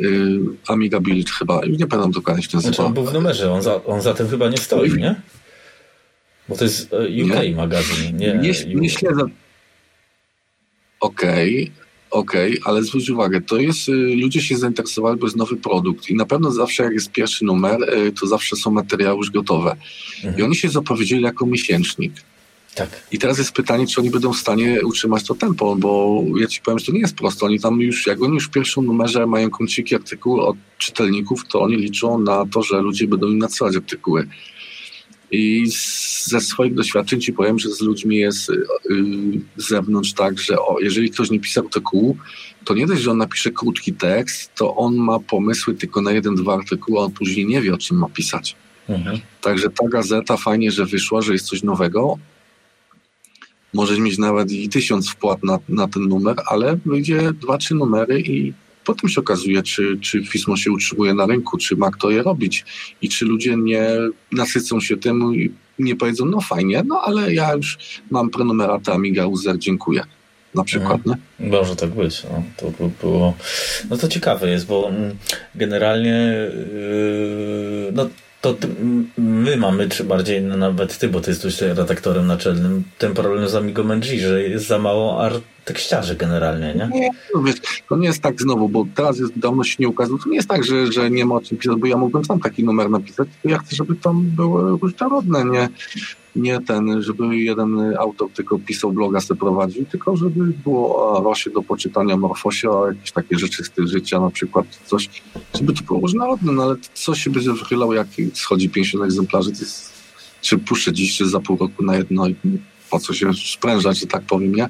Y, Amiga Build chyba, nie pamiętam dokładnie się nazywa. Znaczy on był w numerze, on za, on za tym chyba nie stoi, nie? Bo to jest e, UK nie? magazyn, nie? Nie, nie śledzę, Okej, okay, okej, okay, ale zwróć uwagę, to jest, y, ludzie się zainteresowali, bo jest nowy produkt i na pewno zawsze jak jest pierwszy numer, y, to zawsze są materiały już gotowe. Mhm. I oni się zapowiedzieli jako miesięcznik. Tak. I teraz jest pytanie, czy oni będą w stanie utrzymać to tempo, bo ja ci powiem, że to nie jest proste. Oni tam już, jak oni już w pierwszym numerze mają kąciki artykułu od czytelników, to oni liczą na to, że ludzie będą im nadsyłać artykuły. I ze swoich doświadczeń ci powiem, że z ludźmi jest yy, z zewnątrz tak, że o, jeżeli ktoś nie pisał artykułu, to nie dość, że on napisze krótki tekst, to on ma pomysły tylko na jeden, dwa artykuły, a on później nie wie, o czym ma pisać. Mhm. Także ta gazeta fajnie, że wyszła, że jest coś nowego. Możesz mieć nawet i tysiąc wpłat na, na ten numer, ale wyjdzie dwa, trzy numery i potem się okazuje, czy, czy Fismo się utrzymuje na rynku, czy ma kto je robić i czy ludzie nie nasycą się tym i nie powiedzą, no fajnie, no ale ja już mam prenumeratę Amiga User, dziękuję. Na przykład, mhm. nie? Może tak być. No, to by było. No to ciekawe jest, bo mm, generalnie yy, no, to my mamy, czy bardziej nawet ty, bo ty jesteś redaktorem naczelnym, ten problem z Amigo MG, że jest za mało tekściarzy generalnie, nie? Nie, no wiesz, to nie jest tak znowu, bo teraz jest dawno się nie ukazał, to nie jest tak, że, że nie ma o czym pisać, bo ja mógłbym sam taki numer napisać, ja chcę, żeby tam było różnorodne, nie, nie ten, żeby jeden autor tylko pisał bloga, sobie prowadził, tylko żeby było o Rosie do poczytania, Morfosie, o jakieś takie rzeczy z tych życia, na przykład coś, żeby to było różnorodne, no ale co się będzie wychylał, jak schodzi 50 egzemplarzy, to jest, czy puszczę dziś, czy za pół roku na jedno i po co się sprężać, że tak powiem, nie?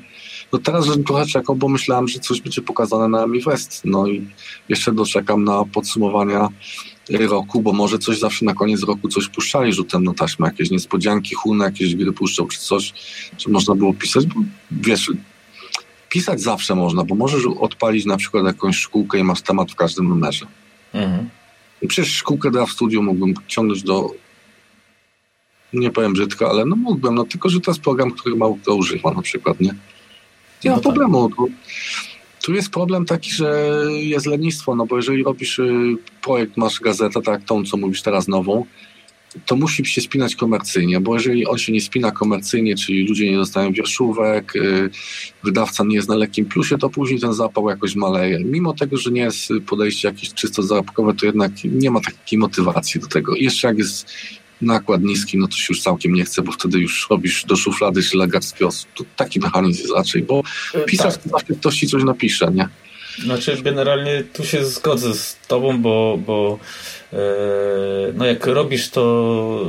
No teraz, że trochę czekał, bo myślałem, że coś będzie pokazane na Mi West. No i jeszcze doczekam na podsumowania roku, bo może coś zawsze na koniec roku coś puszczali rzutem na taśmę, jakieś niespodzianki, huny, jakieś gry puszczał, czy coś, czy można było pisać, bo wiesz, pisać zawsze można, bo możesz odpalić na przykład jakąś szkółkę i masz temat w każdym numerze. Mhm. I przecież szkółkę dla w studiu mógłbym ciągnąć do nie powiem brzydko, ale no mógłbym, no tylko, że to jest program, który mało kto używa na przykład, nie? Nie ma no tak. problemu. Tu, tu jest problem taki, że jest lenistwo, no bo jeżeli robisz y, projekt, masz gazetę, tak tą, co mówisz teraz nową, to musi się spinać komercyjnie, bo jeżeli on się nie spina komercyjnie, czyli ludzie nie dostają wierszówek, y, wydawca nie jest na lekkim plusie, to później ten zapał jakoś maleje. Mimo tego, że nie jest podejście jakieś czysto zarobkowe, to jednak nie ma takiej motywacji do tego. I jeszcze jak jest nakład niski, no to się już całkiem nie chce, bo wtedy już robisz do szuflady szlegarskiego. To taki mechanizm jest raczej, bo e, pisarz tak. zawsze ktoś ci coś napisze, nie? Znaczy, generalnie tu się zgodzę z tobą, bo, bo e, no jak robisz to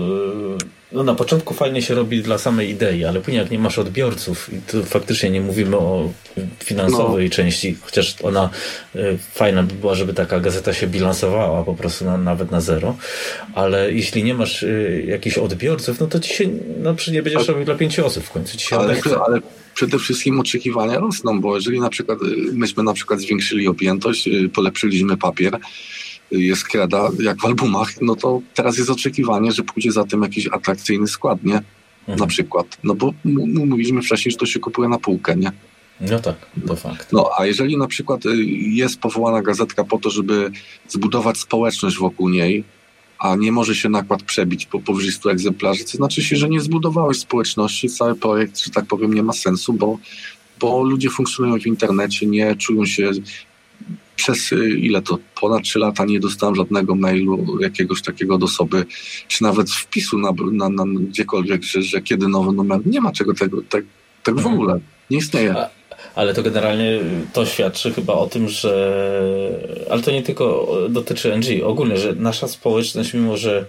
e, no na początku fajnie się robi dla samej idei, ale później jak nie masz odbiorców i tu faktycznie nie mówimy o finansowej no. części, chociaż ona y, fajna by była, żeby taka gazeta się bilansowała po prostu na, nawet na zero, ale jeśli nie masz y, jakichś odbiorców, no to ci się, no nie będziesz robił dla pięciu osób w końcu ci się ale, ale przede wszystkim oczekiwania rosną, bo jeżeli na przykład y, myśmy na przykład zwiększyli objętość, polepszyliśmy papier, jest kreda jak w albumach, no to teraz jest oczekiwanie, że pójdzie za tym jakiś atrakcyjny skład, nie? Mhm. Na przykład. No bo mówiliśmy wcześniej, że to się kupuje na półkę, nie? No tak, to fakt. No, a jeżeli na przykład y, jest powołana gazetka po to, żeby zbudować społeczność wokół niej, a nie może się nakład przebić po powyżej 100 egzemplarzy, to znaczy się, że nie zbudowałeś społeczności, cały projekt, że tak powiem, nie ma sensu, bo, bo ludzie funkcjonują w internecie, nie czują się przez y, ile to, ponad 3 lata nie dostałem żadnego mailu jakiegoś takiego od osoby, czy nawet wpisu na, na, na gdziekolwiek, że, że kiedy nowy numer. Nie ma czego tego, tego, tego w ogóle. Nie istnieje. A, ale to generalnie to świadczy chyba o tym, że. Ale to nie tylko dotyczy NG, ogólnie, że nasza społeczność, mimo że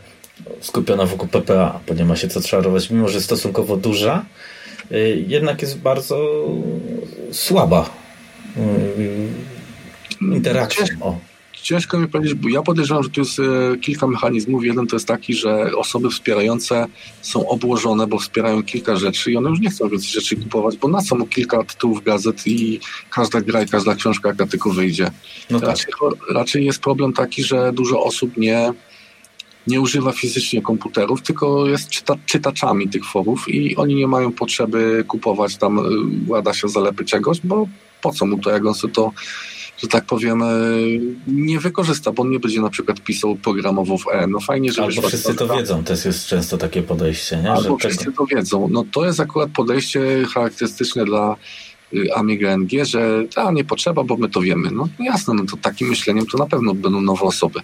skupiona wokół PPA, bo nie ma się co czarować, mimo że stosunkowo duża, y, jednak jest bardzo słaba y, interakcja. O. Ciężko mi powiedzieć, bo ja podejrzewam, że tu jest e, kilka mechanizmów. Jeden to jest taki, że osoby wspierające są obłożone, bo wspierają kilka rzeczy i one już nie chcą więcej rzeczy kupować, bo na co mu kilka tytułów gazet i każda gra i każda książka, jaka tylko wyjdzie. No tak. raczej, raczej jest problem taki, że dużo osób nie, nie używa fizycznie komputerów, tylko jest czyta, czytaczami tych forów i oni nie mają potrzeby kupować tam e, łada się zalepy czegoś, bo po co mu to, jak on sobie to że tak powiem, e, nie wykorzysta, bo on nie będzie na przykład pisał programowo w E. No fajnie, że... Albo wszyscy to wiedzą, to jest często takie podejście, nie? Albo że wszyscy tego... to wiedzą. No to jest akurat podejście charakterystyczne dla y, Amiga NG, że a nie potrzeba, bo my to wiemy. No jasne, no to takim myśleniem to na pewno będą nowe osoby.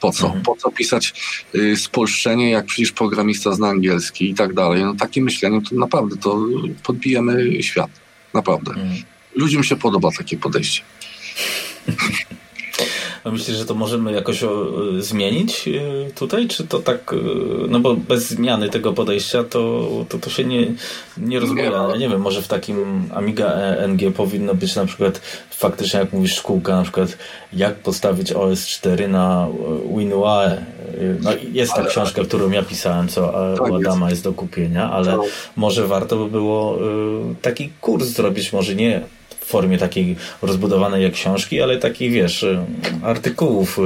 Po co? Mhm. Po co pisać y, spolszczenie, jak przecież programista zna angielski i tak dalej. No takim myśleniem to naprawdę to podbijemy świat. Naprawdę. Mhm. Ludziom się podoba takie podejście. A myślisz, że to możemy jakoś o, zmienić e, tutaj? Czy to tak, e, no bo bez zmiany tego podejścia to, to, to się nie, nie rozwija. Ja nie wiem, może w takim Amiga e NG powinno być na przykład faktycznie, jak mówisz, szkółka, na przykład jak postawić OS4 na WinUAE. No, jest ta książka, którą ja pisałem, co tak u Adama jest do kupienia, ale tak. może warto by było taki kurs zrobić, może nie w formie takiej rozbudowanej jak książki, ale takich, wiesz, artykułów,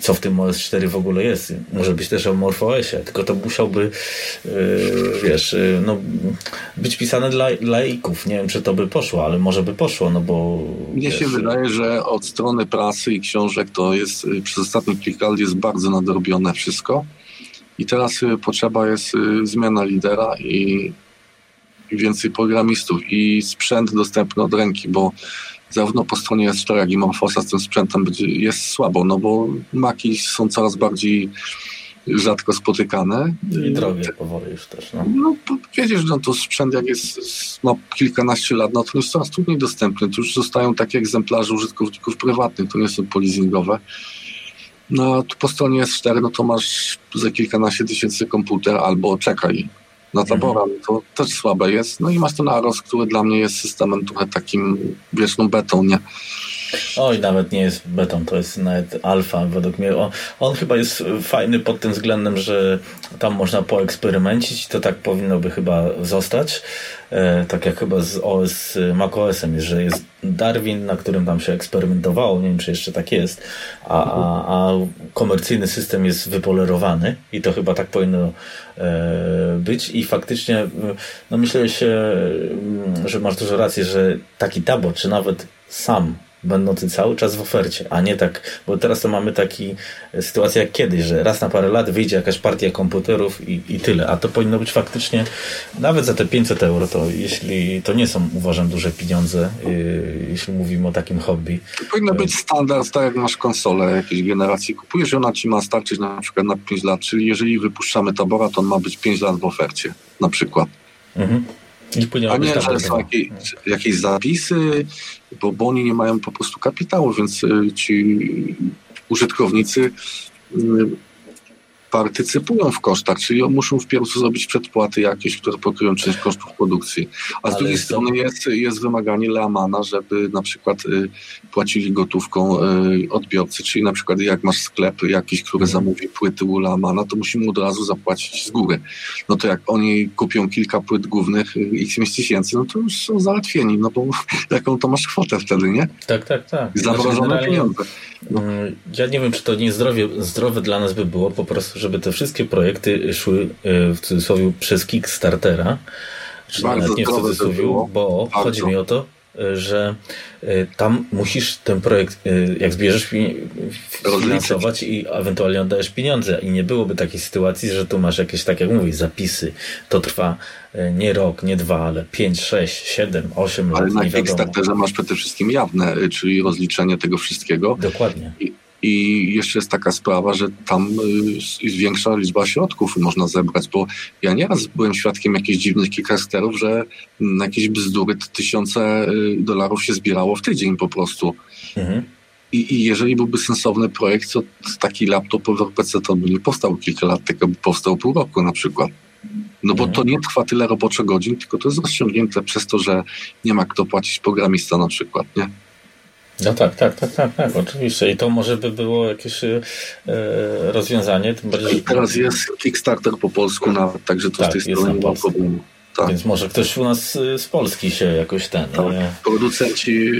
co w tym OS4 w ogóle jest. Może być też o MorphOSie, tylko to musiałby, yy, wiesz, no, być pisane dla laików. Nie wiem, czy to by poszło, ale może by poszło, no bo... Mnie wiesz, się wydaje, że od strony prasy i książek to jest, przez ostatnie kilka lat jest bardzo nadrobione wszystko. I teraz potrzeba jest zmiana lidera i więcej programistów i sprzęt dostępny od ręki, bo zarówno po stronie S4, jak i Morfosa z tym sprzętem jest słabo, no bo Maki są coraz bardziej rzadko spotykane. I drogie powoli już też. No, no wiedziesz, no to sprzęt jak jest, ma kilkanaście lat, no to jest coraz trudniej dostępny. To już zostają takie egzemplarze użytkowników prywatnych, to nie są polizingowe. No tu po stronie S4, no to masz za kilkanaście tysięcy komputer albo czekaj, na tabora, mhm. to też słabe jest. No i masz ten Aros, który dla mnie jest systemem trochę takim wieczną betą, nie? Oj, nawet nie jest beton, to jest nawet alfa według mnie. On, on, chyba jest fajny pod tym względem, że tam można poeksperymencić to tak powinno by chyba zostać. E, tak jak chyba z OS, macOSem że jest Darwin, na którym tam się eksperymentowało, nie wiem czy jeszcze tak jest, a, a, a komercyjny system jest wypolerowany i to chyba tak powinno e, być i faktycznie no myślę się, że masz dużo racji, że taki tabor, czy nawet sam będący cały czas w ofercie, a nie tak, bo teraz to mamy taki e, sytuację jak kiedyś, że raz na parę lat wyjdzie jakaś partia komputerów i, i tyle, a to powinno być faktycznie nawet za te 500 euro, to jeśli to nie są uważam duże pieniądze, yy, jeśli mówimy o takim hobby. To powinno być standard, tak jak masz konsolę jakiejś generacji, kupujesz ona ci ma starczyć na przykład na 5 lat, czyli jeżeli wypuszczamy tabora, to on ma być 5 lat w ofercie, na przykład. Mhm. A nie, że są jakieś, jakieś zapisy, bo, bo oni nie mają po prostu kapitału, więc y, ci użytkownicy y, partycypują w kosztach, czyli muszą wpierw zrobić przedpłaty jakieś, które pokryją część kosztów produkcji. A z Ale drugiej strony jest, jest wymaganie Leamana, żeby na przykład y, płacili gotówką y, odbiorcy, czyli na przykład jak masz sklep jakiś, który mhm. zamówi płyty u Leamana, to musimy od razu zapłacić z góry. No to jak oni kupią kilka płyt głównych, y, x tysięcy, no to już są załatwieni, no bo jaką to masz kwotę wtedy, nie? Tak, tak, tak. Zamrożone znaczy, pieniądze. No. Ja nie wiem, czy to nie zdrowie, zdrowe dla nas by było po prostu, żeby te wszystkie projekty szły e, w cudzysłowie przez Kickstartera, czy Bardzo nawet nie w cudzysłowie, bo Bardzo. chodzi mi o to, że tam musisz ten projekt, jak zbierzesz, finansować i ewentualnie oddajesz pieniądze. I nie byłoby takiej sytuacji, że tu masz jakieś, tak jak mówisz, zapisy. To trwa nie rok, nie dwa, ale pięć, sześć, siedem, osiem lat. Ale na Kickstarterze masz przede wszystkim jawne, czyli rozliczenie tego wszystkiego. Dokładnie. I i jeszcze jest taka sprawa, że tam y, jest większa liczba środków można zebrać, bo ja nieraz byłem świadkiem jakichś dziwnych kicksterów, że na jakieś bzdury tysiące y, dolarów się zbierało w tydzień po prostu. Mhm. I, I, jeżeli byłby sensowny projekt, to taki laptop w RPC to by nie powstał kilka lat, tylko by powstał pół roku na przykład. No bo mhm. to nie trwa tyle roboczo godzin, tylko to jest rozciągnięte przez to, że nie ma kto płacić programista na przykład, nie? No tak, tak, tak, tak, tak, oczywiście. I to może by było jakieś e, rozwiązanie. Tym bardziej, I teraz jest Kickstarter po polsku nawet, także to tak, z tej strony nie ma problemu. Tak. Więc może ktoś u nas z Polski się jakoś ten. Tak. Producenci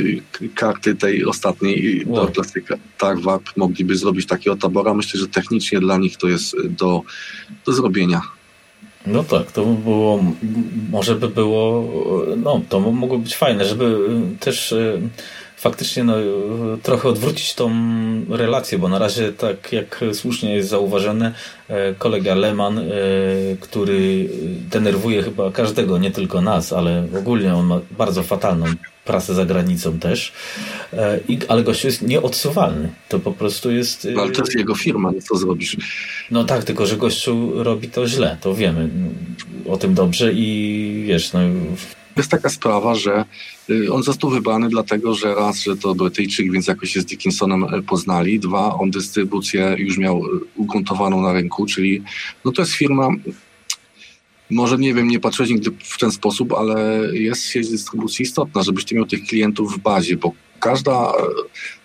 karty tej ostatniej wow. do klasyka, tak, WAP mogliby zrobić takiego tabora. Myślę, że technicznie dla nich to jest do, do zrobienia. No tak, to by było, może by było, no to mogło być fajne, żeby też e, faktycznie no, trochę odwrócić tą relację, bo na razie, tak jak słusznie jest zauważone, e, kolega Leman, e, który denerwuje chyba każdego, nie tylko nas, ale ogólnie on ma bardzo fatalną prasę za granicą też, e, ale gościu jest nieodsuwalny. To po prostu jest... No, ale to jest jego firma, no co zrobisz? No tak, tylko że gościu robi to źle, to wiemy o tym dobrze i wiesz, no jest taka sprawa, że y, on został wybrany dlatego, że raz, że to Brytyjczyk, więc jakoś się z Dickinsonem e, poznali. Dwa, on dystrybucję już miał e, ugruntowaną na rynku, czyli no to jest firma, może nie wiem, nie patrzyłeś nigdy w ten sposób, ale jest sieć dystrybucji istotna, żebyś ty miał tych klientów w bazie, bo każda e,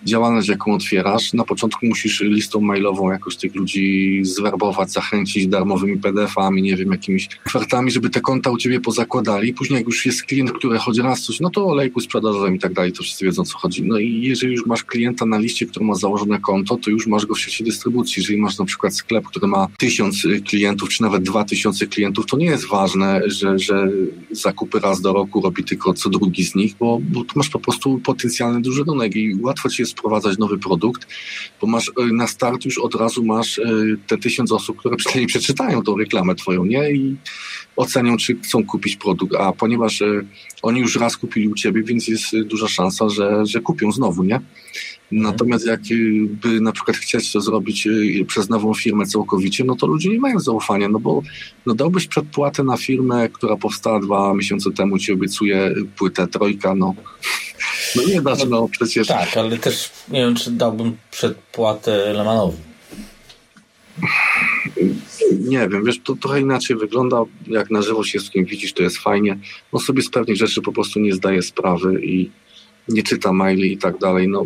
działalność, jaką otwierasz, na początku musisz listą mailową jakoś tych ludzi zwerbować, zachęcić darmowymi PDF-ami, nie wiem, jakimiś ofertami, żeby te konta u ciebie pozakładali. Później jak już jest klient, który chodzi raz coś, no to olejku sprzedażowym i tak dalej, to wszyscy wiedzą, co chodzi. No i jeżeli już masz klienta na liście, który ma założone konto, to już masz go w sieci dystrybucji. Jeżeli masz na przykład sklep, który ma tysiąc klientów, czy nawet dwa tysiące klientów, to nie jest ważne, że, że zakupy raz do roku robi tylko co drugi z nich, bo, bo tu masz po prostu potencjalny duży rynek i łatwo ci jest sprowadzać nowy produkt, bo masz e, na start już od razu masz e, te tysiąc osób, które przynajmniej przeczytają tą reklamę twoją, nie? I ocenią, czy chcą kupić produkt, a ponieważ e, oni już raz kupili u ciebie, więc jest duża szansa, że, że kupią znowu, nie? Natomiast jakby na przykład chcieć to zrobić przez nową firmę całkowicie, no to ludzie nie mają zaufania, no bo no dałbyś przedpłatę na firmę, która powstała dwa miesiące temu, ci obiecuje płytę trojka, no no nie da się, no przecież. Tak, ale też nie wiem, czy dałbym przedpłatę Lemanowi. Nie wiem, wiesz, to trochę inaczej wygląda, jak na żywo się z kim widzisz, to jest fajnie. On sobie z pewnych rzeczy po prostu nie zdaje sprawy i nie czyta maili i tak dalej. No,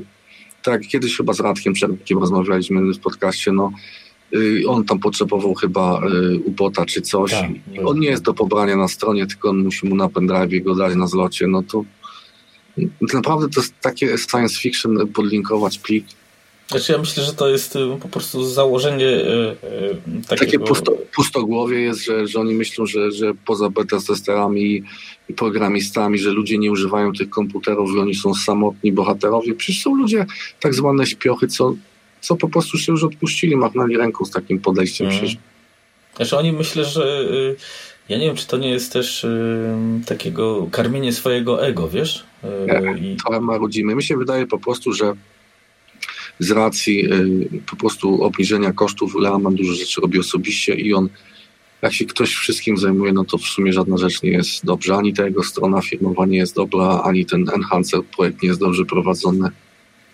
tak, kiedyś chyba z Radkiem Czernikiem rozmawialiśmy w podcaście, no, y, on tam potrzebował chyba y, ubota czy coś. Tak, on nie jest do pobrania na stronie, tylko on musi mu na pendrive go dać na zlocie, no to Naprawdę to jest takie science fiction podlinkować plik. Znaczy ja myślę, że to jest y, po prostu założenie yy, takiego... Takie pusto, pustogłowie jest, że, że oni myślą, że, że poza beta testerami i programistami, że ludzie nie używają tych komputerów i oni są samotni bohaterowie. Przecież są ludzie tak zwane śpiochy, co, co po prostu się już odpuścili, machnęli ręką z takim podejściem. Mm. Przecież. Znaczy oni myślę, że... Ja nie wiem, czy to nie jest też y, takiego karmienie swojego ego, wiesz? Y, I... To marudzimy. Mi się wydaje po prostu, że z racji y, po prostu obniżenia kosztów Leaman dużo rzeczy robi osobiście i on jak się ktoś wszystkim zajmuje, no to w sumie żadna rzecz nie jest dobrze. Ani ta jego strona firmowa nie jest dobra, ani ten Enhancer projekt nie jest dobrze prowadzony.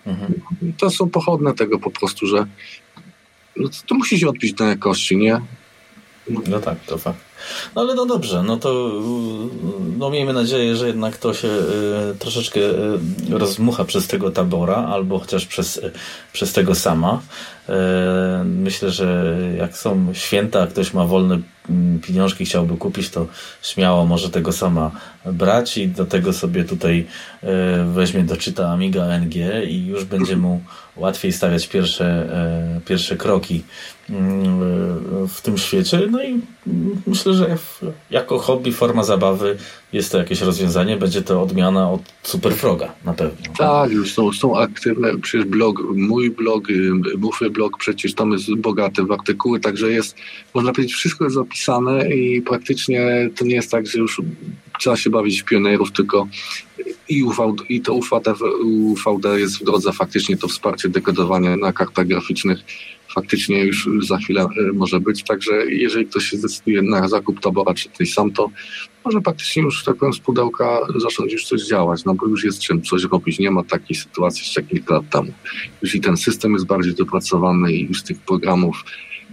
Mhm. To są pochodne tego po prostu, że no to, to musi się odbić na jakości, nie? No tak, to fakt. No ale no dobrze, no to no miejmy nadzieję, że jednak to się y, troszeczkę y, rozmucha przez tego tabora, albo chociaż przez, y, przez tego sama. Myślę, że jak są święta, a ktoś ma wolne mm, pieniążki, chciałby kupić, to śmiało może tego sama brać i do tego sobie tutaj weźmie, doczyta Amiga NG i już będzie mu łatwiej stawiać pierwsze, pierwsze kroki mm, w tym świecie. No i myślę, że jako hobby, forma zabawy jest to jakieś rozwiązanie. Będzie to odmiana od Superfroga na pewno. Tak, już są, są aktywne. Przecież blog, mój blog, Bufy blog, przecież tam jest bogaty w artykuły, także jest, można powiedzieć, wszystko jest zapisane i praktycznie to nie jest tak, że już trzeba się bawić w pionierów, tylko i, UV, i to UVD, UVD jest w drodze faktycznie to wsparcie dekodowania na kartach graficznych faktycznie już za chwilę e, może być, także jeżeli ktoś się zdecyduje na zakup tabora czy tej sam, to może praktycznie już, tak powiem, z pudełka zacząć już coś działać, no bo już jest czym coś robić. Nie ma takiej sytuacji jeszcze kilka lat temu. Już i ten system jest bardziej dopracowany i już tych programów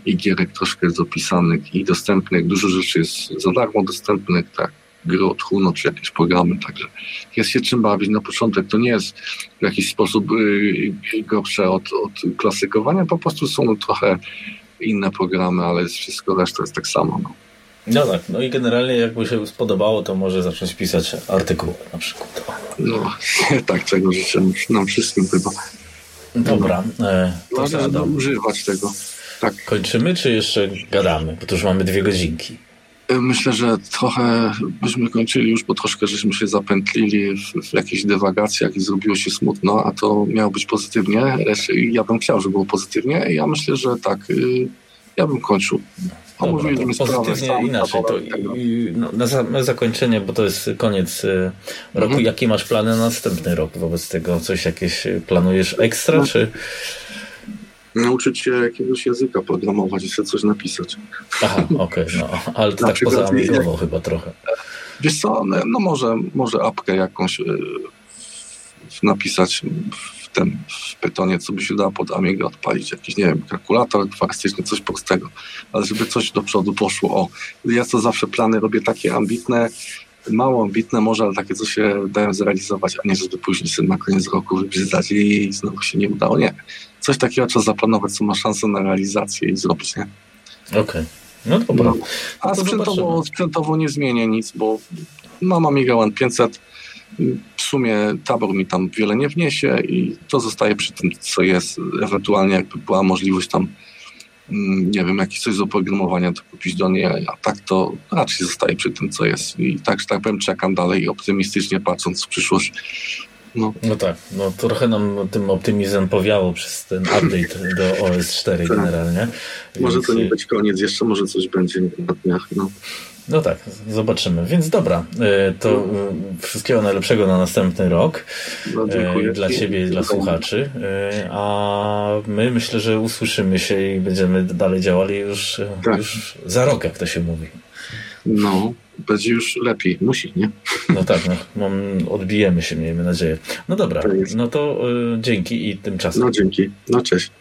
i gierek troszkę jest opisanych i dostępnych, dużo rzeczy jest za darmo dostępnych, tak gry od Huno, czy jakieś programy, także jest się czym bawić. Na początek to nie jest w jakiś sposób yy, gorsze od, od klasykowania, po prostu są trochę inne programy, ale jest wszystko reszta jest tak samo. No. No tak, no i generalnie jakby się spodobało, to może zacząć pisać artykuły na przykład. No, tak, czego życzę nam wszystkim chyba. Dobra. E, to używać tego. Tak. Kończymy, czy jeszcze gadamy? Bo to już mamy dwie godzinki. Myślę, że trochę byśmy kończyli już, bo troszkę żeśmy się zapętlili w, w jakichś dywagacjach i zrobiło się smutno, a to miało być pozytywnie. Ja bym chciał, żeby było pozytywnie. Ja myślę, że tak, y, ja bym kończył. Dobra, to pozytywnie inaczej. To, i, no, na, zakończenie, bo to jest koniec y, roku. Mhm. Jakie masz plany na następny rok wobec tego? Coś jakieś planujesz ekstra, no. czy nauczyć się jakiegoś języka programować i sobie coś napisać. Aha, okej, okay, no, ale to tak poza Amigową chyba trochę. Wiesz co, no, no może, może apkę jakąś y, napisać w tym w Pytonie, co by się dało pod Amigę odpalić, jakiś, nie wiem, kalkulator faktycznie coś prostego, ale żeby coś do przodu poszło. O, ja to zawsze plany robię takie ambitne, mało ambitne może, ale takie, co się dają zrealizować, a nie żeby później sobie na koniec roku wybrzydzać i znowu się nie udało. Nie coś takiego trzeba zaplanować, co ma szansę na realizację i zrobić, nie? Okej. Okay. No dobra. No, a no sprzętowo, sprzętowo nie zmienię nic, bo mam Amiga One 500. W sumie tabor mi tam wiele nie wniesie i to zostaje przy tym, co jest. Ewentualnie jakby była możliwość tam nie wiem, jakieś coś z oprogramowania to kupić do niej, a tak to raczej zostaje przy tym, co jest. I tak, że tak powiem, czekam dalej optymistycznie patrząc w przyszłość. No. no tak, no trochę nam tym optymizmem powiało przez ten update do OS 4 tak. generalnie. Może Więc... to nie być koniec, jeszcze może coś będzie na dniach. No. No tak, zobaczymy. Więc dobra, e, to no. wszystkiego najlepszego na następny rok no, dla Ciebie i dla słuchaczy. A my myślę, że usłyszymy się i będziemy dalej działali już, tak. już za rok, jak to się mówi. No, będzie już lepiej. Musi, nie? No tak, no, mam, odbijemy się, miejmy nadzieję. No dobra, no to y, dzięki i tymczasem. No dzięki. No cześć.